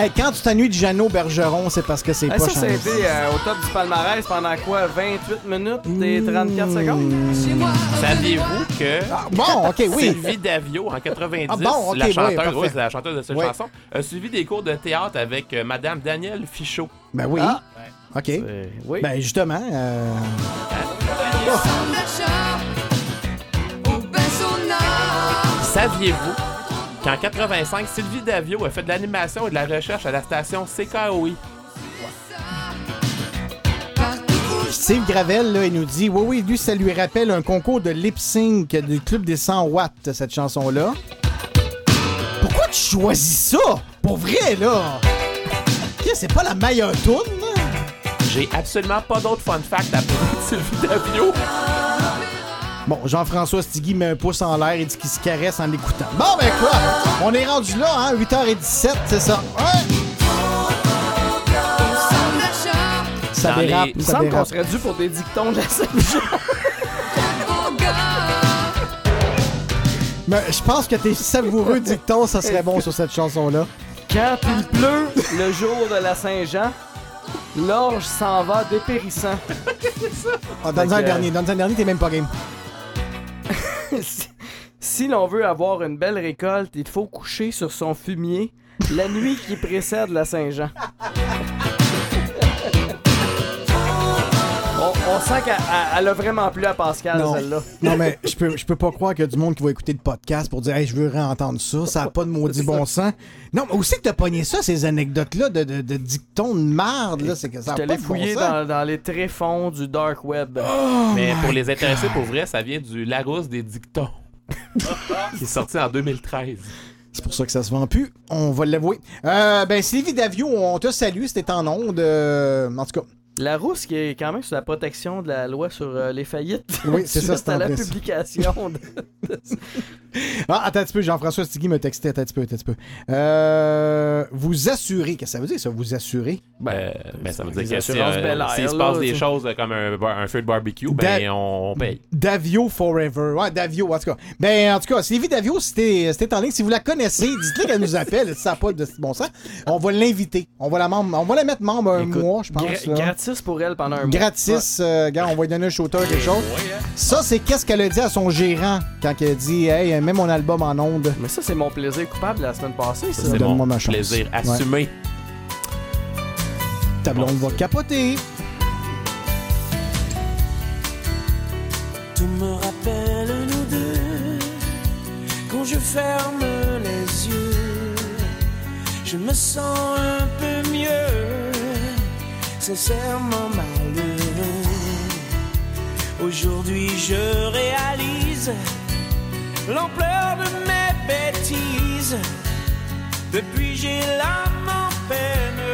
Hey, quand tu t'ennuies de Jeannot Bergeron, c'est parce que c'est Hey, pas ça, ça a été euh, au top du palmarès pendant quoi 28 minutes et 34 secondes? Saviez-vous que bon, ok, oui. Sylvie Davio, en 90, Ah bon, ok, la oui, chanteuse, parfait. oui, c'est la chanteuse de cette Oui. chanson, a suivi des cours de théâtre avec euh, Madame Danielle Fichot. Ben oui. Ah. OK. oui. Ben justement. euh, Saviez-vous qu'en 85, Sylvie Davio a fait de l'animation et de la recherche à la station CKOI? Steve Gravel, là, il nous dit Oui, oui, lui, ça lui rappelle un concours de lip sync du Club des 100 watts, cette chanson-là. Pourquoi tu choisis ça? Pour vrai, là C'est pas la meilleure tune? J'ai absolument pas d'autres fun facts à propos de Sylvie Davio. Bon, Jean-François Stigui met un pouce en l'air et dit qu'il se caresse en l'écoutant. Bon, ben quoi? On est rendu là, hein? 8h17, c'est ça? Ouais. Ça Dans dérape, les- Il me semble qu'on serait dû pour des dictons de la Saint-Jean. <laughs> Mais je pense que tes savoureux dictons, ça serait bon sur cette chanson-là. Quand il pleut le jour de la Saint-Jean, l'orge s'en va dépérissant. Ah, donne-en un dernier, donne-en un dernier, t'es même pas game. <laughs> si l'on veut avoir une belle récolte, il faut coucher sur son fumier la nuit qui précède la Saint-Jean. On, sent qu'elle elle- elle a vraiment plu à Pascal, Non. celle-là. Non, mais je peux, je peux pas croire qu'il y a du monde qui va écouter le podcast pour dire Hey, je veux réentendre ça, ça a pas de maudit bon sens. Non, mais où c'est que t'as pogné ça, ces anecdotes-là de, de, de dictons de marde, là? C'est que ça a Je pas t'allais de bon fouiller sens. dans, dans les tréfonds du dark web. Mais pour les intéressés, pour vrai, ça vient du Larousse des dictons. <laughs> qui est sorti en 2013. C'est pour ça que ça se vend plus. On va l'avouer. Euh, ben, Sylvie Davio, on te salue, c'était en onde. euh, en tout cas. La rousse qui est quand même sous la protection de la loi sur euh, les faillites. Oui, c'est <laughs> ça, c'est à la publication. <laughs> de- Ah, attends un petit peu, Jean-François Stigui me textait, attends un petit peu, attends un petit peu. Euh, vous assurez, qu'est-ce que ça veut dire, ça, vous assurez? Ben, ben, ça veut dire que si, euh, s'il se là, passe des choses euh, comme un, feu de barbecue, ben Da- on paye. Davio Forever. Ouais, Davio, en tout cas. Ben, en tout cas, Sylvie Davio, c'était c'était en ligne. Si vous la connaissez, dites-le qu'elle nous appelle. Si ça n'a pas de bon sens, on va l'inviter. On, va la membre- on va la mettre membre un Écoute, mois, je pense. gra- là. Gratis pour elle pendant un mois. Gratis, euh, gars, on va lui donner un shooter, quelque chose. Ça, c'est qu'est-ce qu'elle a dit à son gérant quand elle a dit Hey, mets mon album en onde. Mais ça, c'est mon plaisir coupable la semaine passée, ça. Ça, c'est Donne-moi mon ma chance. plaisir Ouais. assumé. Ta blonde va capoter. Tout me rappelle nous deux. Quand je ferme les yeux, je me sens un peu mieux, sincèrement malheureux. Aujourd'hui, je réalise l'ampleur de mes bêtises. Depuis, j'ai l'âme en peine.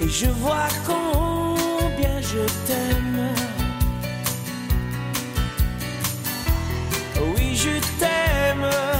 Et je vois combien je t'aime. Oui, je t'aime.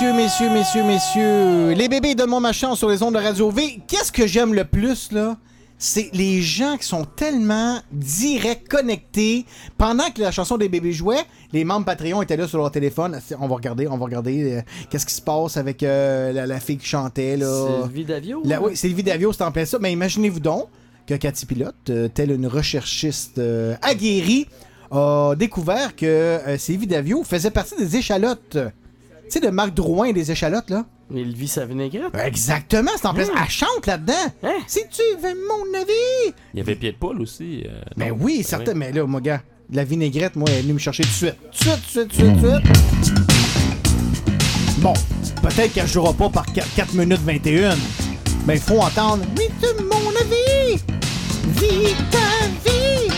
Messieurs, messieurs, messieurs, messieurs, les bébés de mon machin sur les ondes de Radio V, qu'est-ce que j'aime le plus, là? C'est les gens qui sont tellement direct connectés. Pendant que la chanson des bébés jouait, les membres Patreon étaient là sur leur téléphone. On va regarder, on va regarder euh, qu'est-ce qui se passe avec euh, la, la fille qui chantait, là. Sylvie Davio? La- hein? oui, Sylvie Davio, c'est en plein ça. Mais imaginez-vous donc que Cathy Pilote, euh, telle une recherchiste aguerrie, a découvert que Sylvie Davio faisait partie des échalotes. Tu sais, de Marc Drouin des échalotes, là? Il vit sa vinaigrette. Exactement, c'est en plein. Hein? Elle chante là-dedans. Si tu veux mon avis. Il y avait pied de poule aussi. euh, Ben non? oui, Ben certain. Mais là, mon gars, de la vinaigrette, moi, elle est venue me chercher tout de suite. Tout de suite, tout de suite, tout de suite, de. Bon, peut-être qu'elle jouera pas par 4, 4 minutes 21. Mais il faut entendre. Vite, mon avis. Vite ta vie.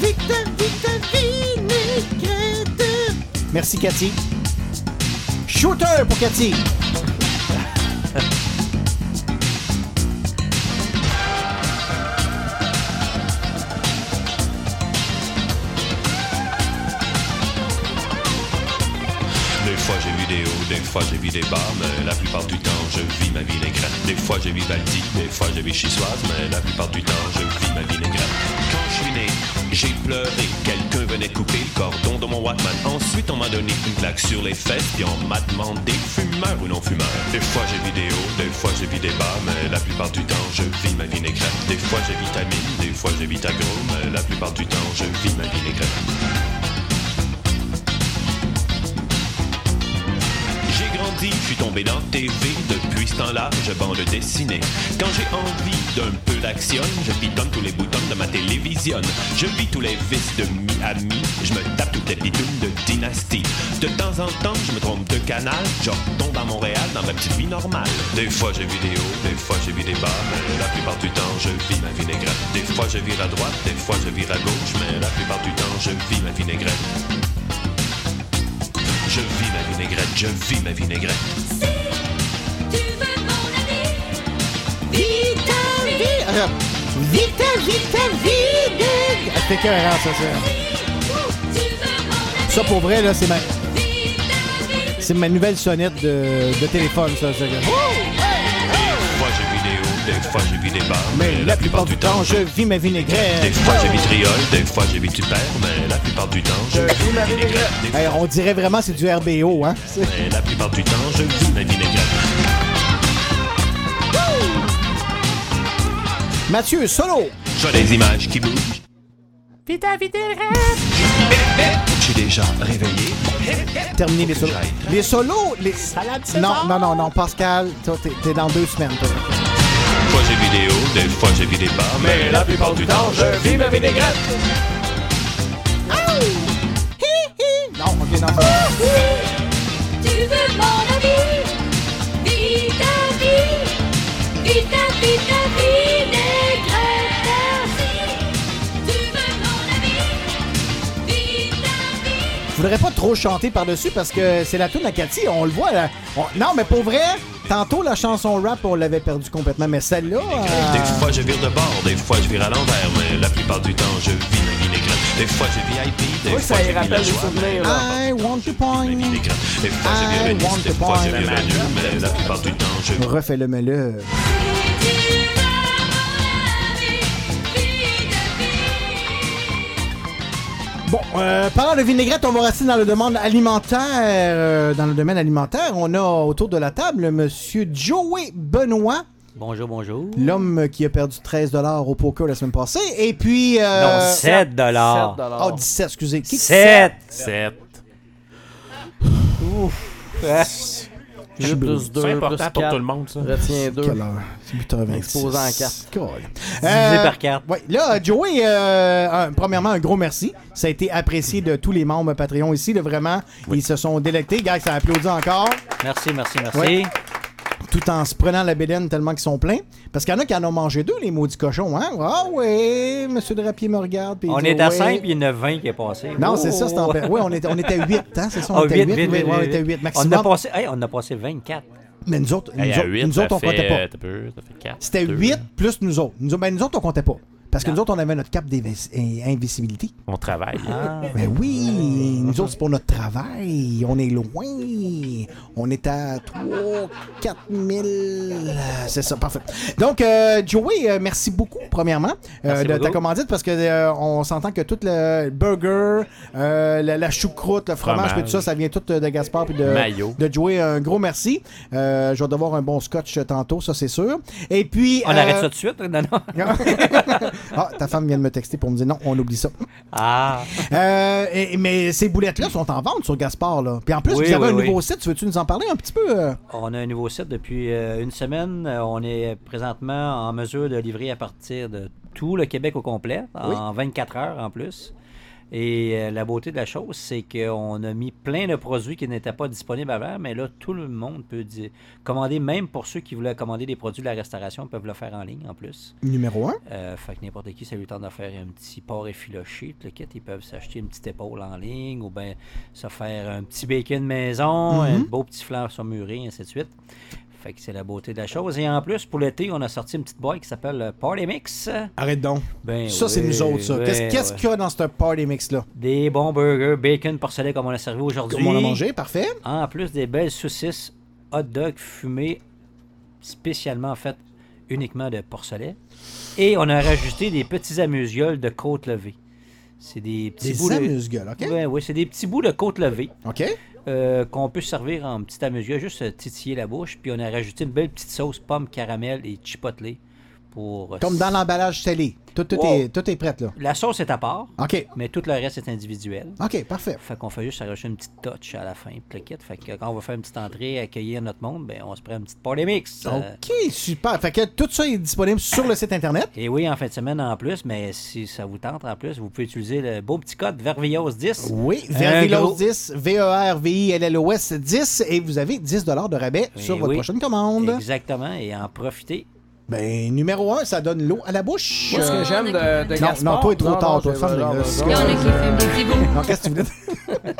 Vite ta, vite ta vinaigrette. Merci, Cathy. Shooter pour Cathy. Des fois j'ai vu des hauts, des fois j'ai vu des bas, mais la plupart du temps je vis ma vinaigrette. Des fois j'ai vu Valdi, des fois j'ai vu Chissoise, mais la plupart du temps je vis ma vinaigrette. J'ai pleuré, quelqu'un venait couper le cordon de mon Walkman. Ensuite on m'a donné une claque sur les fesses, puis on m'a demandé fumeur ou non fumeur. Des fois j'ai vu des hauts, des fois j'ai vu des bas, mais la plupart du temps je vis ma vinaigrette. Des fois j'ai vitamine, des fois j'ai vitagro, mais la plupart du temps je vis ma vinaigrette. Je suis tombé dans TV. Depuis ce temps-là, je bande dessinée. Quand j'ai envie d'un peu d'action, je bidonne tous les boutons de ma télévision. Je vis tous les vices de Miami. Je me tape toutes les bidounes de Dynasty. De temps en temps, je me trompe de canal. Je retombe à Montréal dans ma petite vie normale. Des fois, j'ai vu des hauts, des fois, j'ai vu des bas. Mais la plupart du temps, je vis ma vinaigrette. Des fois, je vire à droite, des fois, je vire à gauche. Mais la plupart du temps, je vis ma vinaigrette. Je vis ma vinaigrette, je vis ma vinaigrette. Vite ta vie. Alors, Vite ta, vite ta vie. Ah, C'est écœurant, ça, ça. Ça, pour vrai, là, c'est ma... C'est ma nouvelle sonnette de, de téléphone, ça. j'ai vu des des fois j'ai vu des bas. Mais la plupart du temps, je vis ma Des vinaigrette. fois j'ai vu triol, des fois j'ai vu tu perds, mais la plupart du temps je vis ma vinaigrette. Des Hey, on dirait vraiment c'est du RBO, hein? Mais la plupart du temps, je vis ma vinaigrette. Mathieu, solo! Je vois des images qui bougent. Vita, vite, rêve! Je suis déjà réveillé. Terminé les solos. Les solos, les... Non, non, non, non, Pascal, t'es dans deux semaines, toi. Des fois j'ai vu des hauts, des fois j'ai vu des bas. Mais la plupart du temps, je vis ma vinaigrette. Non, ok, non. Tu veux mon avis? Vita, vie Vita, vita, vinaigrette, merci Tu veux mon avis? Vita, Je voudrais pas trop chanter par-dessus parce que c'est la tune à Cathy, on le voit. Là. On- Non, mais pour vrai, tantôt la chanson rap, on l'avait perdu complètement, mais celle-là. euh, Des fois je vire de bord, des fois je vire à l'envers, mais la plupart du temps je vis ma vinaigrette. Des fois j'ai VIP, des Oui, fois ça j'ai vis la des joie. souvenirs, là. I want to point. vinaigrette. Des fois je I to des fois je nul, mais la plupart du temps je Refais-le, mais le. Bon, euh, parlant de vinaigrette, on va rester dans le domaine alimentaire. euh, dans le domaine alimentaire, on a autour de la table Monsieur Joey Benoît, Bonjour, bonjour. l'homme qui a perdu 13 au poker la semaine passée. Et puis. euh, Non, 7 dollars. Oh, 17, excusez. Qui- 7. 7. Je suis plus bleu. 2, C'est important plus pour 4. tout le monde, ça. Retiens 2. Quelle heure? C'est 8h26. Exposé en quatre. Cool. Divisé par quatre. Ouais, là, Joey, euh, un- premièrement, un gros merci. Ça a été apprécié de tous les membres Patreon ici. là, vraiment, ils se sont délectés. Gars, ça a applaudi encore. Merci, merci, merci. Ouais. Tout en se prenant la bédaine tellement qu'ils sont pleins. Parce qu'il y en a qui en ont mangé deux, les maudits cochons. Hein? Ah oui, Monsieur Drapier me regarde. puis On dit, est à ouais. 5 puis il y en a 20 qui est passé. Non, c'est ça, c'est en Oh! Oui, on était, on était 8, hein? C'est ça, on Ah, était huit, 8. huit, oui, huit, ouais, on huit, était huit. 8 On maximum. a passé, hey, on a passé 24. Mais nous autres, nous Hey, autres, 8, nous autres, on comptait pas. t'as peu, ça fait 4. C'était 8 plus nous autres. Nous, ben, nous autres, on comptait pas. Parce que nous autres, on avait notre cap d'invisibilité. On travaille. Ah. Ben oui, nous autres, c'est pour notre travail. On est loin. On est à 3 4 000. C'est ça, parfait. Donc, euh, Joey, euh, merci beaucoup, premièrement, euh, Merci de ta commandite, parce que euh, on s'entend que tout le burger, euh, la, la choucroute, le fromage, tout ça, ça vient tout de Gaspard puis de, Mayo. de Joey. Un gros merci. Euh, je vais devoir un bon scotch tantôt, ça, c'est sûr. Et puis... On euh, arrête ça tout de suite? Non, non. <laughs> <laughs> ah, ta femme vient de me texter pour me dire non, on oublie ça. Ah. Euh, et- mais ces boulettes-là sont en vente sur Gaspard. Là. Puis en plus, Oui, vous avez oui, un oui. nouveau site. Tu veux-tu nous en parler un petit peu? euh? On a un nouveau site depuis euh, une semaine. On est présentement en mesure de livrer à partir de tout le Québec au complet, en 24 heures en plus. Et euh, la beauté de la chose, c'est qu'on a mis plein de produits qui n'étaient pas disponibles avant, mais là, tout le monde peut commander, même pour ceux qui voulaient commander des produits de la restauration, peuvent le faire en ligne en plus. Numéro 1. Euh, fait que n'importe qui, ça lui tente de faire un petit porc effiloché, le kit, ils peuvent s'acheter une petite épaule en ligne ou bien se faire un petit bacon maison, Mhm. un beau petit fleur saumuré, ainsi de suite. Fait que c'est la beauté de la chose. Et en plus, pour l'été, on a sorti une petite boîte qui s'appelle euh, Party Mix. Arrête donc. Ben ça, c'est nous autres, ça. Qu'est-ce ben qu'est-ce ouais. qu'il y a dans ce party mix-là? Des bons burgers, bacon porcelet comme on a servi aujourd'hui. Comme on a mangé, parfait. En plus des belles saucisses hot dog fumées spécialement faites uniquement de porcelet. Et on a rajouté des petits amuse-gueules de côte levée. C'est des petits Des bouts de- OK? Ouais, ouais, c'est des petits bouts de côte levée. OK. Euh, qu'on peut servir en petit amuse-gueule, juste euh, titiller la bouche. Puis on a rajouté une belle petite sauce pomme, caramel et chipotle pour... euh, Comme dans l'emballage télé. Tout, tout, Wow. est, tout est prêt, là. La sauce est à part, OK. mais tout le reste est individuel. OK, parfait. Fait qu'on fait juste rajouter une petite touch à la fin, puis le kit. Fait que quand on va faire une petite entrée, accueillir notre monde, ben on se prend une petite party mix. Euh, OK, super. Fait que tout ça est disponible sur le site Internet. et oui, en fin de semaine en plus, mais si ça vous tente en plus, vous pouvez utiliser le beau petit code Vervios10. Oui, Un Vervilos gros- 10, V-E-R-V-I-L-L-O-S 10, et vous avez 10 de rabais sur votre prochaine commande. Exactement, et en profiter. Ben, numéro 1, ça donne l'eau à la bouche. Moi, ce que j'aime de, de Non, Gaspard- non, toi, est trop tard, toi, ferme non, les a qui qu'est-ce que tu voulais dire? <laughs>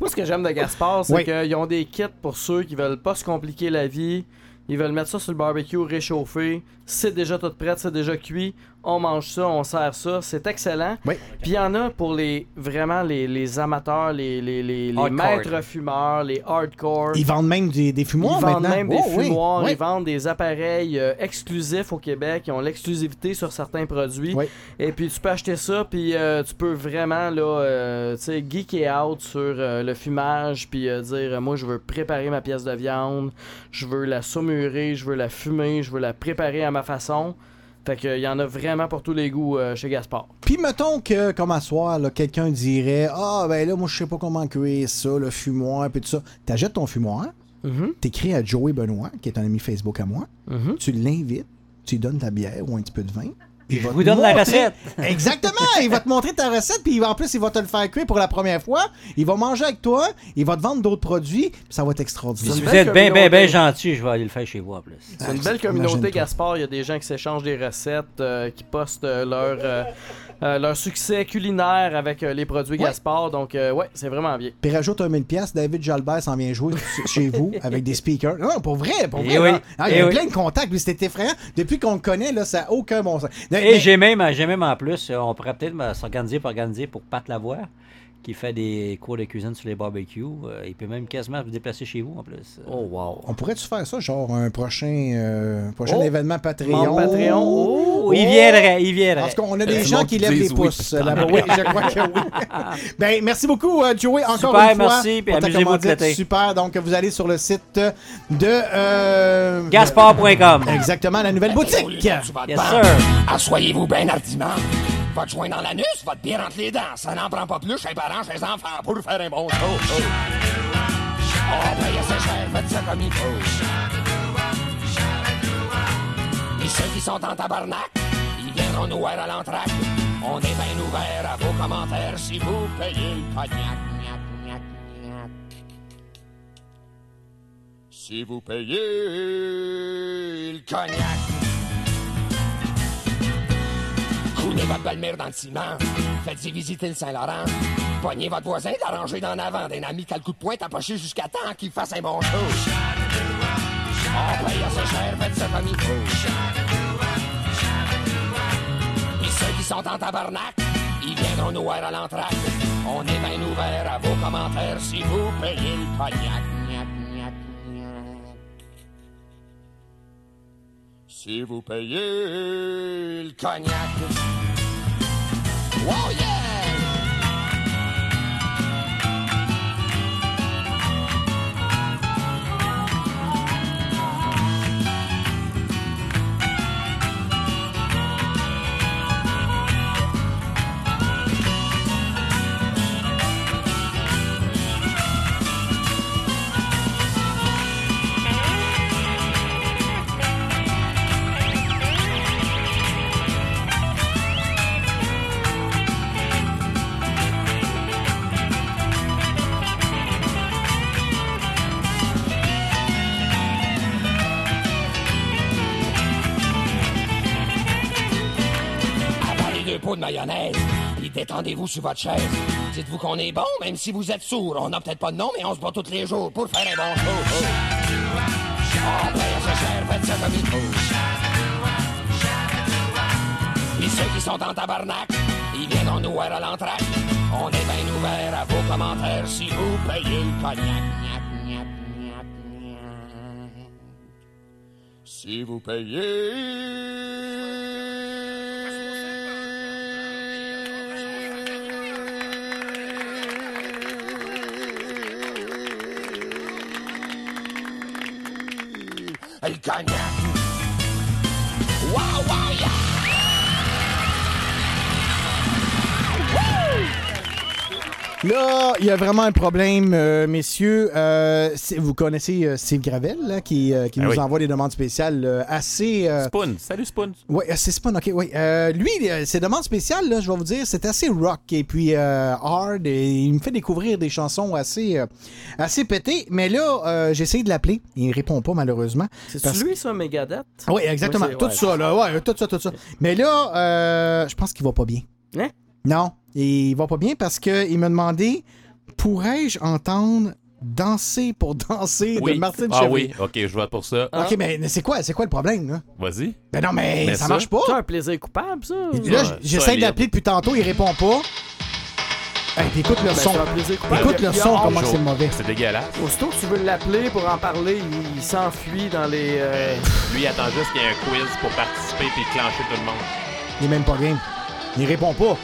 Moi, ce que j'aime de Gaspard, c'est Oui. qu'ils ont des kits pour ceux qui veulent pas se compliquer la vie. Ils veulent mettre ça sur le barbecue réchauffé. C'est déjà tout prêt, c'est déjà cuit. On mange ça, on sert ça, c'est excellent. Oui. Puis il y en a pour les vraiment les, les amateurs, les, les, les, maîtres fumeurs, les hardcore. Ils vendent même des, des fumoirs Ils vendent maintenant. même des Oh, oui, fumoirs, oui. ils vendent des appareils euh, exclusifs au Québec, ils ont l'exclusivité sur certains produits. Et puis tu peux acheter ça, puis euh, tu peux vraiment là, euh, tu sais, geeker out sur euh, le fumage, puis euh, dire euh, moi je veux préparer ma pièce de viande, je veux la saumurer, je veux la fumer, je veux la préparer à ma façon. Fait qu'il y en a vraiment pour tous les goûts euh, chez Gaspard. Puis mettons que, comme à soir, quelqu'un dirait Ah, ben là, moi, je sais pas comment cuire ça, le fumoir, puis tout ça. T'achètes ton fumoir, Mm-hmm. t'écris à Joey Benoît, qui est un ami Facebook à moi, tu l'invites, tu lui donnes ta bière ou un petit peu de vin. Il va vous te donne la montrer- recette. <laughs> Exactement! Il va te montrer ta recette, puis il va- en plus, il va te le faire cuire pour la première fois. Il va manger avec toi, il va te vendre d'autres produits, puis ça va être extraordinaire. Si vous êtes bien, bien, bien gentil, je vais aller le faire chez vous en plus. C'est une belle communauté Gaspard. Il y a des gens qui s'échangent des recettes, euh, qui postent euh, leur, euh, euh, leur succès culinaire avec euh, les produits Gaspard. Donc, euh, ouais, c'est vraiment bien. Puis rajoute un 1000 pièces, David Jalbert s'en vient jouer <laughs> chez vous avec des speakers. Non, pour vrai, pour vrai. Eh oui, là. Ah, il y eh a oui. plein de contacts, puis c'était effrayant. Depuis qu'on le connaît, là, ça n'a aucun bon sens. Et Mais- j'ai même, j'ai même en plus, on pourrait peut-être s'organiser pour organiser pour Pat Lavoie, qui fait des cours de cuisine sur les barbecues. Euh, il peut même quasiment vous déplacer chez vous en plus. Oh, wow. On pourrait-tu faire ça, genre un prochain, euh, prochain Oh! événement Patreon? Patreon. Oh, il viendrait, il viendrait. Parce qu'on a des Euh, gens qui lèvent oui, pouces. là-bas. Oui, je crois que oui. <laughs> ben, merci beaucoup, euh, Joey, encore Super, une fois. merci, puis amusez-vous de. Super, donc vous allez sur le site de... Euh, Gaspard.com. Exactement, la nouvelle boutique. Yes, sir. Asseyez-vous bien hardiment. Votre joint dans l'anus, votre bière entre les dents. Ça n'en prend pas plus chez les parents, chez les enfants, pour faire un bon show. Oh, oh ben, c'est cher, faites ça comme il faut. Et ceux qui sont en tabarnak, ils viendront nous voir à l'entraque. On est bien ouvert à vos commentaires si vous payez le cognac. Gnac, gnac, gnac. Si vous payez le cognac. Votre dans le ciment. Faites-y visiter le Saint-Laurent. Pognez votre voisin d'arranger d'en avant d'un ami qui le coup de poing tapoché jusqu'à temps qu'il fasse un bon show. On paye assez cher, faites ça comme il faut. Et ceux qui sont en tabarnak, ils viendront nous voir à l'entraque. On est bien ouvert à vos commentaires si vous payez le cognac. Gnac, gnac, gnac. Si vous payez le cognac. Wow, yeah! Mayonnaise, puis détendez-vous sur votre chaise. Dites-vous qu'on est bon, même si vous êtes sourd. On n'a peut-être pas de nom, mais on se bat tous les jours pour faire un bon show. Oh. Oh, il faut. Puis ceux qui sont en tabarnak, ils viendront nous voir à l'entraque. On est bien ouvert à vos commentaires si vous payez le cognac. Gnac, gnac, gnac, gnac. Si vous payez cognac. Wow, wow, yeah! Là, il y a vraiment un problème, euh, messieurs. Euh, vous connaissez euh, Steve Gravel, là, qui, euh, qui Ah nous oui. envoie des demandes spéciales euh, assez... euh, Spoon. Salut, Spoon. Oui, c'est Spawn, ok, oui. Euh, lui, euh, ses demandes spéciales, là, je vais vous dire, c'est assez rock et puis euh, hard et il me fait découvrir des chansons assez, euh, assez pétées. Mais là, euh, j'ai essayé de l'appeler. Il ne répond pas, malheureusement. C'est Parce- lui, ça, Megadeth? Oui, exactement. Oui, tout ouais. ça, là. Ouais, tout ça, tout ça. Mais là, euh, je pense qu'il va pas bien. Hein? Non, il va pas bien parce qu'il m'a demandé pourrais-je entendre Danser pour <laughs> danser Oui. de Martine Ah oui, ok, je vote pour ça. Ok, mais c'est quoi, c'est quoi le problème, là? Vas-y. Ben non, mais, Mais ça, ça, marche pas. C'est un plaisir coupable, ça? Là, j- j'essaie d'appeler depuis tantôt, il répond pas. Hey, écoute le Ben, son. c'est un plaisir coupable. Écoute le son, comment c'est mauvais. C'est dégueulasse. Aussitôt que tu veux l'appeler pour en parler, il, il s'enfuit dans les. euh, Lui, il attend juste qu'il y ait un quiz pour participer puis clencher tout le monde. Il est même pas game. Il répond pas.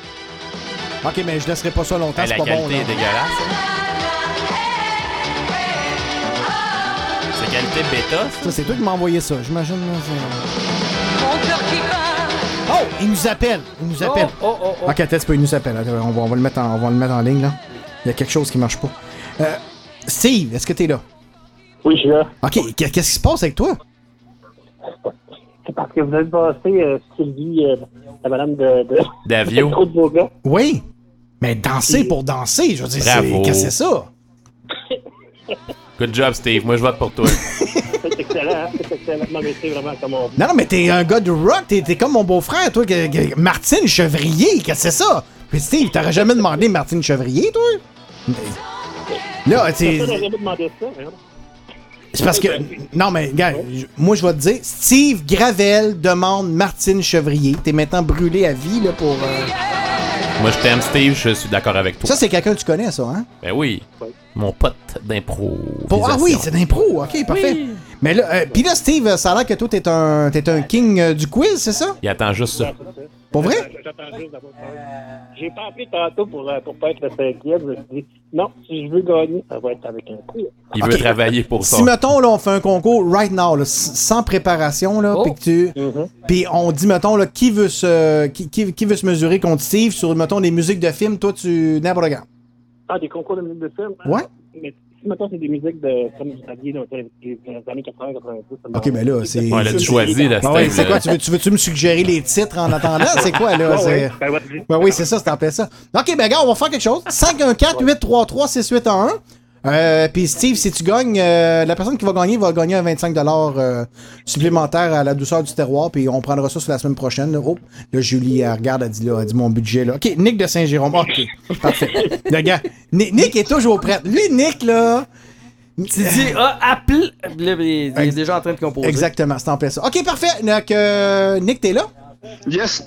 Ok, mais je laisserai pas ça longtemps, c'est la pas qualité bon. là. est dégueulasse. hein. C'est qualité bêta, ça? Ça, c'est toi qui m'as envoyé ça, j'imagine. Oh, il nous appelle. Il nous appelle. Oh, oh, oh. Ok, attends, c'est pas, il nous appelle. On, va, on va le mettre en, on va le mettre en ligne, là. Il y a quelque chose qui marche pas. Euh, Steve, est-ce que t'es là? Oui, je suis là. Ok, qu'est- qu'est-ce qui se passe avec toi? C'est parce que vous avez passé euh, Sylvie, euh, la madame de... de... Davio. <laughs> De gars. Oui. Mais danser pour danser, je veux dire, c'est- Bravo. que c'est ça? Good job, Steve. Moi, je vote pour toi. <laughs> C'est excellent, hein? C'est excellent. Non, mais c'est vraiment comme on dit. Non, non, mais t'es un gars de rock, t'es t'es comme mon beau-frère, toi. que- que- Martine Chevrier, qu'est-ce que c'est ça? Puis Steve, t'aurais jamais demandé Martine Chevrier, toi? Là, c'est. Personne n'aurait jamais demandé ça, hein? C'est parce que. Non, mais, gars, moi, je vais te dire, Steve Gravel demande Martine Chevrier. T'es maintenant brûlé à vie, là, pour. euh, Moi, je t'aime, Steve. Je suis d'accord avec toi. Ça, c'est quelqu'un que tu connais, ça, hein? Ben oui. Mon pote d'impro. Ah oui, c'est d'impro, ok, parfait. Mais là, euh, pis là, Steve, ça a l'air que toi, t'es un, t'es un king euh, du quiz, c'est ça? Il attend juste ça. Pour vrai? J'attends juste d'avoir. J'ai pas appelé tantôt pour, euh, pour pas être le cinquième. Je me suis dit, non, si je veux gagner, ça va être avec un coup. Il veut travailler pour ça. Si, mettons, là, on fait un concours right now, là, s- sans préparation, là, puis que tu... Puis on dit, mettons, là, qui veut se... Qui, qui- qui veut se mesurer contre Steve sur, mettons, des musiques de films, toi, tu... N'importe quand. Ah, des concours de musique de film? Ouais. Mais maintenant, c'est des musiques de, comme vous saviez, dans les années 80, 90. ça me- Ok, ben là, c'est... Ouais, là, tu choisis, là, Ah ouais, c'est quoi? là. Tu veux- tu veux-tu me suggérer les titres en attendant? C'est quoi, là? Ouais, C'est- ouais. Ben, vas-y. Ben oui, c'est ça, c'est en plein ça. OK, ben gars, on va faire quelque chose. 514-833-6811. Euh, puis Steve, si tu gagnes, euh, la personne qui va gagner va gagner un 25 euh, supplémentaire à la douceur du terroir, puis on prendra ça sur la semaine prochaine. Là, Oh, là Julie, elle regarde, elle dit là, elle dit mon budget là. OK, Nick de Saint-Jérôme. OK, parfait. Le gars, Ni- Nick est toujours prêt. Lui, Nick, là... Tu dis, ah, appelle. Là, il il est déjà en train de composer. Exactement, c'est en plein ça. OK, parfait. Donc, euh, Nick, t'es là? Yes.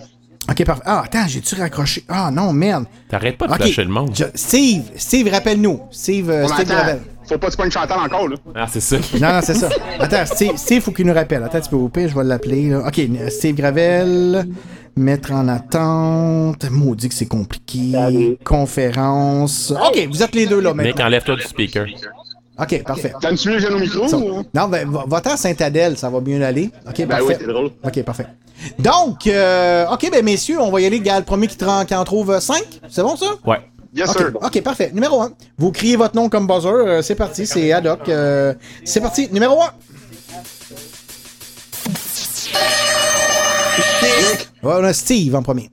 OK, parfait. Ah, attends, j'ai-tu raccroché? Ah, non, merde. T'arrêtes pas de Ok, flasher le monde. je- Steve, Steve, rappelle-nous. Steve, euh, Steve. Gravel. Faut pas que tu pognes Chantal encore, là. Ah, c'est ça. Non, non, c'est ça. Attends, Steve, Steve, faut qu'il nous rappelle. Attends, tu peux au pire, je vais l'appeler. là. OK, Steve Gravel, mettre en attente. Maudit que c'est compliqué. Conférence. OK, vous êtes les deux là Mec, maintenant. enlève-toi du speaker. OK, parfait. T'as-tu le jeune au micro? Ou- Non, ben, va- va-t'en à Saint-Adèle, ça va bien aller. OK, Ben parfait. oui, c'est drôle. OK, parfait. Donc, euh, OK, ben messieurs, on va y aller. Gars, le premier qui, te rend- qui en trouve 5. C'est bon, ça? Ouais. Yes, OK, sir. OK, parfait. Numéro 1. Vous criez votre nom comme buzzer. Euh, c'est parti, c'est ad hoc. Euh, c'est parti. Numéro 1. Ouais, on a Steve en premier.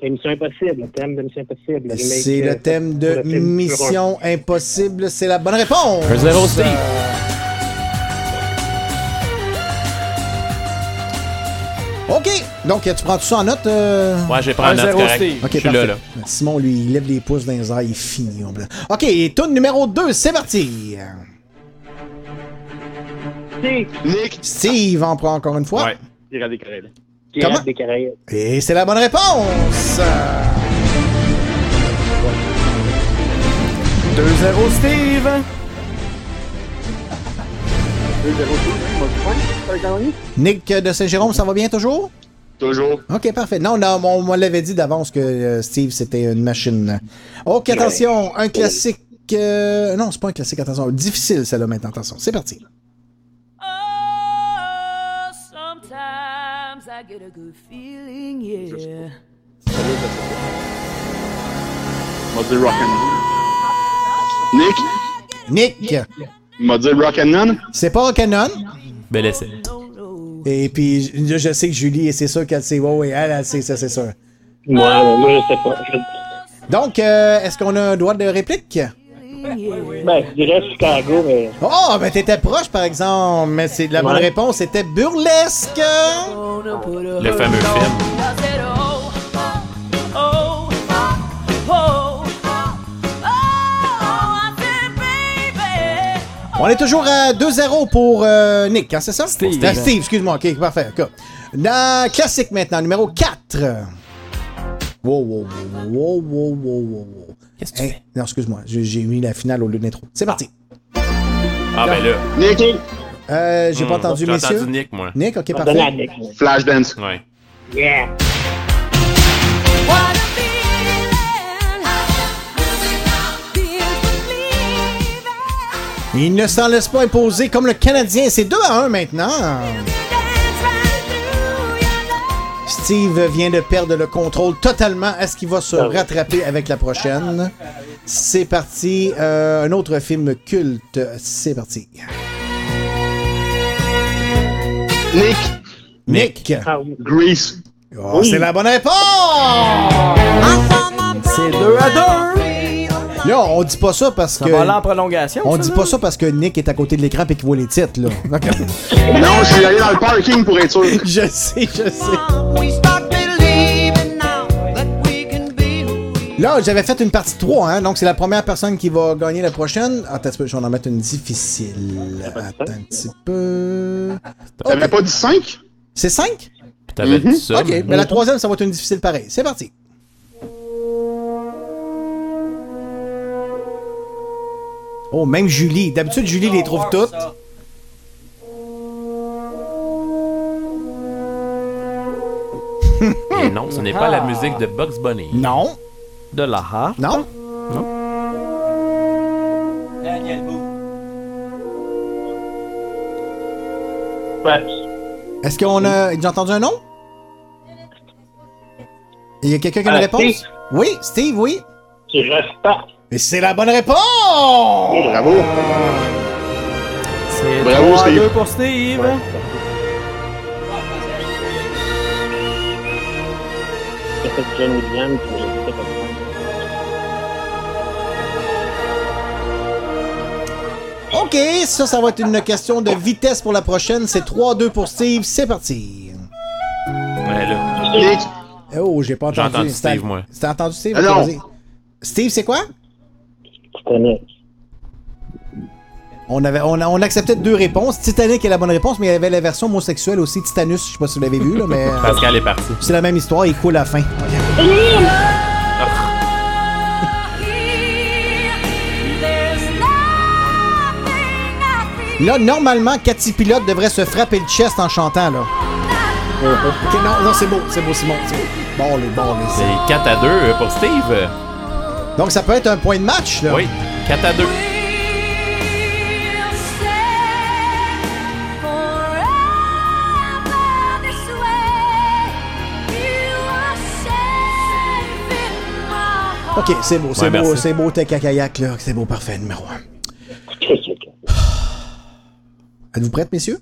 C'est Mission Impossible, le thème de Mission Impossible. C'est euh, le thème de le film Mission Impossible. C'est la bonne réponse. Un zéro, Steve. OK. Donc, tu prends tout ça en note? euh? Ouais, je vais prendre Un note, correct. Je suis là, là. Simon, lui, il lève les pouces dans les airs, il finit. OK, tourne numéro 2, c'est parti. Steve. Nick. Steve en prend encore une fois. Ouais. Pirates des Caraïbes. Des Caraïbes. Et c'est la bonne réponse. 2-0 Steve. 2-0 Steve, gagné? Nick de Saint-Jérôme, ça va bien toujours? Toujours. OK, parfait. Non, non on, on l'avait dit d'avance que euh, Steve, c'était une machine. OK, attention, un classique. euh, non, c'est pas un classique, attention. Difficile, celle-là, maintenant. Attention, c'est parti. Oh, sometimes I get a good feeling, yeah. M'a dit Rock and Nick? M'a dit Rock and None. c'est pas canon. Bel essai. Et puis, je, je sais que Julie, et c'est sûr qu'elle sait. Ouais, ouais, elle, elle sait, ça, c'est sûr. Moi, moi, je sais pas. Je- Donc, euh, est-ce qu'on a un droit de réplique? Ben, je dirais Chicago, mais. Oh, ben t'étais proche, par exemple. Mais c'est la bonne Ouais. réponse, c'était burlesque. Le fameux film. On est toujours à 2-0 pour euh, Nick, hein, c'est ça? Steve. Steve, excuse-moi. OK, parfait. OK. Dans classique maintenant, numéro 4. Wow, wow, wow, wow, wow, wow, wow, wow. Qu'est-ce que tu fais? Non, excuse-moi. J'ai j'ai mis la finale au lieu de l'intro. C'est parti. Ah, ben là. Nick, Euh, j'ai pas Hmm, entendu, j'ai messieurs? entendu Nick, moi. Nick, OK, parfait. Nick. Flashdance. Ouais. Yeah. Il ne s'en laisse pas imposer comme le Canadien. C'est 2 à 1 maintenant. Steve vient de perdre le contrôle totalement. Est-ce qu'il va se rattraper avec la prochaine? C'est parti. Euh, un autre film culte. C'est parti. Nick, Nick. Ah. Grease. Oh, C'est la bonne réponse! C'est 2 à 2. Là, on dit pas ça parce Ça que. va aller en prolongation. On ça, dit là? pas ça parce que Nick est à côté de l'écran et qu'il voit les titres, là. <laughs> OK. Non, je suis allé dans le parking pour être sûr. <laughs> je sais, je sais. Là, j'avais fait une partie 3, hein, donc c'est la première personne qui va gagner la prochaine. Attends un petit peu, je vais en mettre une difficile. Attends un petit peu. T'avais pas dit 5? C'est 5? T'avais dit ça. Ok, mais- mais la troisième, ça va être une difficile pareil. C'est parti. Oh, même Julie. D'habitude, Julie les trouve toutes. <laughs> Et non, ce n'est pas la musique de Bugs Bunny. Non. De la harpe? Non. Ouais. Est-ce qu'on a. J'ai entendu un nom? Il y a quelqu'un qui a une Euh, réponse? Oui, Steve, oui. Je reste pas. Et c'est la bonne réponse! Bravo. C'est Bravo, 3 à Steve. 2 pour Steve. Comme OK, ça, ça va être une question de vitesse pour la prochaine. C'est 3-2 pour Steve. C'est parti. Ouais, là. Oh, j'ai pas J'ai entendu. Steve, moi. T'as entendu Steve? Ah non. Steve, c'est quoi? Connais. On, avait, on, a- on acceptait deux réponses. Titanic est la bonne réponse, mais il y avait la version homosexuelle aussi, Titanus. Je sais pas si vous l'avez vu, là, mais euh, Pascal est parti. c'est la même histoire. Il coule à la fin. Là, normalement, Cathy Pilote devrait se frapper le chest en chantant, là. Ok, non, non, c'est beau, c'est beau, Simon. c'est beau. Bon, les bon, les C'est 4 à 2 pour Steve. Donc, ça peut être un point de match, là. Oui, 4 à 2. Ok, c'est beau, c'est Ouais, beau, c'est beau, t'es cacayac, là. C'est beau, parfait, numéro 1. <laughs> Êtes-vous prêtes, messieurs?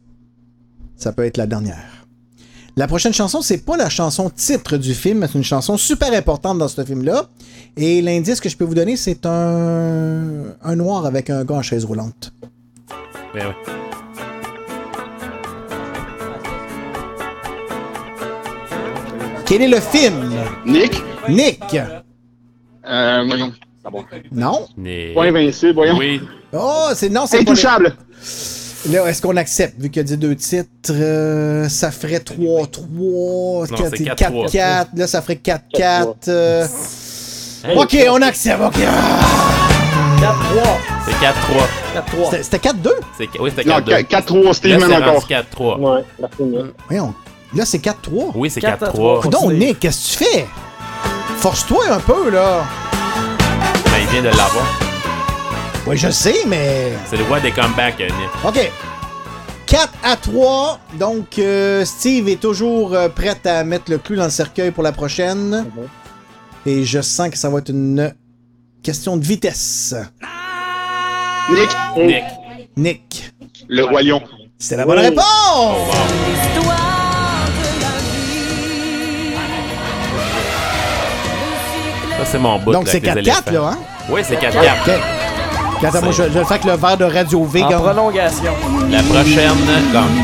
Ça peut être la dernière. La prochaine chanson, c'est pas la chanson titre du film, mais c'est une chanson super importante dans ce film-là. Et l'indice que je peux vous donner, c'est un, un noir avec un gars en chaise roulante. Ouais, ouais. Quel est le film? Nick, Nick. euh, voyons. Non? Pas invincible, voyons. Oui. Oh, c'est non, c'est pas. Intouchable. les- Là, est-ce qu'on accepte, vu qu'il a dit deux titres, euh, ça ferait 3-3, Non, c'est 4-3. 4-4, là, ça ferait 4-4. euh, Hey. Ok, on accepte, ok. Ah! 4-3. C'est 4-3. 4-3. C'était- C'était 4-2? C'est- Oui, c'était Non, 4-2. 4-3, Steve Là, mène c'est rendu encore. 4-3. Ouais, merci, Nick. Voyons. Là, c'est 4-3. Oui, c'est 4 à 4-3. trois. Donc, Nick, qu'est-ce que tu fais? Force-toi un peu, là. Ben, il vient de l'avoir. Oui, je sais, mais. C'est le roi des comebacks, euh, Nick. OK. 4 à 3. Donc, euh, Steve est toujours euh, prêt à mettre le clou dans le cercueil pour la prochaine. Et je sens que ça va être une question de vitesse. Nick, Nick. Nick. le roi lion. C'est la bonne réponse! Ça, c'est mon bout. Donc, là, c'est avec les 4-4, éléphants. là, hein? Oui, c'est 4-4. Attends, moi, je, je vais le faire avec le verre de Radio V. En prolongation. La prochaine, gagne.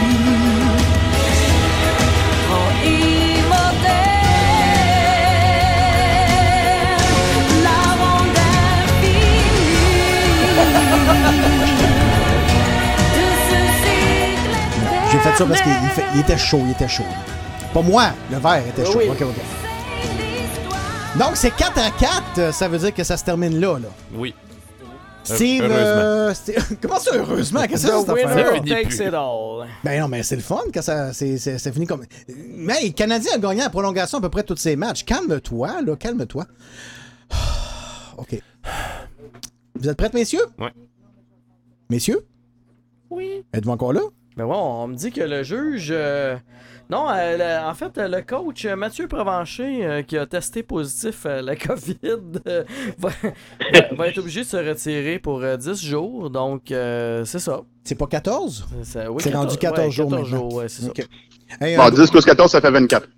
fait ça parce qu'il il fait- il était chaud, il était chaud. Pas moi, le verre était chaud. Oui. Ok, ok. Donc, c'est 4 à 4, ça veut dire que ça se termine là. là. Oui. Steve, euh, Steve- <laughs> comment ça, heureusement? Qu'est-ce que c'est winner takes it all. Ben non, mais c'est le fun quand ça c'est, c'est- comme. Mais le Canadien a gagné en prolongation à peu près tous ses matchs. Calme-toi, là, calme-toi. <sighs> OK. Vous êtes prêts, messieurs? Ouais. Messieurs? Oui. Êtes-vous encore là? Ben bon, on me dit que le juge. euh, Non, euh, le- en fait, euh, le coach euh, Mathieu Provencher, euh, qui a testé positif à la <laughs> COVID, euh, va, <laughs> va- être obligé de se retirer pour euh, 10 jours. Donc, euh, c'est ça. C'est pas 14? C'est oui, rendu 14 ouais, jours 14 maintenant. jours, ouais, c'est OK. ça. Hey, Bon, un- 10 plus 14, ça fait 24.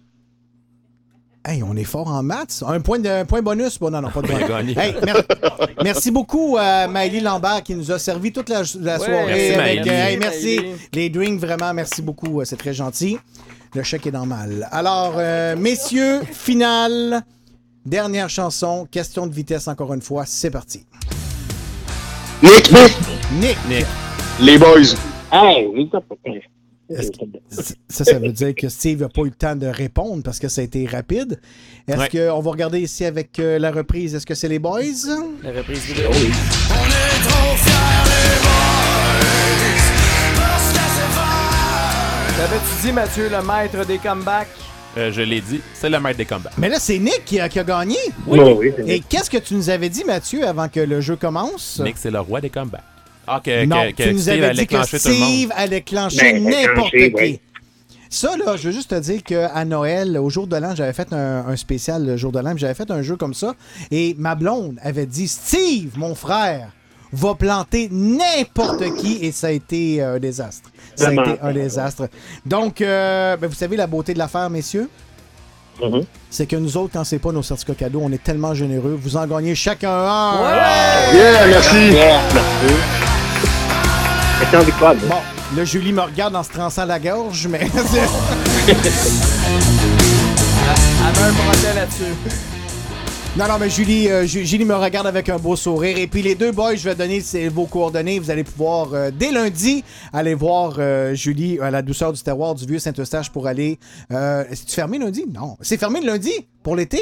Hey, on est fort en maths. Un point, de, un point bonus? Bon, non, non, pas de On a point. gagné. Hey, mer- <laughs> merci beaucoup à Maëlie Lambert qui nous a servi toute la, la Ouais, soirée. merci, avec, euh, hey, merci. Les drinks, vraiment, merci beaucoup. euh, C'est très gentil. Le chèque est normal. Alors, euh, messieurs, finale. Dernière chanson. Question de vitesse, encore une fois. C'est parti. Nick, Nick. Nick. les boys. Hey, oui, ça Ça, veut dire que Steve n'a pas eu le temps de répondre parce que ça a été rapide. Est-ce Ouais. qu'on va regarder ici avec euh, la reprise? Est-ce que c'est les boys? La reprise vidéo. On est trop fiers les boys Parce que c'est fort T'avais-tu dit, Mathieu, le maître des comebacks? Euh, je l'ai dit, c'est le maître des combats. Mais là, c'est Nick qui a, qui a gagné. Oui, oui, c'est Et qu'est-ce que tu nous avais dit, Mathieu, avant que le jeu commence? Nick, c'est le roi des combats. Ah, que, non, que, que tu nous Steve avais dit que. Steve allait clencher Ben, n'importe clencher, qui. ouais. Ça, là, je veux juste te dire qu'à Noël, au jour de l'an, j'avais fait un, un spécial le jour de l'an, j'avais fait un jeu comme ça. Et ma blonde avait dit Steve, mon frère, va planter n'importe qui. Et ça a été euh, un désastre. Ça a Vraiment. été un désastre. Donc, euh, ben, vous savez la beauté de l'affaire, messieurs? Mhm. C'est que nous autres, quand c'est pas nos certificats cadeaux, on est tellement généreux. Vous en gagnez chacun un. Yeah, merci. Yeah, merci. Question Bon, là, Julie me regarde en se trançant la gorge, mais. <laughs> Elle met un procès là-dessus. non, non, mais Julie, euh, Ju- Julie me regarde avec un beau sourire. Et puis, les deux boys, je vais donner ces- vos coordonnées. Vous allez pouvoir, euh, dès lundi, aller voir euh, Julie à la douceur du terroir du vieux Saint-Eustache pour aller. Euh, C'est-tu fermé lundi? Non. C'est fermé le lundi? Pour l'été?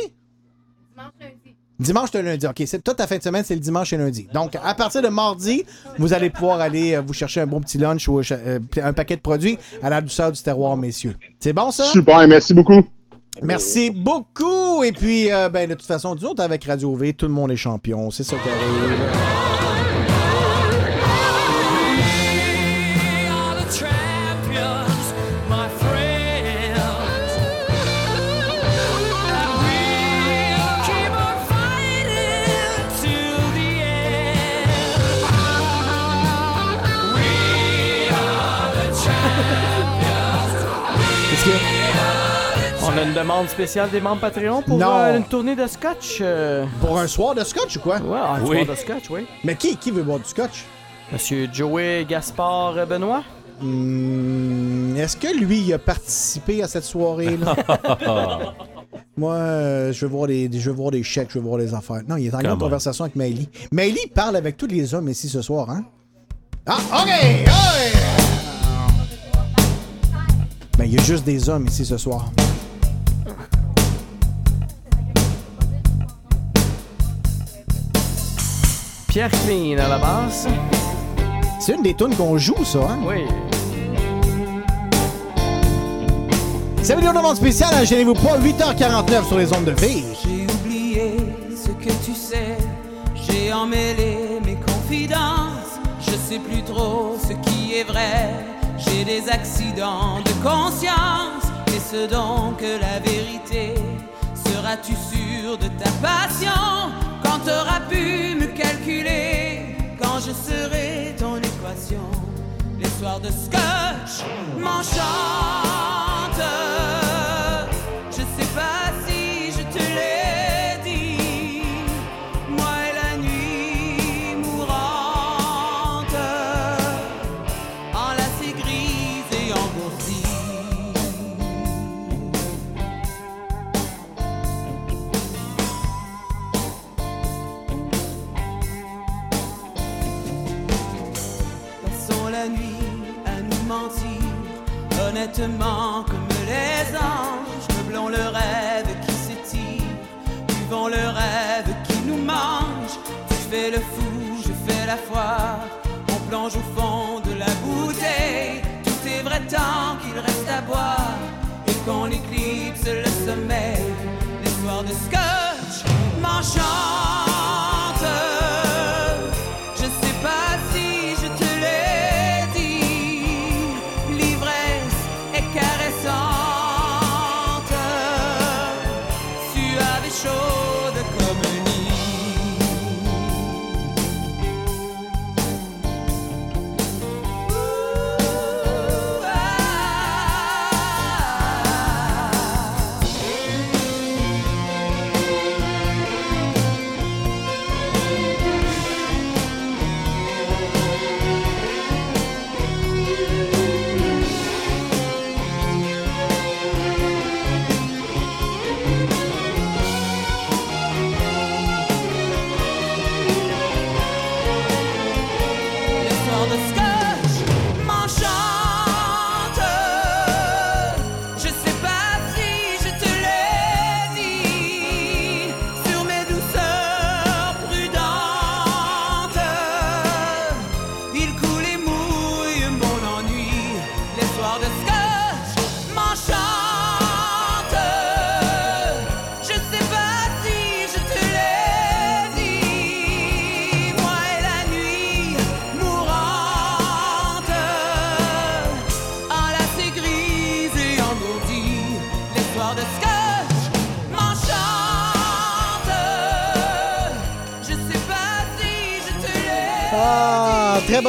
Dimanche de lundi. OK, c'est toute ta fin de semaine, c'est le dimanche et lundi. Donc, à partir de mardi, vous allez pouvoir aller euh, vous chercher un bon petit lunch ou euh, un paquet de produits à la douceur du terroir, messieurs. C'est bon, ça? Super, merci beaucoup. Merci beaucoup. Et puis, euh, ben, de toute façon, nous autres, avec Radio V, tout le monde est champion. C'est ça qui arrive. Demande spéciale des membres Patreon pour Non. euh, une tournée de scotch. euh, Pour un soir de scotch ou quoi? Ouais, un Oui. soir de scotch, oui. Mais qui, qui veut boire du scotch? Monsieur Joey Gaspard euh, Benoît? Hmm, Est-ce que lui, il a participé à cette soirée-là? <laughs> Moi, euh, je veux voir des, je veux voir des chèques, je veux voir des affaires. Non, il est en grande on. conversation avec Maëlie. Maëlie parle avec tous les hommes ici ce soir, hein? Ah, OK! OK! Ben, il y a juste des hommes ici ce soir. Pierre Clean à la basse. C'est une des tunes qu'on joue, ça, hein? Oui. C'est vidéo demande spéciale, hein, gênez-vous pas, 8h49 sur les ondes de vie. J'ai oublié ce que tu sais, j'ai emmêlé mes confidences, je sais plus trop ce qui est vrai, j'ai des accidents de conscience, donc la vérité, seras-tu sûr de ta passion quand t'auras pu me calculer, quand je serai ton équation, les soirs de scotch m'enchantent. Comme les anges, meublons le rêve qui s'étire, buvons le rêve qui nous mange. Tu fais le fou, je fais la foire, on plonge au fond de la bouteille. Tout est vrai tant qu'il reste à boire et qu'on éclipse le sommeil. Les soirs de scotch m'enchantent.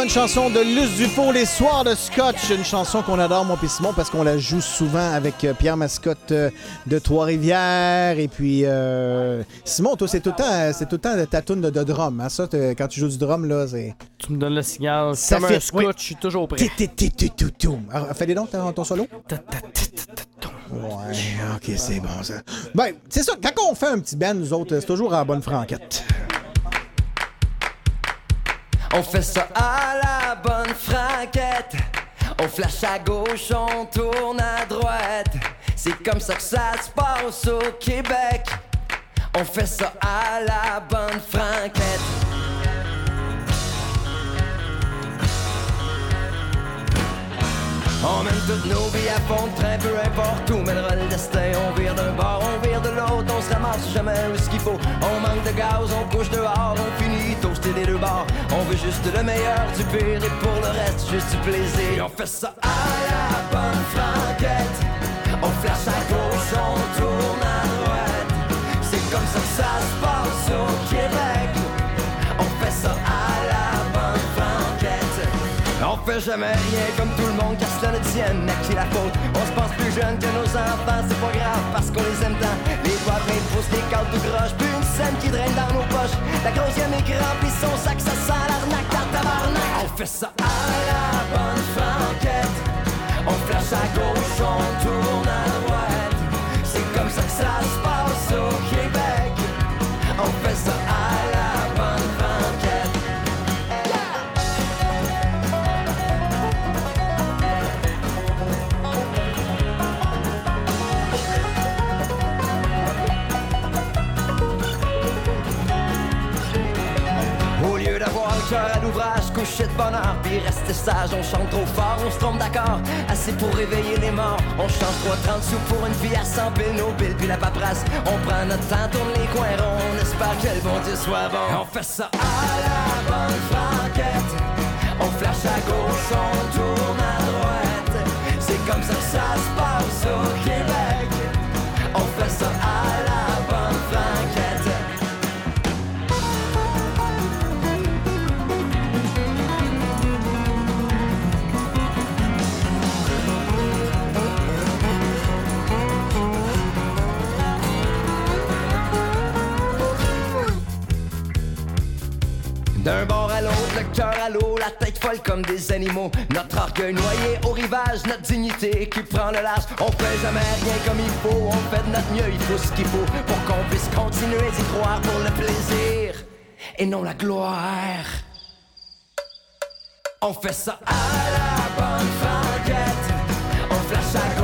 Bonne chanson de Luce Dufault, Les Soirs de Scotch. Une chanson qu'on adore, moi et Simon, parce qu'on la joue souvent avec euh, Pierre Mascotte euh, de Trois-Rivières. Et puis, euh, Simon, toi, c'est tout le temps, c'est tout le temps ta toune de, de drum. Hein? Ça, quand tu joues du drum, là, c'est. Tu me donnes le signal. Ça un scotch, oui. je suis toujours prêt. Alors, Fais-les donc ton, solo. Ouais, ok, c'est bon ça. Ben, c'est ça, quand on fait un petit band, nous autres, c'est toujours en bonne franquette. On fait ça à la bonne franquette. On flash à gauche, on tourne à droite. C'est comme ça que ça se passe au Québec. On fait ça à la bonne franquette. On mène toutes nos vies à fond train, peu importe où mènera le destin. On vire d'un bord, on vire de l'autre, on se ramasse jamais où ce qu'il faut. On manque de gaz, on couche dehors, on finit toasté des deux bords. On veut juste le meilleur du pire et pour le reste, juste du plaisir. Et on fait ça à la bonne franquette. On flash à gauche, on tourne à droite. C'est comme ça que ça se fait jamais rien comme tout le monde, car cela ne tienne à qui la faute. On se pense plus jeune que nos enfants, c'est pas grave parce qu'on les aime tant. Les doigts pleins de pouces, les cartes croche, puis une scène qui draine dans nos poches. La grossième est remplie son sac, ça sent l'arnaque dans tabarnak. On fait ça à la bonne franquette. On flash à gauche, on tourne à droite. C'est comme ça que ça se à l'ouvrage, coucher de bonheur, puis rester sage, on chante trop fort, on se trompe d'accord. Assez pour réveiller les morts, on change 3,30 sous pour une vie à 100 piles, nos billes, puis la paperasse. On prend notre temps, tourne les coins ronds, on espère que le bon Dieu soit bon. On fait ça à la bonne franquette, on flash à gauche, on tourne à droite. C'est comme ça que ça se passe au Québec. On fait ça à la D'un bord à l'autre, le cœur à l'eau, la tête folle comme des animaux. Notre orgueil noyé au rivage, notre dignité qui prend le large. On fait jamais rien comme il faut, on fait de notre mieux, il faut ce qu'il faut pour qu'on puisse continuer d'y croire pour le plaisir et non la gloire. On fait ça à la bonne franquette. On flash à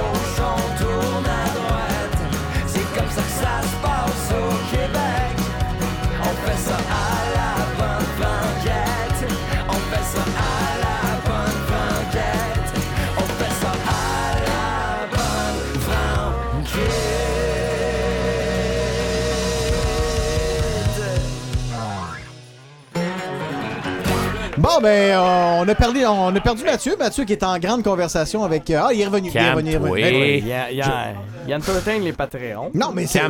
Bon, ben, euh, on a perdu, on a perdu Mathieu. Mathieu qui est en grande conversation avec. euh, ah, il est revenu. Il est revenu. il est revenu. Ben oui. Il y a, il y a- il y a les Patreons. Non, mais c'est.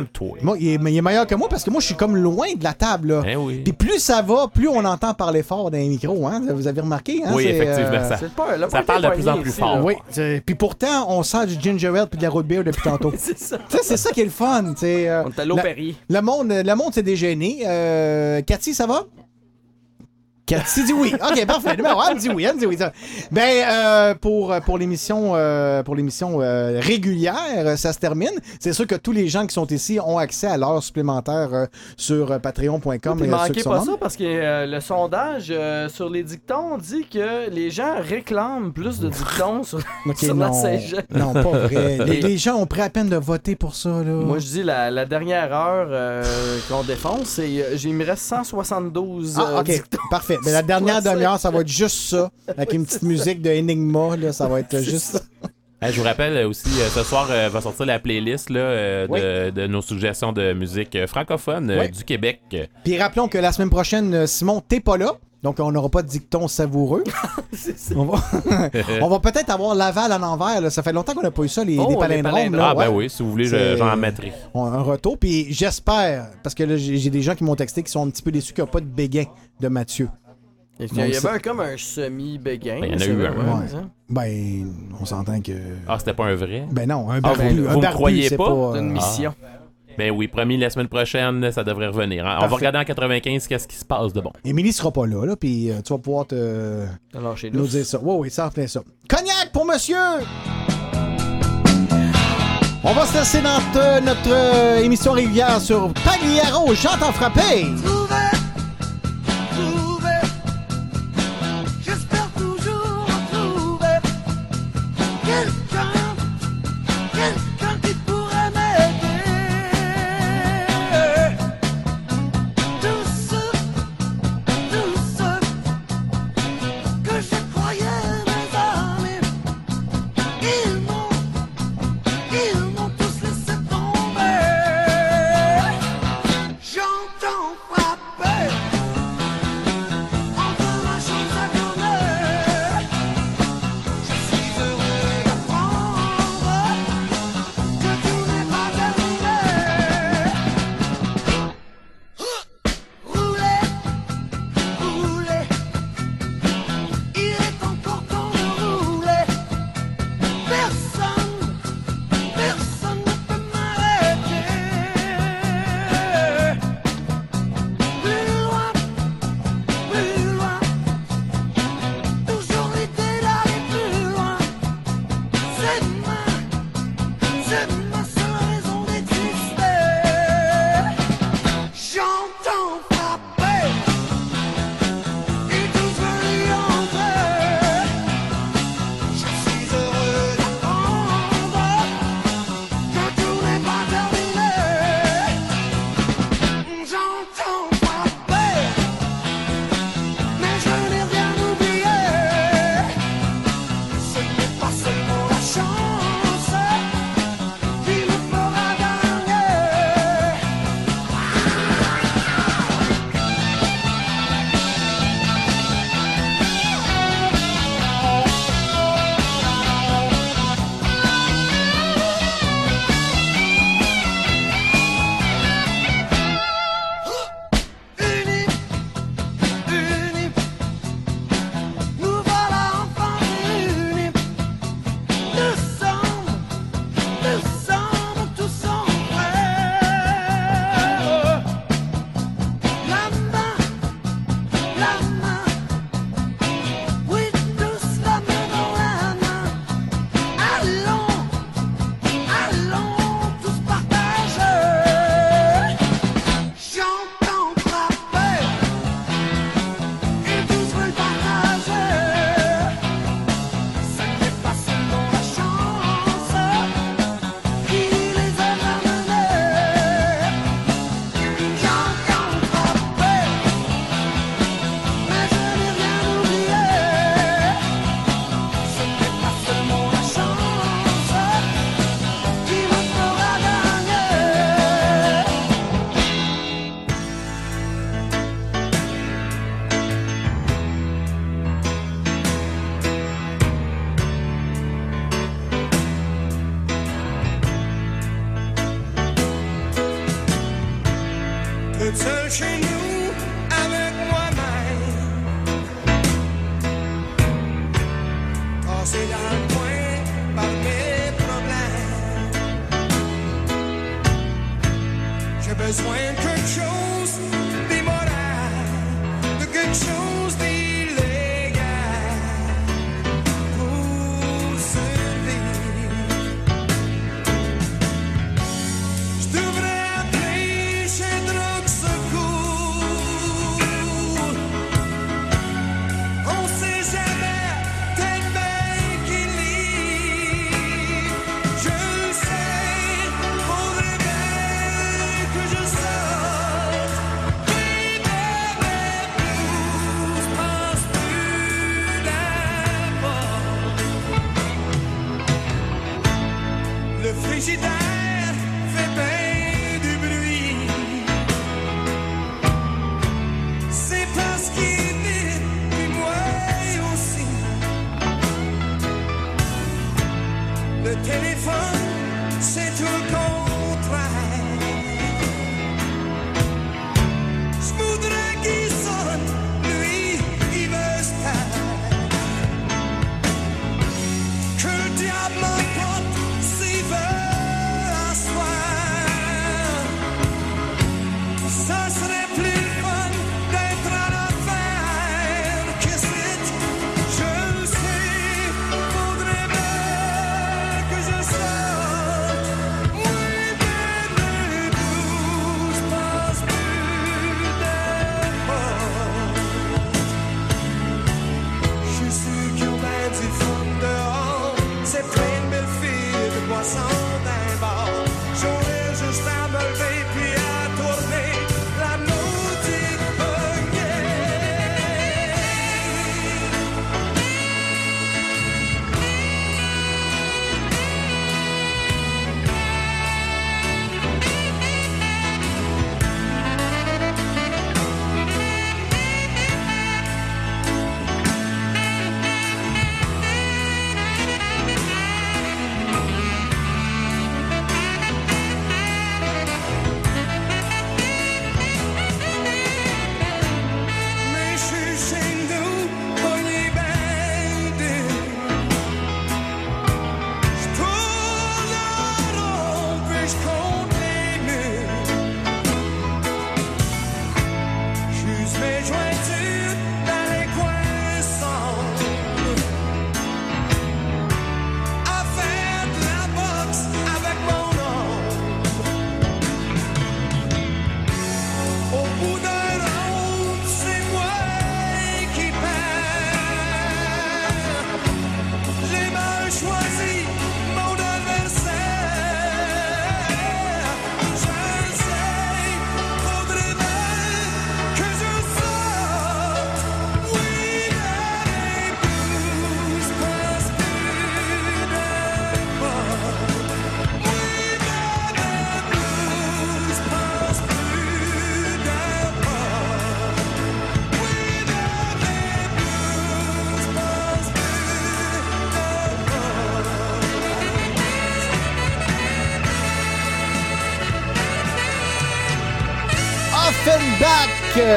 Moi, il, est, mais il est meilleur que moi parce que moi, je suis comme loin de la table. Là. Puis plus ça va, plus on entend parler fort dans les micros. Hein? Vous avez remarqué? Hein? Oui, C'est, effectivement, euh, ça- C'est pas- le ça parle de plus en poigné plus ici, fort. là. Oui. c'est- Puis pourtant, on sent du ginger ale puis de la root beer depuis tantôt. <laughs> c'est ça. Sais, c'est ça qui est le fun. On est à l'eau Perrier. Le monde, le monde s'est dégêné. Euh, Cathy, ça va? Cathy dit oui. OK, parfait. Numéro elle me dit oui. Elle me dit oui. Ça- Ben, euh, pour, pour l'émission euh, pour l'émission euh, régulière, ça se termine. C'est sûr que tous les gens qui sont ici ont accès à l'heure supplémentaire euh, sur euh, patreon.com. Euh, ceux manquez pas ça parce que euh, le sondage euh, sur les dictons dit que les gens réclament plus de dictons sur, OK, <laughs> sur la non, CG. non, pas vrai. <laughs> Les, gens ont pris à peine de voter pour ça. Là. Moi, je dis la, la dernière heure euh, qu'on défonce, euh, il me reste 172 Ah, euh, ok, dictons. parfait. Mais la dernière demi-heure, ça va être juste ça, avec une petite musique de Enigma, là, ça va être juste ça. <laughs> Hey, je vous rappelle aussi, euh, ce soir euh, va sortir la playlist là, euh, de, de nos suggestions de musique francophone Oui. du Québec. Puis rappelons que la semaine prochaine, Simon, t'es pas là. Donc, on n'aura pas de dicton savoureux. <laughs> on va, <laughs> on va peut-être avoir Laval en envers. là. Ça fait longtemps qu'on n'a pas eu ça, les, Oh, les les palindromes. là, Ah, ben oui, si vous voulez, j'en mettrai. un retour. Puis j'espère, parce que là, j'ai j'ai des gens qui m'ont texté qui sont un petit peu déçus qu'il n'y a pas de béguin de Mathieu. Il y avait un- comme un semi-béguin. Ben, il y en a eu un. ouais. Ben, on s'entend que. Ah, c'était pas un vrai? Ben non, un Ah, barbu. vous, ne croyez pas? pas, C'est une euh, mission. Ben oui, promis, la semaine prochaine, ça devrait revenir. hein. On va regarder en 95 qu'est-ce qui se passe de bon. Émilie sera pas là, là, puis euh, tu vas pouvoir te. Alors, chez nous nous. dire ça. Oui, oui, ça en ça. Cognac pour monsieur! On va se laisser dans notre euh, émission régulière sur Pagliaro, J'entends frapper! J'espère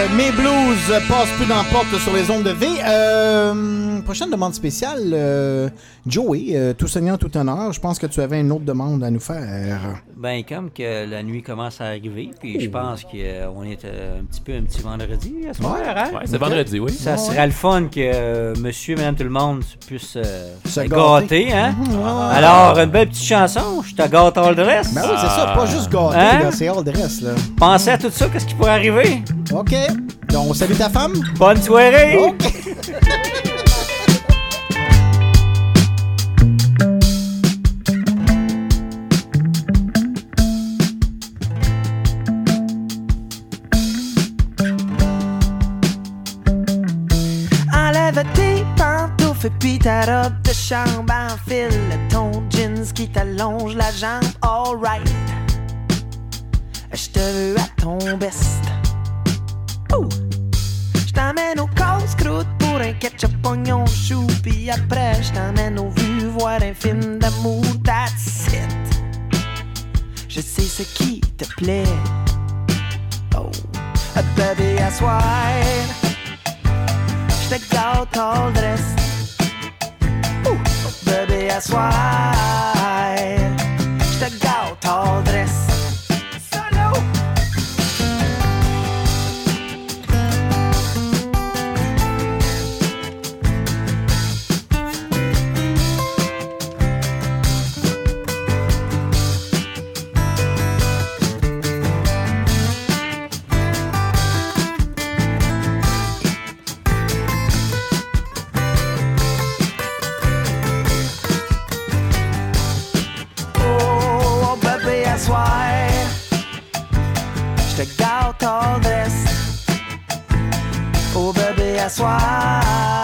euh, mes blues passent plus d'emporte sur les ondes de V. Euh, prochaine demande spéciale, euh, Joey, euh, tout seigneur, tout honneur. Je pense que tu avais une autre demande à nous faire. Ben, comme que la nuit commence à arriver, puis je pense qu'on est un petit peu un petit vendredi à ce Ouais. soir, hein? Ouais, c'est vendredi, oui. Ça Ouais, serait ouais. le fun que euh, monsieur, madame, tout le monde puisse euh, Se gâter. gâter, hein? Mhm, ouais, ouais. Alors, une belle petite chanson, je te gâte all dress. Ben oui, c'est ça, pas juste gâté, Hein? c'est all dress, là. Pensez à tout ça, qu'est-ce qui pourrait arriver? OK. Donc, on salue ta femme. Bonne soirée! OK. Enlève tes pantoufles et puis ta robe de chambre Enfile ton jeans qui t'allonge la jambe Alright Je te veux à ton best Je t'emmène au casse-croûte pour un ketchup oignon chou Puis après je t'emmène au vu voir un film d'amour That's it. Je sais ce qui te plaît. Oh Baby, I swear je te gâte all dress. Ouh. à soir, je te gâte